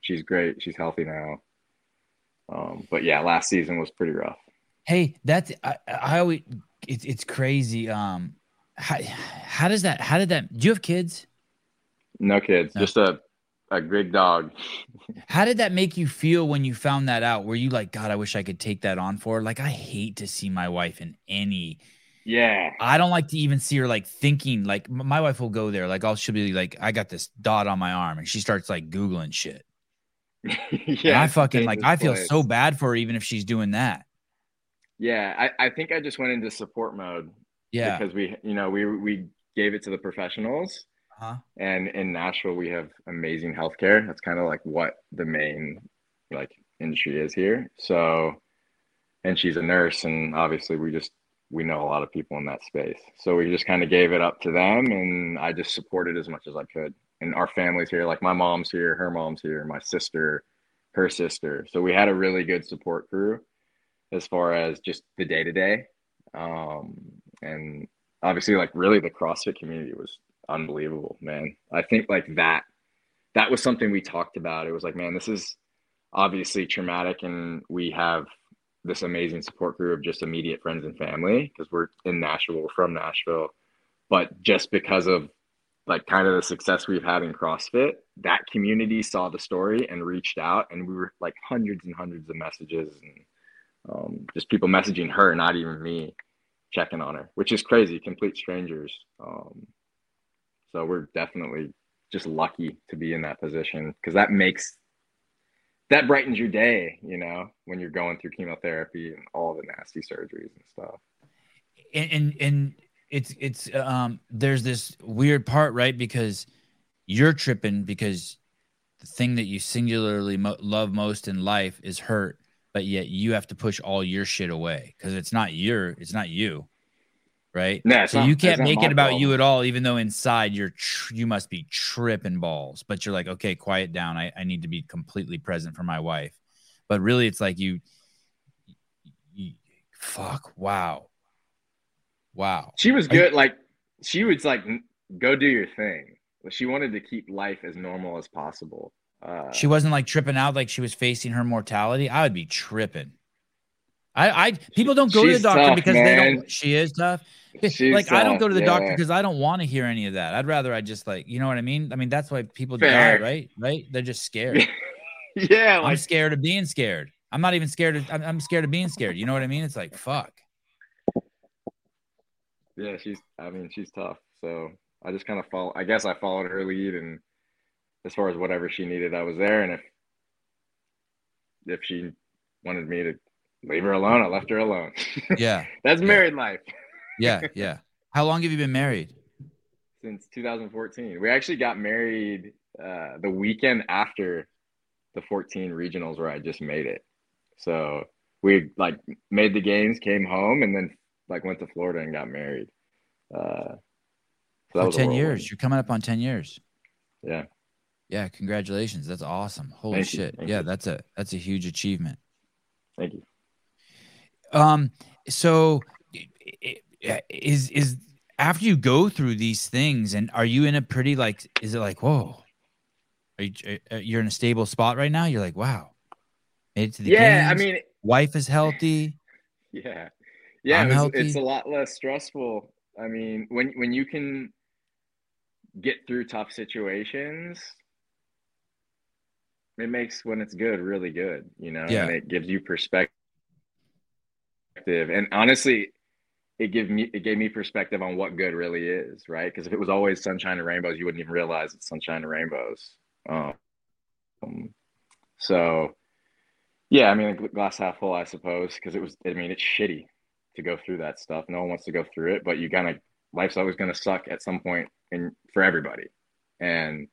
she's great. She's healthy now. Um, but yeah, last season was pretty rough. Hey, that's I, I always it's it's crazy. Um, how, how does that? How did that? Do you have kids? No kids, No. just a a big dog. *laughs* How did that make you feel when you found that out? Were you like, God, I wish I could take that on for her? Like, I hate to see my wife in any. Yeah. I don't like to even see her like thinking. Like, my wife will go there. Like, I'll she'll be like, I got this dot on my arm, and she starts like googling shit. yeah. *laughs* and I fucking like, I feel place. so bad for her, even if she's doing that. Yeah, I, I think I just went into support mode Yeah. because we, you know, we we gave it to the professionals, Huh? and in Nashville we have amazing healthcare. That's kind of like what the main like industry is here. So, and she's a nurse, and obviously we just we know a lot of people in that space. So we just kind of gave it up to them, and I just supported as much as I could. And our family's here, like my mom's here, her mom's here, my sister, her sister. So we had a really good support crew as far as just the day to day. And obviously, like really, the CrossFit community was unbelievable, man. I think like that that was something we talked about. It was like, man, this is obviously traumatic, and we have this amazing support group of just immediate friends and family because we're in Nashville, we're from Nashville. But just because of like kind of the success we've had in CrossFit, that community saw the story and reached out, and we were like hundreds and hundreds of messages and um, just people messaging her, not even me, checking on her, which is crazy, complete strangers. Um, so we're definitely just lucky to be in that position because that makes that brightens your day, you know, when you're going through chemotherapy and all the nasty surgeries and stuff. and and, and it's it's um there's this weird part right because you're tripping because the thing that you singularly mo- love most in life is hurt but yet you have to push all your shit away because it's not your it's not you right No, so not- you can't make it about you at all even though inside you're tr- you must be tripping balls but you're like okay quiet down I, I need to be completely present for my wife but really it's like you, you fuck wow wow She was good. Like she was like, go do your thing. But she wanted to keep life as normal as possible. Uh, she wasn't like tripping out like she was facing her mortality, I would be tripping. I, I people don't go to the doctor tough, because they man. don't. She is tough. she's like I don't go to the doctor because I don't want to hear any of that. I'd rather I just like you know what I mean. I mean that's why people Fair. die, right? Right? They're just scared. *laughs* yeah, I'm scared of being scared. I'm not even scared. Of, I'm, I'm scared of being scared. You know what I mean? It's like fuck. yeah, she's. I mean, she's tough. So I just kind of follow. I guess I followed her lead, and as far as whatever she needed, I was there. And if if she wanted me to leave her alone, I left her alone. *laughs* Yeah, That's married life *laughs* yeah, yeah. How long have you been married? since 2014. We actually got married uh, the weekend after the 14 regionals where I just made it. So we like made the games, came home, and then like went to Florida and got married. Uh, so that For was ten whirlwind. years. You're coming up on ten years. Yeah. Yeah, congratulations. That's awesome. Holy Thank shit. yeah, you. that's a that's a huge achievement. Thank you. Um, so is is after you go through these things, and are you in a pretty like? Is it like whoa? Are you you're in a stable spot right now? You're like wow, made it to the Yeah, I mean, wife is healthy. *laughs* yeah, yeah. It was, it's a lot less stressful. I mean, when when you can get through tough situations, it makes when it's good really good. You know, Yeah. and it gives you perspective. And honestly, it gave me it gave me perspective on what good really is, right? Because if it was always sunshine and rainbows, you wouldn't even realize it's sunshine and rainbows. Um, so yeah, I mean, glass half full, I suppose, because it was. I mean, it's shitty to go through that stuff. No one wants to go through it, but you kind of life's always going to suck at some point, and for everybody, and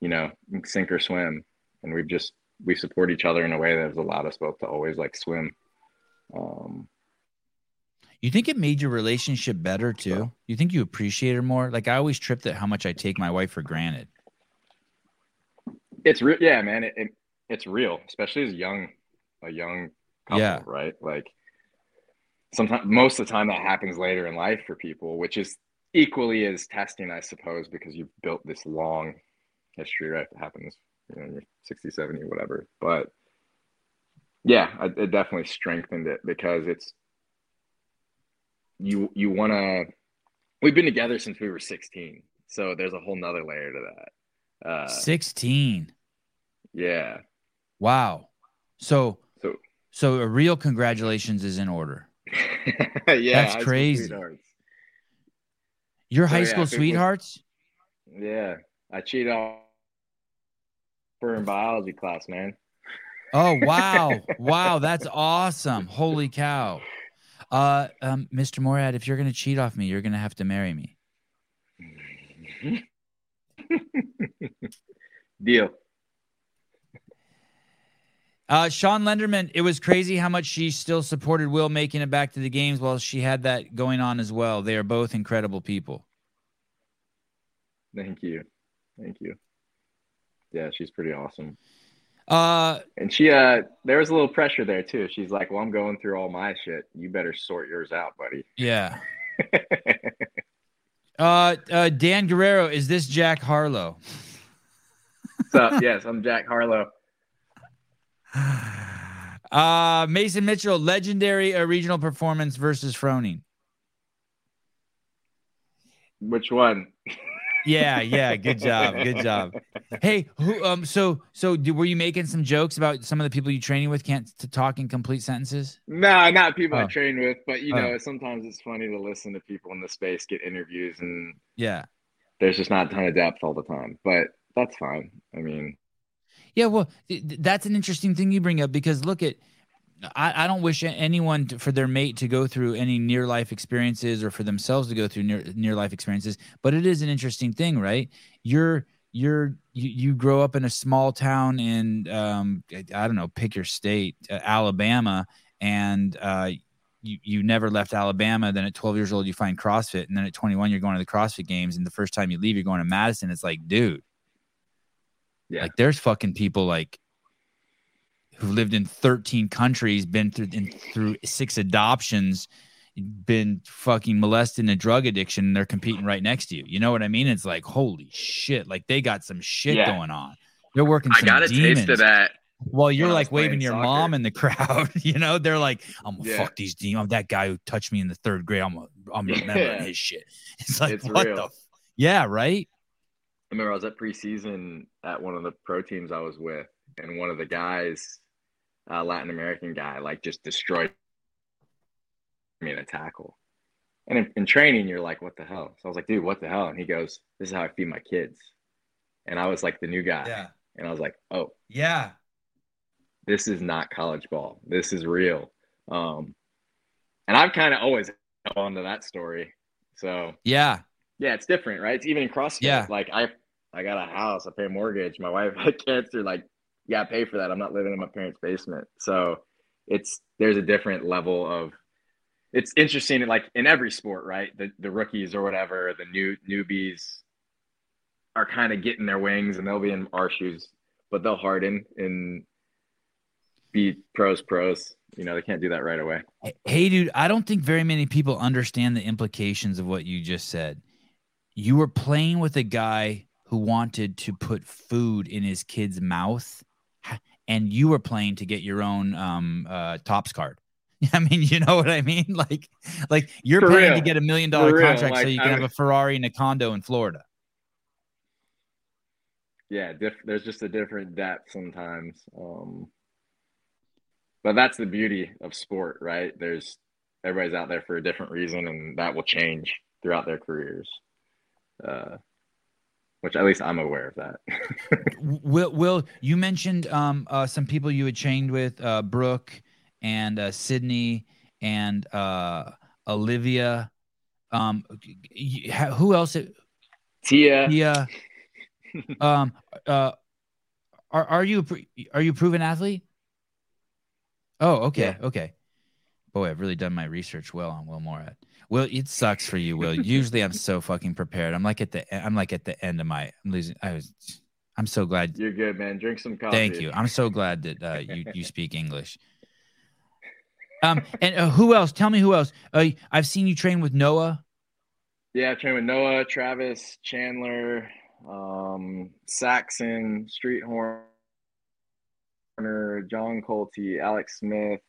you know, sink or swim. And we've just we support each other in a way that has allowed us both to always like swim. Um, You think it made your relationship better too? You think you appreciate her more? Like I always tripped at how much I take my wife for granted. it's real, yeah, man. It, it it's real, especially as young, a young couple, Yeah. right? Like sometimes, most of the time, that happens later in life for people, which is equally as testing, I suppose, because you've built this long history, right? That happens, you know, when you're 60, 70, whatever. But yeah, I, it definitely strengthened it because it's you you want to. We've been together since we were 16, so there's a whole nother layer to that. Uh, 16. yeah. Wow. So So so a real congratulations is in order. *laughs* yeah, That's crazy. Your So, high yeah, school was- sweethearts? Yeah, I cheated on her in biology class, man. Oh *laughs* wow. wow, that's awesome. Holy cow. Uh um Mr. Moorad, if you're gonna cheat off me, you're gonna have to marry me. *laughs* Deal. Uh, Sean Lenderman, it was crazy how much she still supported Will making it back to the games while she had that going on as well. They are both incredible people. Thank you. Thank you. Yeah, she's pretty awesome. Uh, And she uh there was a little pressure there too. She's like, Well, I'm going through all my shit. You better sort yours out, buddy. yeah. *laughs* Uh, uh, Dan Guerrero, is this Jack Harlow? so yes, I'm Jack Harlow. *sighs* Uh, Mason Mitchell, legendary regional performance versus Froning. Which one? Yeah, yeah, good job, good job. Hey, who? Um, so, so, did, were you making some jokes about some of the people you training with can't to talk in complete sentences? No, not people I Oh. train with, but you Oh. know, sometimes it's funny to listen to people in the space get interviews and Yeah, there's just not a ton of depth all the time. But that's fine. I mean, yeah. Well, th- that's an interesting thing you bring up because look at. I, I don't wish anyone to, for their mate to go through any near life experiences or for themselves to go through near near life experiences, but it is an interesting thing, right? You're you're you, you grow up in a small town in um I I don't know, pick your state, uh, Alabama, and uh you, you never left Alabama. Then at 12 years old, you find CrossFit. And then at 21, you're going to the CrossFit games. And the first time you leave, you're going to Madison. It's like, dude, Yeah. like there's fucking people like who've lived in 13 countries, been through in, through six adoptions, been fucking molested in a drug addiction. And they're competing right next to you. You know what I mean? It's like, holy shit. Like they got some shit Yeah. going on. They're working I got a demons. taste of that. While you're like waving your soccer. mom in the crowd, *laughs* you know, they're like, "I'm gonna Yeah. fuck these demons." That guy who touched me in the third grade, I'm gonna, I'm Yeah. his shit. *laughs* It's like, It's what real. the? F- yeah, right. I remember I was at preseason at one of the pro teams I was with, and one of the guys, uh, Latin American guy, like just destroyed me in a tackle. And in, in training, you're like, "What the hell?" So I was like, "Dude, what the hell?" And he goes, "This is how I feed my kids." And I was like the new guy, Yeah. and I was like, "Oh, yeah. this is not college ball. This is real." Um, and I've kind of always held on to that story. So Yeah. yeah, it's different, right? It's even in CrossFit. Yeah. Like I I got a house, I pay a mortgage, my wife *laughs* had cancer, like you gotta pay for that. I'm not living in my parents' basement. So it's there's a different level of it's interesting like in every sport, right? The the rookies or whatever, the new newbies are kind of getting their wings and they'll be in our shoes, but they'll harden and be pros pros. You know, they can't do that right away. Hey, dude, I don't think very many people understand the implications of what you just said. You were playing with a guy who wanted to put food in his kid's mouth, *laughs* and you were playing to get your own um, uh, Topps card. *laughs* I mean, you know what I mean? *laughs* Like, like you're For paying to get a million dollar For real, contract so you can I- have a Ferrari and a condo in Florida. yeah diff- there's just a different depth sometimes um but that's the beauty of sport right there's everybody's out there for a different reason and that will change throughout their careers uh which at least i'm aware of that *laughs* Will, Will, you mentioned um, uh, some people you had chained with, uh, Brooke and uh, Sydney and uh, Olivia. Um, y- y- who else? tia Yeah. *laughs* Um, uh, are are you are you a proven athlete? Oh, okay, okay. Boy, I've really done my research well on Will Moorad. Will, it sucks for you, Will. Usually, I'm so fucking prepared. I'm like at the I'm like at the end of my. I'm losing. I was. I'm so glad you're good man drink some coffee Thank you. I'm so glad that uh, you you *laughs* speak English. Um, and uh, who else? Tell me who else. Uh, I've seen you train with Noah. yeah i trained with noah travis chandler um saxon street horner john colty alex smith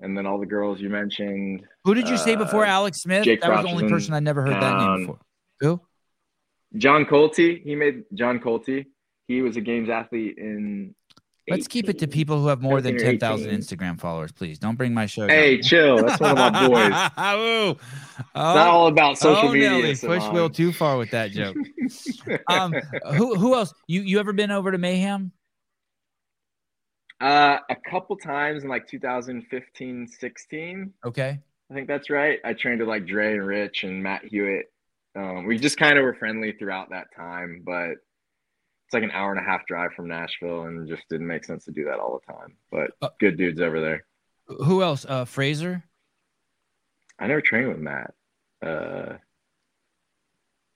and then all the girls you mentioned. Who did you say before Uh, Alex Smith? Jake that was the only person I never heard that name town. before. Who? John Colty. he made John Colty. He was a games athlete in. Let's keep it to people who have more than 10,000 Instagram followers, please. Don't bring my show down. Hey, chill. That's one of my *laughs* boys. Ooh. It's not all about social oh, media. Nelly, push Will too far with that joke. *laughs* um, who who else? You you ever been over to Mayhem? Uh, a couple times in like 2015, 16. Okay. I think that's right. I trained with like Dre and Rich and Matt Hewitt. Um, we just kind of were friendly throughout that time, but it's like an hour and a half drive from Nashville, and just didn't make sense to do that all the time. But Uh, good dudes over there. Who else? Uh, Fraser. I never trained with Matt. Uh,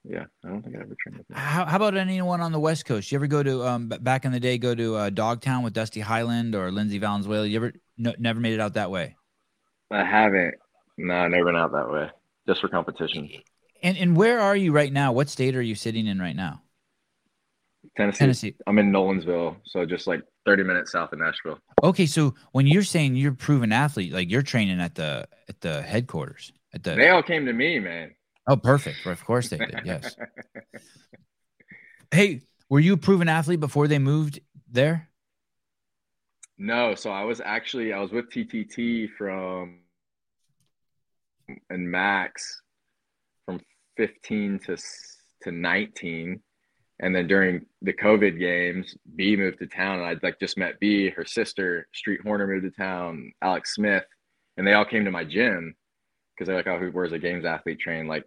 yeah, I don't think I ever trained with Matt. How, how about anyone on the West Coast? You ever go to um back in the day go to uh, Dogtown with Dusty Hyland or Lindsey Valenzuela? You ever no, never made it out that way? I haven't. No, I never been out that way. Just for competition. And and where are you right now? What state are you sitting in right now? Tennessee. Tennessee. I'm in Nolensville, so just like 30 minutes south of Nashville. Okay, so when you're saying you're a proven athlete, like you're training at the at the headquarters at the They all came to me, man. Oh, perfect. Of course they did. Yes. hey, were you a proven athlete before they moved there? No, so I was actually I was with TTT from and Max from 15 to to 19, and then during the COVID games, B moved to town, and I'd like just met B, her sister, Street Horner moved to town, Alex Smith, and they all came to my gym because they're like, oh, who where's a games athlete train? Like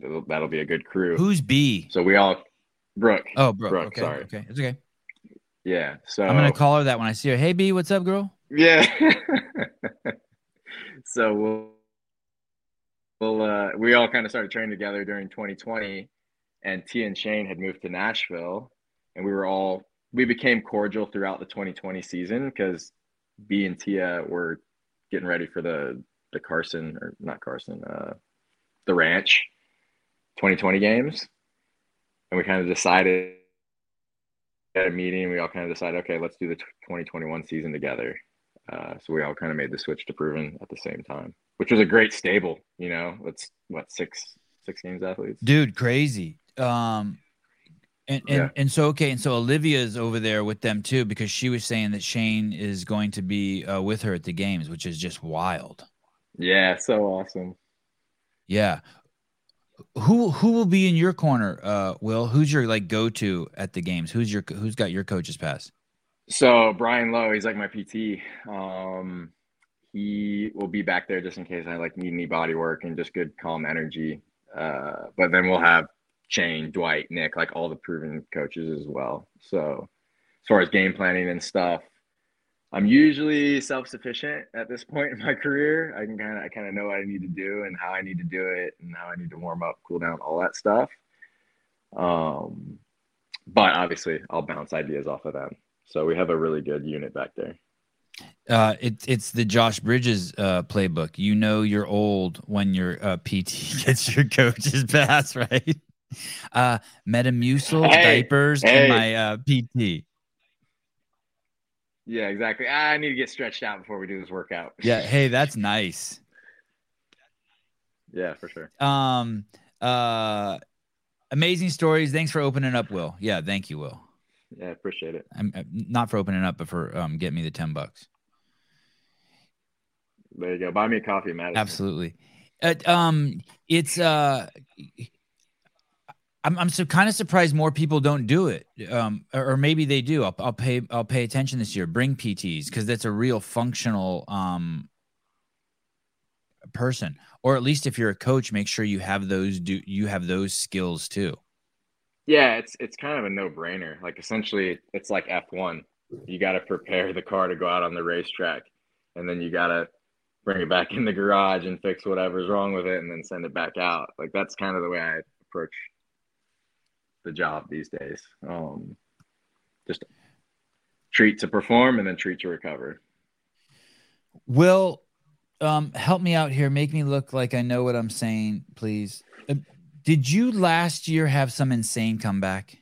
that'll, that'll be a good crew. Who's B? So we all Brooke, Oh, Brooke. Brooke, okay. sorry. Okay. It's okay. yeah. So I'm gonna call her that when I see her. Hey B, what's up, girl? Yeah. *laughs* so we'll, we'll uh, we all kind of started training together during 2020, and T and Shane had moved to Nashville, and we were all we became cordial throughout the 2020 season because B and Tia were getting ready for the the Carson or not Carson, uh, the Ranch 2020 games, and we kind of decided at a meeting we all kind of decided okay let's do the 2021 season together uh, so we all kind of made the switch to proven at the same time, which was a great stable. You know, it's what six six games athletes. Dude, crazy. Um and and, Yeah. and so okay, and so Olivia's over there with them too because she was saying that Shane is going to be uh, with her at the games, which is just wild. Yeah, so awesome. Yeah. Who who will be in your corner, uh, Will? Who's your like go to at the games? Who's your who's got your coach's pass? So Brian Lowe, he's like my PT. Um, he will be back there just in case I like need any body work and just good calm energy. Uh, but then we'll have Shane, Dwight, Nick, like all the proven coaches as well. So as far as game planning and stuff, I'm usually self-sufficient at this point in my career. I can kind of I kind of know what I need to do and how I need to do it and how I need to warm up, cool down, all that stuff. Um, but obviously I'll bounce ideas off of them. So we have a really good unit back there. Uh, it's it's the Josh Bridges uh, playbook. You know you're old when your uh, PT *laughs* gets your coach's pass, *laughs* right? Uh, Metamucil, Hey, diapers, hey. and my uh, PT. Yeah, exactly. I need to get stretched out before we do this workout. Yeah, *laughs* hey, that's nice. yeah, for sure. Um, uh, amazing stories. Thanks for opening up, Will. Yeah, thank you, Will. Yeah, I appreciate it. I'm uh, not for opening up, but for um, getting me the ten bucks. There you go. Buy me a coffee, Madison. Absolutely. Uh, um, it's uh, I'm I'm so kind of surprised more people don't do it. Um, or, maybe they do. I'll I'll pay I'll pay attention this year. Bring PTs because that's a real functional um person. Or at least if you're a coach, make sure you have those do you have those skills too. Yeah, it's it's kind of a no brainer. Like essentially, it's like F one. You got to prepare the car to go out on the racetrack, and then you got to bring it back in the garage and fix whatever's wrong with it, and then send it back out. Like that's kind of the way I approach the job these days. Um, just treat to perform, and then treat to recover. Will, um, help me out here. Make me look like I know what I'm saying, please. Uh, did you last year have some insane comeback?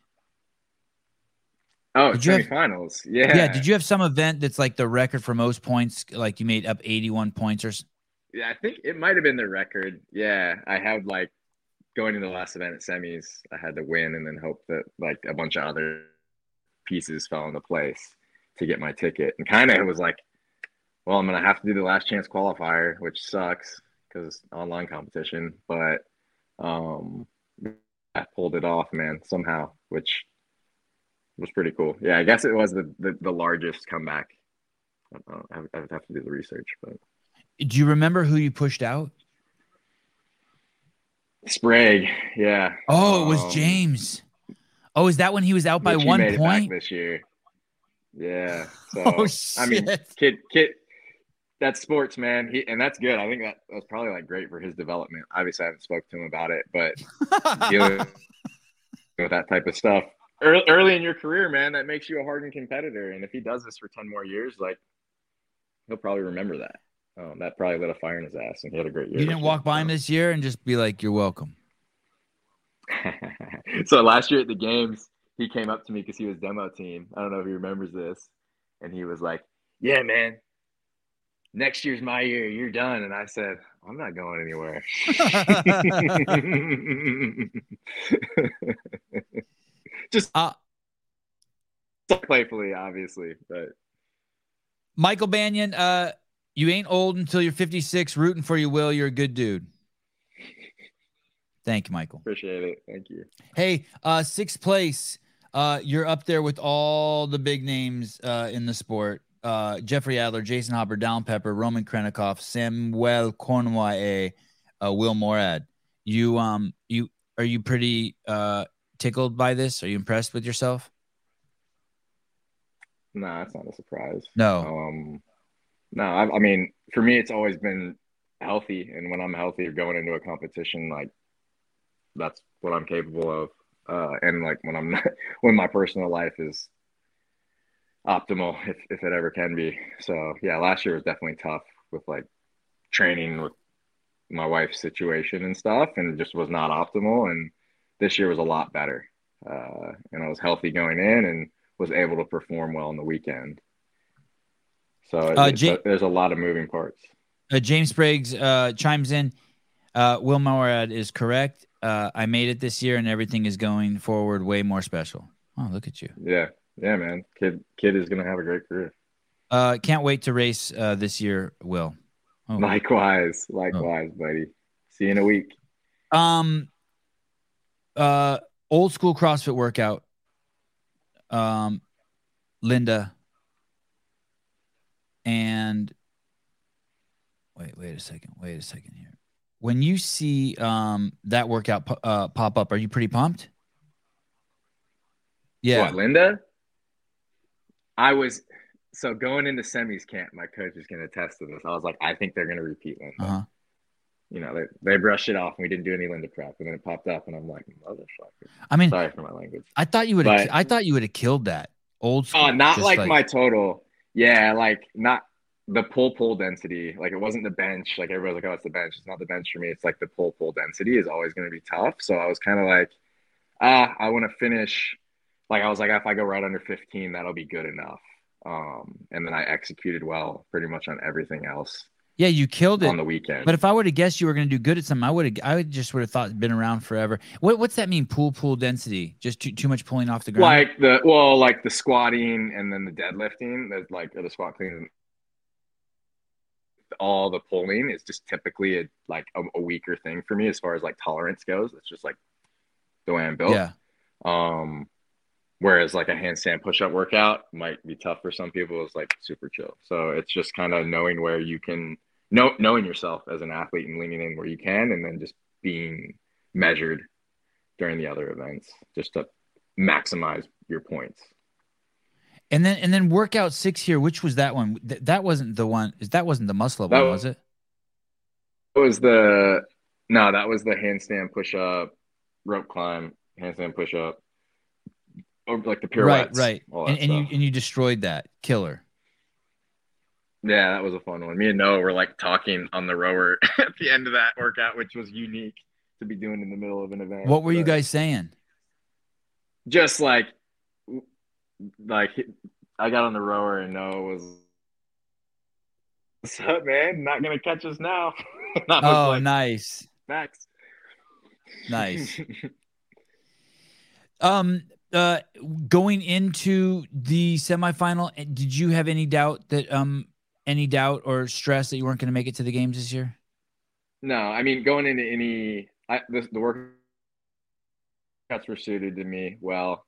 Oh, Did you have- semifinals. yeah. Yeah. Did you have some event that's like the record for most points? Like you made up 81 points or Yeah, I think it might have been the record. Yeah, I had like going to the last event at semis, I had to win and then hope that like a bunch of other pieces fell into place to get my ticket. And kind of it was like, well, I'm gonna have to do the last chance qualifier, which sucks because online competition. But um, I pulled it off, man, somehow, which was pretty cool. Yeah, I guess it was the the, the largest comeback. I, I would have to do the research, but. Do you remember who you pushed out? Sprague, yeah. Oh, it was Um, James. Oh, is that when he was out by one made it back point? this year. Yeah. So *laughs* Oh, I mean, kid, kid, that's sports, man. He and that's good. I think that that's probably like great for his development. Obviously, I haven't spoke to him about it, but *laughs* dealing with that type of stuff early, early in your career, man, that makes you a hardened competitor. And if he does this for ten more years, like he'll probably remember that. Um, that probably lit a fire in his ass, and he had a great year. you didn't walk by him this year and just be like, "You're welcome." *laughs* so last year at the games, he came up to me because he was demo team. I don't know if he remembers this, and he was like, "Yeah, man, next year's my year. You're done." And I said, "I'm not going anywhere." *laughs* *laughs* Just Uh, playfully, obviously, but Michael Banyan, uh, you ain't old until you're 56. Rooting for you, Will. You're a good dude. Thank you, Michael. appreciate it. Thank you. Hey, uh, sixth place. Uh, you're up there with all the big names uh, in the sport. Uh, Jeffrey Adler, Jason Hoppe, Dallin Pepper, Roman Khrennikov, Samuel Cornway, uh, Will Moorad. You um you are you pretty uh tickled by this? Are you impressed with yourself? Nah, it's not a surprise. No. Um, no, I, I mean, for me, it's always been healthy, and when I'm healthy, going into a competition, like that's what I'm capable of. Uh, and like when I'm not, *laughs* when my personal life is optimal, if if it ever can be. So yeah, last year was definitely tough with like training with my wife's situation and stuff, and just was not optimal. And this year was a lot better, uh, and I was healthy going in, and was able to perform well on the weekend. So Uh, Ja- there's a lot of moving parts. Uh, James Sprague uh, chimes in. Uh, Will Moorad is correct. Uh, I made it this year, and everything is going forward way more special. Oh, look at you! Yeah, yeah, man. Kid, kid is gonna have a great career. Uh, can't wait to race uh, this year, Will. Oh. Likewise, likewise, buddy. See you in a week. Um, uh, old school CrossFit workout. Um, Linda. And wait, wait a second. Wait a second here. When you see um that workout po- uh, pop up, are you pretty pumped? Yeah. What, Linda? I was so going into semis camp. My coach is gonna attest to this. I was like, I think they're gonna repeat Linda. Uh huh. You know, they, they brushed it off, and we didn't do any Linda prep, and then it popped up, and I'm like, motherfucker. I mean, Sorry for my language. I thought you would. have I thought you would have killed that old school. Oh, not just like, my total. Yeah, like not the pull pull density. Like it wasn't the bench. Like everybody's like, oh, it's the bench. It's not the bench for me. It's like the pull pull density is always going to be tough. So I was kind of like, ah, I want to finish. Like I was like, if I go right under 15, that'll be good enough. Um, and then I executed well pretty much on everything else Yeah, you killed it. on the weekend. But if I would have guessed you were going to do good at something, I would have. I would just would have thought been around forever. What What's that mean? Pool pool density? Just too too much pulling off the ground. like the well, like the squatting and then the deadlifting, there's like the squat clean, all the pulling is just typically a, like a, a weaker thing for me as far as like tolerance goes. It's just like the way I'm built. yeah. Um, whereas like a handstand push-up workout might be tough for some people. It's like super chill. So it's just kind of knowing where you can know knowing yourself as an athlete and leaning in where you can, and then just being measured during the other events just to maximize your points. And then and then workout six here. Which was that one? Th- that wasn't the one. That wasn't the muscle up That one, was- was it? It was the no, that was the handstand push-up, rope climb, handstand push-up, or like the pirouettes. Right, right. And, and you and you destroyed that killer. Yeah, that was a fun one. Me and Noah were like talking on the rower *laughs* at the end of that workout, which was unique to be doing in the middle of an event. What were you guys saying? Just like like I got on the rower and Noah was, "What's up, man? Not gonna catch us now." *laughs* oh, like, nice. Max. Nice. *laughs* um, uh, going into the semifinal, eh, did you have any doubt that um, any doubt or stress that you weren't going to make it to the games this year? No, I mean going into any, I, the, the workouts were suited to me well.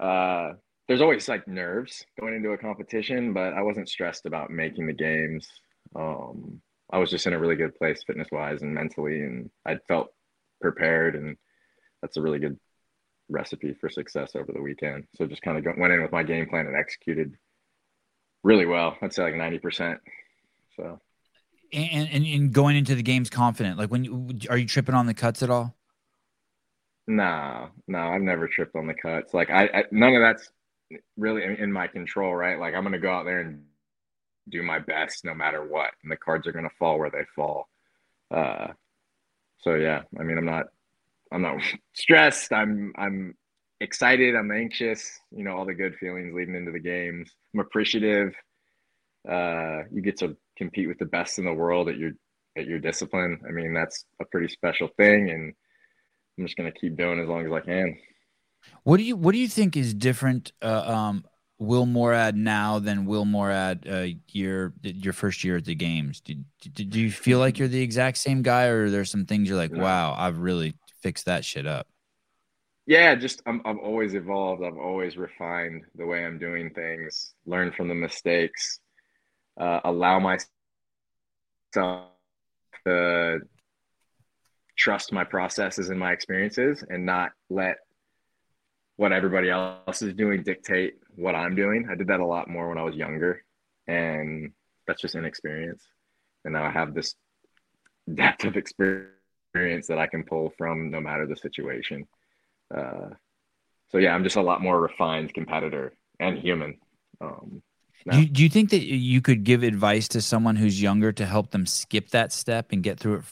Uh, there's always like nerves going into a competition, but I wasn't stressed about making the games. Um, I was just in a really good place fitness wise and mentally, and I felt prepared, and that's a really good recipe for success over the weekend. So just kind of went in with my game plan and executed really well. I'd say like ninety percent. So. And, and and going into the games confident, like when you, are you tripping on the cuts at all? No, no, I've never tripped on the cuts. Like I, I none of that's really in, in my control, right? Like I'm gonna go out there and do my best no matter what, and the cards are gonna fall where they fall. Uh, so yeah, I mean, I'm not, I'm not stressed. I'm, I'm excited. I'm anxious. You know, all the good feelings leading into the games. I'm appreciative. Uh, you get to compete with the best in the world at your at your discipline. I mean, that's a pretty special thing, and I'm just gonna keep doing as long as I can. What do you What do you think is different, uh, um, Will Moorad now than Will Moorad uh, year your first year at the games? Did, did, do you feel like you're the exact same guy, or are there some things you're like, wow, I've really fixed that shit up? Yeah, just I'm, I've always evolved. I've always refined the way I'm doing things. Learn from the mistakes. Uh, allow myself to trust my processes and my experiences, and not let what everybody else is doing dictate what I'm doing. I did that a lot more when I was younger, and that's just inexperience. And now I have this depth of experience that I can pull from no matter the situation. Uh, so yeah, I'm just a lot more refined competitor and human. Um, do, you, do you think that you could give advice to someone who's younger to help them skip that step and get through it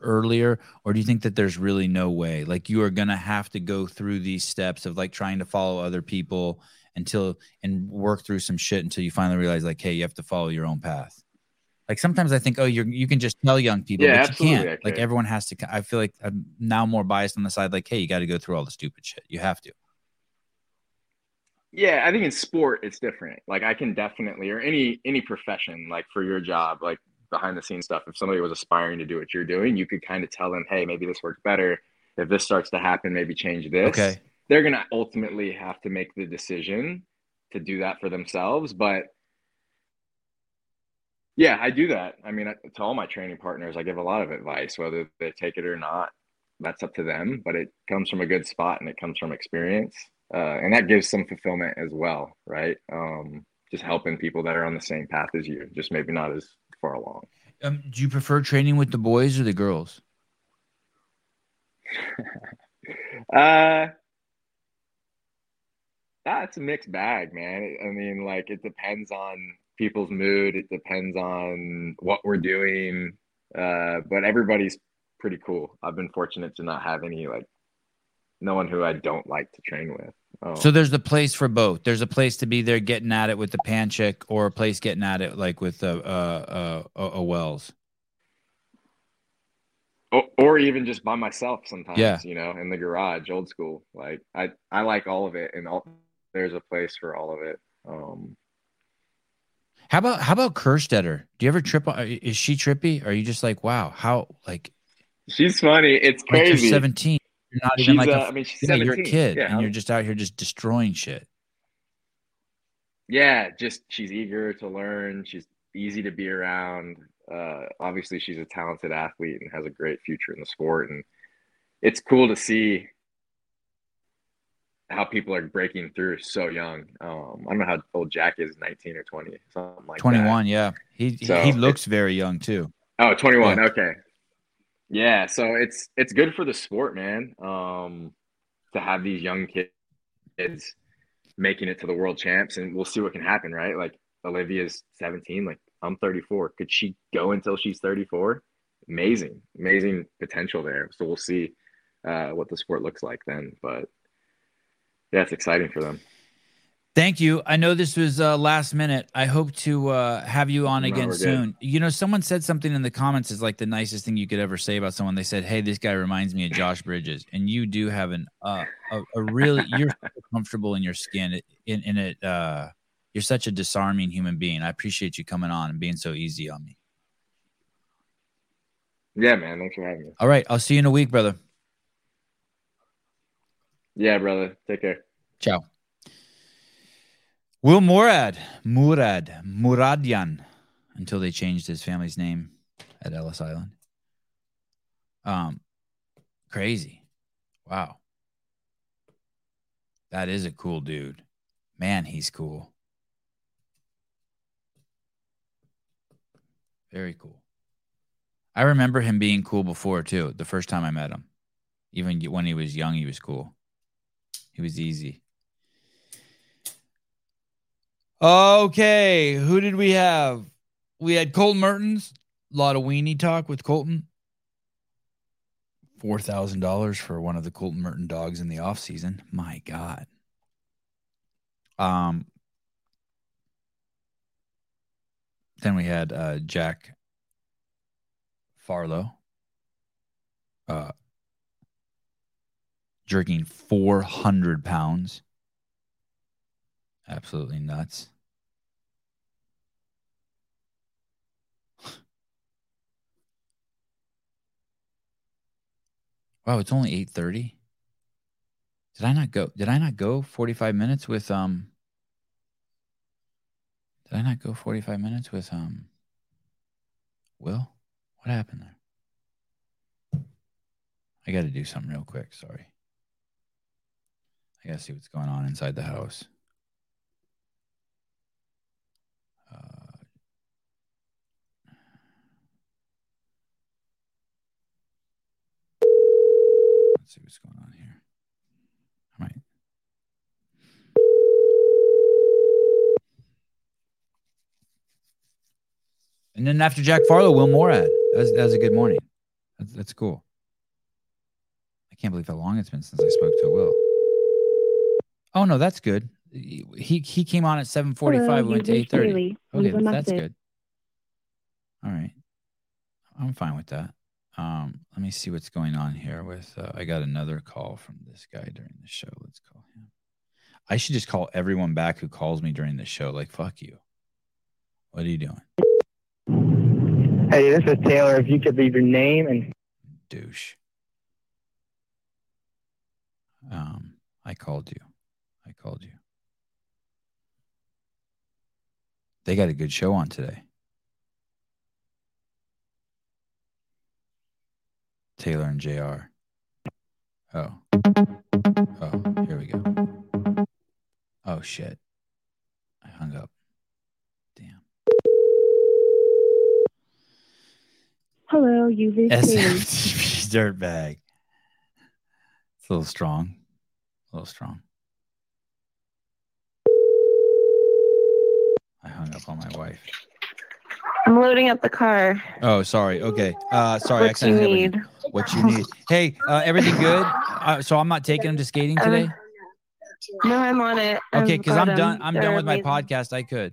earlier or do you think that there's really no way like you are going to have to go through these steps of like trying to follow other people until and work through some shit until you finally realize like hey you have to follow your own path like sometimes i think oh you're you can just tell young people yeah, but you can't like everyone has to i feel like i'm now more biased on the side like hey you got to go through all the stupid shit you have to yeah i think in sport it's different like i can definitely or any any profession like for your job like behind the scenes stuff. If somebody was aspiring to do what you're doing, you could kind of tell them, hey, maybe this works better. If this starts to happen, maybe change this. Okay. They're going to ultimately have to make the decision to do that for themselves. But yeah, I do that. I mean, to all my training partners, I give a lot of advice, whether they take it or not. That's up to them, but it comes from a good spot and it comes from experience. Uh, and that gives some fulfillment as well, right? Um, just helping people that are on the same path as you, just maybe not as far along. Um, do you prefer training with the boys or the girls? *laughs* uh, that's a mixed bag, man. I mean, like it depends on people's mood. It depends on what we're doing. Uh, but everybody's pretty cool. I've been fortunate to not have any like no one who I don't like to train with. Oh. So there's the place for both. There's a place to be there getting at it with the pan chick, or a place getting at it like with a uh, uh, a, a Wells. Or, or even just by myself sometimes. Yeah. You know, in the garage, old school. Like I I like all of it, and all, there's a place for all of it. Um, how about how about Kerstetter? Do you ever trip? On, is she trippy? Or are you just like, wow, how like? She's funny. It's crazy. Like Seventeen. You're not even like uh, a, I mean, she's yeah, you're a kid yeah, and you're just out here just destroying shit. Yeah, just she's eager to learn. She's easy to be around. Uh, obviously, she's a talented athlete and has a great future in the sport. And it's cool to see how people are breaking through so young. Um, I don't know how old Jack is, 19 or 20, something like 21, that. yeah. He so he looks very young too. Oh, 21. Yeah. Okay. Yeah, so it's it's good for the sport, man. Um, to have these young kids making it to the world champs, and we'll see what can happen, right? Like Olivia's 17, like I'm 34. Could she go until she's 34? Amazing, amazing potential there. So we'll see uh, what the sport looks like then. But yeah, it's exciting for them. Thank you. I know this was uh, last minute. I hope to uh, have you on No, again we're good. soon. You know, someone said something in the comments is like the nicest thing you could ever say about someone. They said, "Hey, this guy reminds me of Josh Bridges," and you do have an uh, a, a really you're so comfortable in your skin. In in it, uh, you're such a disarming human being. I appreciate you coming on and being so easy on me. Yeah, man. Thanks for having me. All right, I'll see you in a week, brother. Yeah, brother. Take care. Ciao. Will Murad, Murad, Muradian, until they changed his family's name at Ellis Island. Um, crazy. Wow. That is a cool dude. Man, he's cool. Very cool. I remember him being cool before too. The first time I met him, even when he was young, he was cool. He was easy. Okay, who did we have? We had Colten Mertens. A lot of weenie talk with Colten. Four thousand dollars for one of the Colten Merton dogs in the off season. My God. Um. Then we had uh, Jack Farlow. Uh, jerking four hundred pounds. Absolutely nuts. *sighs* Wow, it's only 8:30. Did I not go Did I not go 45 minutes with um Did I not go 45 minutes with um Will? What happened there? I got to do something real quick, sorry. I got to see what's going on inside the house. Uh, let's see what's going on here. All right. And then after Jack Farlow, Will Moorad. That was, that was a good morning. That's, that's cool. I can't believe how long it's been since I spoke to Will. Oh no, that's good. He he came on at seven forty five. Went to eight thirty. Okay, that's good. All right, I'm fine with that. Um, let me see what's going on here. With uh, I got another call from this guy during the show. Let's call him. I should just call everyone back who calls me during the show. Like fuck you. What are you doing, Hey, this is Taylor. If you could leave your name and douche? Um, I called you. I called you. They got a good show on today. Taylor and JR. Oh. Oh, here we go. Oh shit. I hung up. Damn. Hello, you've reached *laughs* dirtbag. It's a little strong. A little strong. I hung up on my wife. I'm loading up the car. Oh, sorry. Okay. Uh, sorry. I what you need? What you need? Hey, uh, everything good? Uh, so I'm not taking him to skating today. No, I'm on it. Okay, I've because I'm done. I'm done They're with my podcast. I could.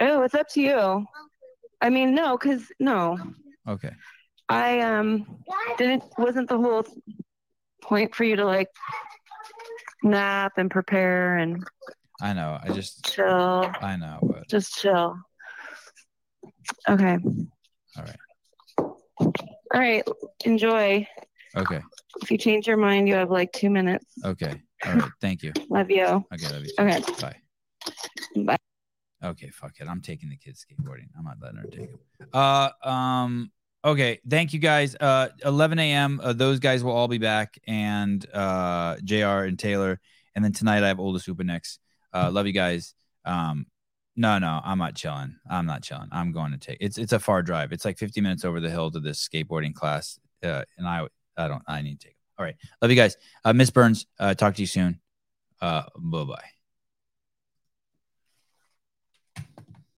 Oh, it's up to you. I mean, no, because no, Okay. I um didn't wasn't the whole point for you to like nap and prepare and I know. I just. chill. I know. But Just chill. Okay. all right. All right. Enjoy. Okay. If you change your mind, you have like two minutes. Okay. All right. Thank you. Love you. Okay. Love you. too. Okay. Bye. Bye. Okay, fuck it. I'm taking the kids skateboarding. I'm not letting her take them. Uh, um, okay. Thank you guys. Uh, 11 a.m. Uh, those guys will all be back, and uh, Jr. and Taylor, and then tonight I have Oldest Upanex. Uh, love you guys. Um, no, no, I'm not chilling. I'm not chilling. I'm going to take. It's it's a far drive. It's like 50 minutes over the hill to this skateboarding class. Uh, and I I don't. I need to take. All right. Love you guys. Uh, Miss Burns. Uh, talk to you soon. Uh, bye bye.